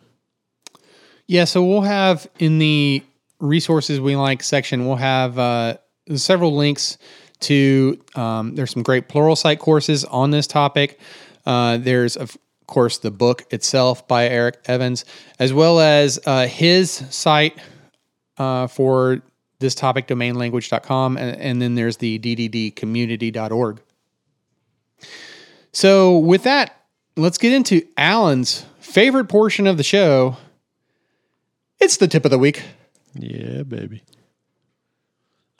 Yeah, so we'll have in the resources we like section, we'll have uh, several links to. Um, there's some great Pluralsight courses on this topic. Uh, there's of course the book itself by Eric Evans, as well as uh, his site uh, for this topic, domainlanguage.com, and, and then there's the dddcommunity.org. So with that, let's get into Allen's favorite portion of the show. It's the tip of the week. yeah baby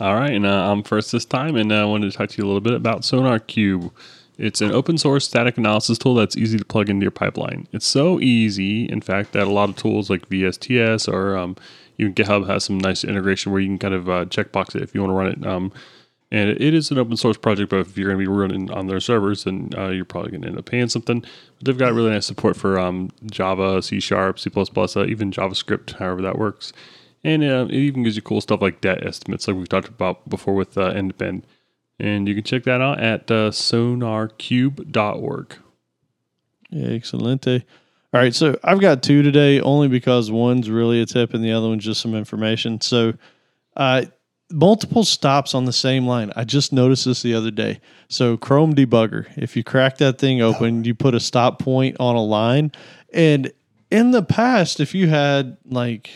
All right, and uh, I'm first this time, and uh, I wanted to talk to you a little bit about SonarQube. It's an open source static analysis tool that's easy to plug into your pipeline. It's so easy, in fact, that a lot of tools like VSTS or um, even GitHub has some nice integration where you can kind of uh, checkbox it if you want to run it. Um, and it is an open source project, but if you're going to be running on their servers, then uh, you're probably going to end up paying something. But they've got really nice support for um, Java, C Sharp, C++, uh, even JavaScript, however that works. And uh, it even gives you cool stuff like debt estimates, like we talked about before with uh, NDepend. And you can check that out at uh, sonarqube.org. excelente all right so i've got two today only because one's really a tip and the other one's just some information so uh multiple stops on the same line. I just noticed this the other day. So Chrome debugger, if you crack that thing open, you put a stop point on a line. And in the past, if you had like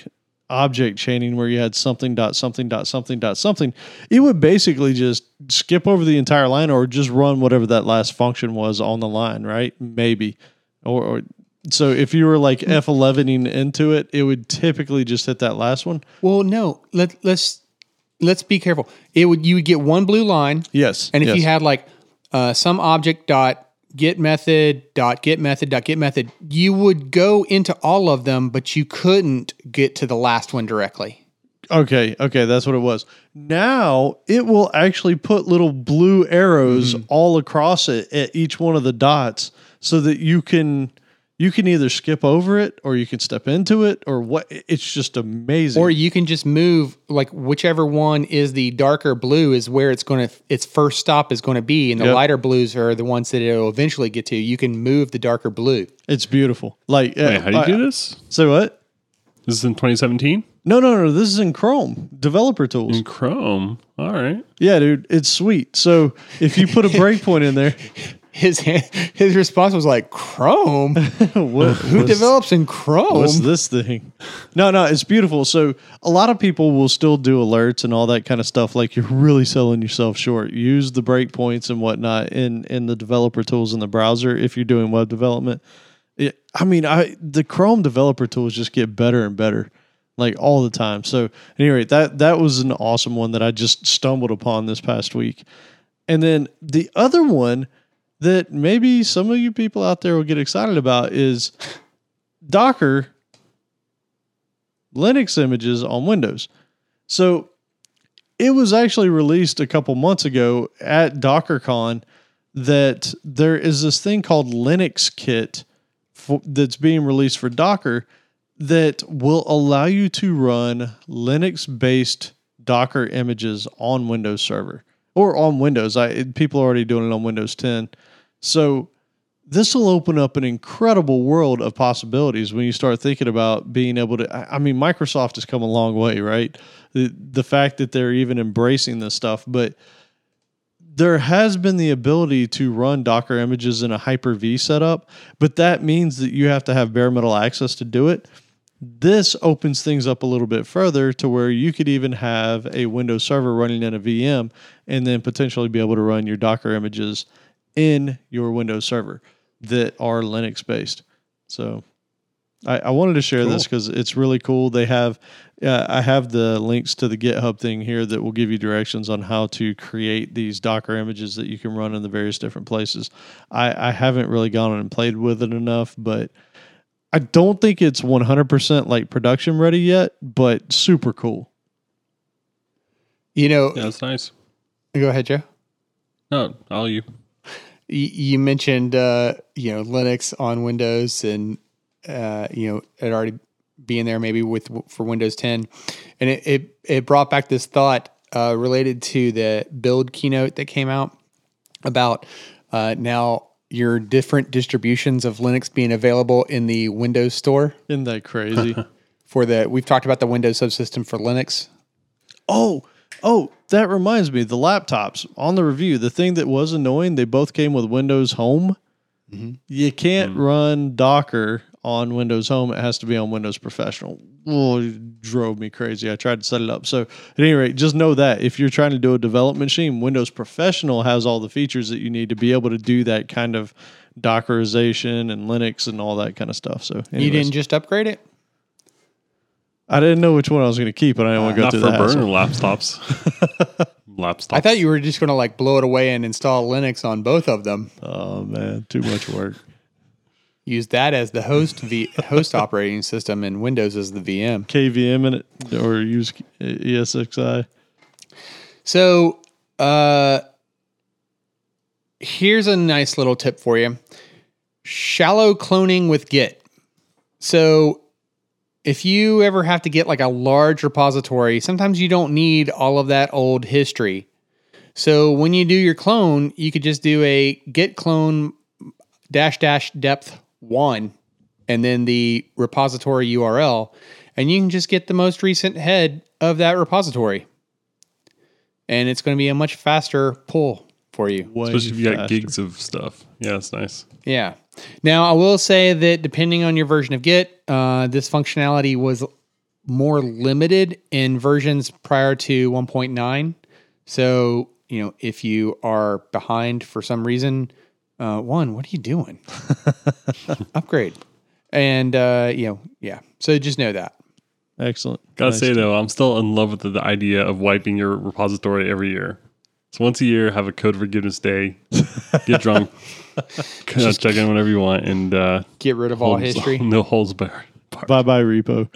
object chaining where you had something dot something dot something dot something, it would basically just skip over the entire line or just run whatever that last function was on the line, right? Maybe. Or, or so if you were like F11ing into it, it would typically just hit that last one. Well, no, let let's let's be careful. It would you would get one blue line, Yes. and if yes. you had like uh, some object dot get method dot get method dot get method, you would go into all of them, but you couldn't get to the last one directly. Okay, okay, that's what it was. Now it will actually put little blue arrows mm-hmm. all across it at each one of the dots so that you can you can either skip over it or you can step into it or what it's just amazing. Or you can just move like whichever one is the darker blue is where it's going to its first stop is going to be, and the Yep. lighter blues are the ones that it'll eventually get to. You can move the darker blue. it's beautiful. Like Wait, uh, how do you do this? Say what? This is in 2017 No, no, no. This is in Chrome developer tools. in Chrome. All right. Yeah, dude, it's sweet. So if you put a (laughs) breakpoint in there, His his response was like Chrome. (laughs) what, Who develops in Chrome? What's this thing? No, no, it's beautiful. So a lot of people will still do alerts and all that kind of stuff. Like you're really selling yourself short. Use the breakpoints and whatnot in in the developer tools in the browser if you're doing web development. It, I mean, I the Chrome developer tools just get better and better, like all the time. So anyway, that that was an awesome one that I just stumbled upon this past week. And then the other one that maybe some of you people out there will get excited about is Docker Linux images on Windows. So it was actually released a couple months ago at DockerCon that there is this thing called LinuxKit for, that's being released for Docker that will allow you to run Linux based Docker images on Windows Server or on Windows. I people are already doing it on Windows 10. So this will open up an incredible world of possibilities when you start thinking about being able to I mean Microsoft has come a long way, right? The the fact that they're even embracing this stuff, but there has been the ability to run Docker images in a Hyper-V setup, but that means that you have to have bare metal access to do it. This opens things up a little bit further to where you could even have a Windows server running in a VM and then potentially be able to run your Docker images in your Windows server that are Linux based. So I, I wanted to share this because it's really cool. They have, uh, I have the links to the GitHub thing here that will give you directions on how to create these Docker images that you can run in the various different places. I, I haven't really gone and played with it enough, but I don't think it's 100% like production ready yet, but super cool. you know, Yeah, that's nice. go ahead, Joe. No, all you. You mentioned uh, you know Linux on Windows and uh, you know it already being there maybe with for Windows 10, and it it, it brought back this thought uh, related to the build keynote that came out about uh, now your different distributions of Linux being available in the Windows Store Isn't that crazy? (laughs) for the we've talked about the Windows subsystem for Linux. Oh, oh, that reminds me. The laptops on the review, the thing that was annoying, they both came with Windows Home. Mm-hmm. You can't mm. run Docker on Windows Home. It has to be on Windows Professional. Oh, it drove me crazy. I tried to set it up. So, at any rate, just know that if you're trying to do a development machine, Windows Professional has all the features that you need to be able to do that kind of Dockerization and Linux and all that kind of stuff. So, You didn't just upgrade it. I didn't know which one I was going to keep, and I didn't want to go Not through for the hassle. burner laptops. (laughs) laptops. I thought you were just going to like blow it away and install Linux on both of them. Oh man, too much work. use that as the host v host operating system and Windows as the VM. KVM in it or use ESXi. So, uh, here's a nice little tip for you: shallow cloning with Git. So, if you ever have to get like a large repository, sometimes you don't need all of that old history. So when you do your clone, you could just do a git clone dash dash depth one and then the repository URL, and you can just get the most recent head of that repository. And it's going to be a much faster pull for you. Way Especially if you got gigs of stuff. Yeah, that's nice. Yeah. Now, I will say that depending on your version of Git, uh, this functionality was more limited in versions prior to 1.9. So, you know, if you are behind for some reason, uh, one, what are you doing? (laughs) Upgrade. And, uh, you know, yeah. So just know that. Excellent. Gotta Nice. say though, I'm still in love with the, the idea of wiping your repository every year. So once a year, have a code forgiveness day, get drunk, (laughs) check in whenever you want, and uh, Get rid of all holds- history. (laughs) no holds barred. Bye bye repo.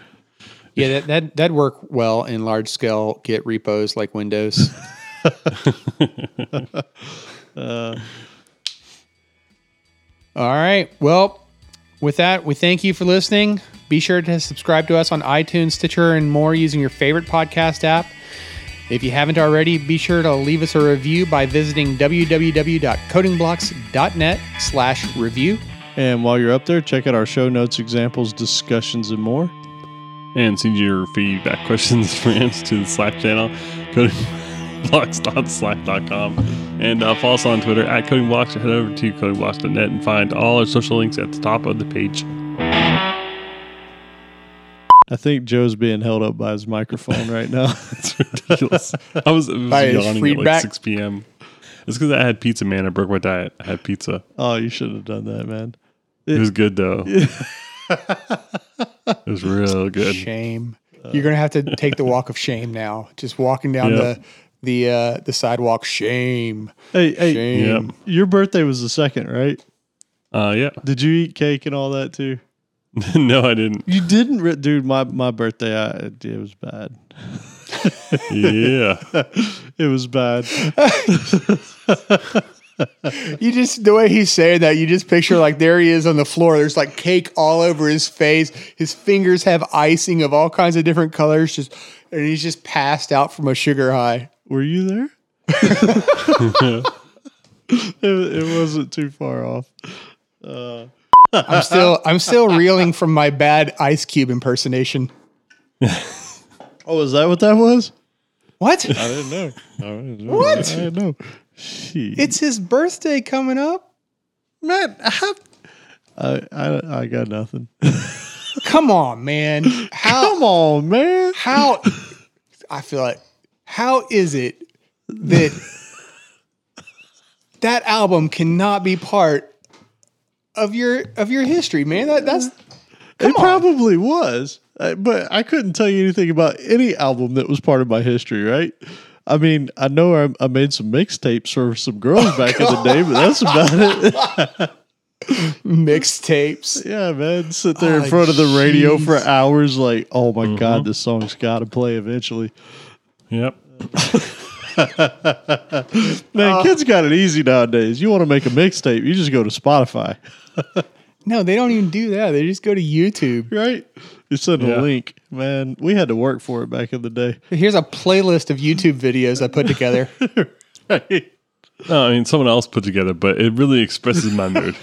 Yeah, that, that that'd work well in large scale Git repos like Windows. (laughs) All right. Well, with that, we thank you for listening. Be sure to subscribe to us on iTunes, Stitcher, and more using your favorite podcast app. If you haven't already, be sure to leave us a review by visiting www.codingblocks.net slash review. And while you're up there, check out our show notes, examples, discussions, and more. And send your feedback, (laughs) questions, friends to the Slack channel, codingblocks.slack.com. And uh, follow us on Twitter at codingblocks. Head over to codingblocks.net and find all our social links at the top of the page. I think Joe's being held up by his microphone right now. (laughs) It's ridiculous. I was, I was By his yawning at feedback? like 6 p.m. It's because I had pizza, man. I broke my diet. I had pizza. oh, you should have done that, man. It was good, though. (laughs) it was real good. Shame. You're gonna have to take the walk of shame now. Just walking down Yeah. the the uh, the sidewalk. Shame. Hey, hey, Shame. Yep. your birthday was the second, right? Uh, yeah. Did you eat cake and all that too? (laughs) no, I didn't. You didn't, re- dude. My my birthday, I, it was bad. Yeah. (laughs) It was bad. You just the way he's saying that, you just picture like there he is on the floor. There's like cake all over his face. His fingers have icing of all kinds of different colors. Just and he's just passed out from a sugar high. Were you there? (laughs) it, it wasn't too far off. Uh, I'm still I'm still reeling from my bad Ice Cube impersonation. Oh, is that what that was? What? I didn't know. I didn't know. What? I didn't know. Shit. It's his birthday coming up. man. I, I I I got nothing. (laughs) Come on, man. How Come on, man. how I feel like how is it that (laughs) that album cannot be part of your of your history, man? That that's it probably was, but I couldn't tell you anything about any album that was part of my history, right? I mean, I know I, I made some mixtapes for some girls (laughs) oh, back in the day, but that's about it. (laughs) mixtapes. yeah, man, sit there in Oh, front of the radio for hours, like, oh my god, mm-hmm. this song's got to play eventually. Yep. (laughs) (laughs) Man, oh. kids got it easy nowadays. You want to make a mixtape, you just go to Spotify, (laughs) No, they don't even do that. They just go to YouTube. right? You send a link. Man, we had to work for it back in the day. Here's a playlist of YouTube videos I put together. (laughs) Right? No, I mean someone else put together, but it really expresses my mood.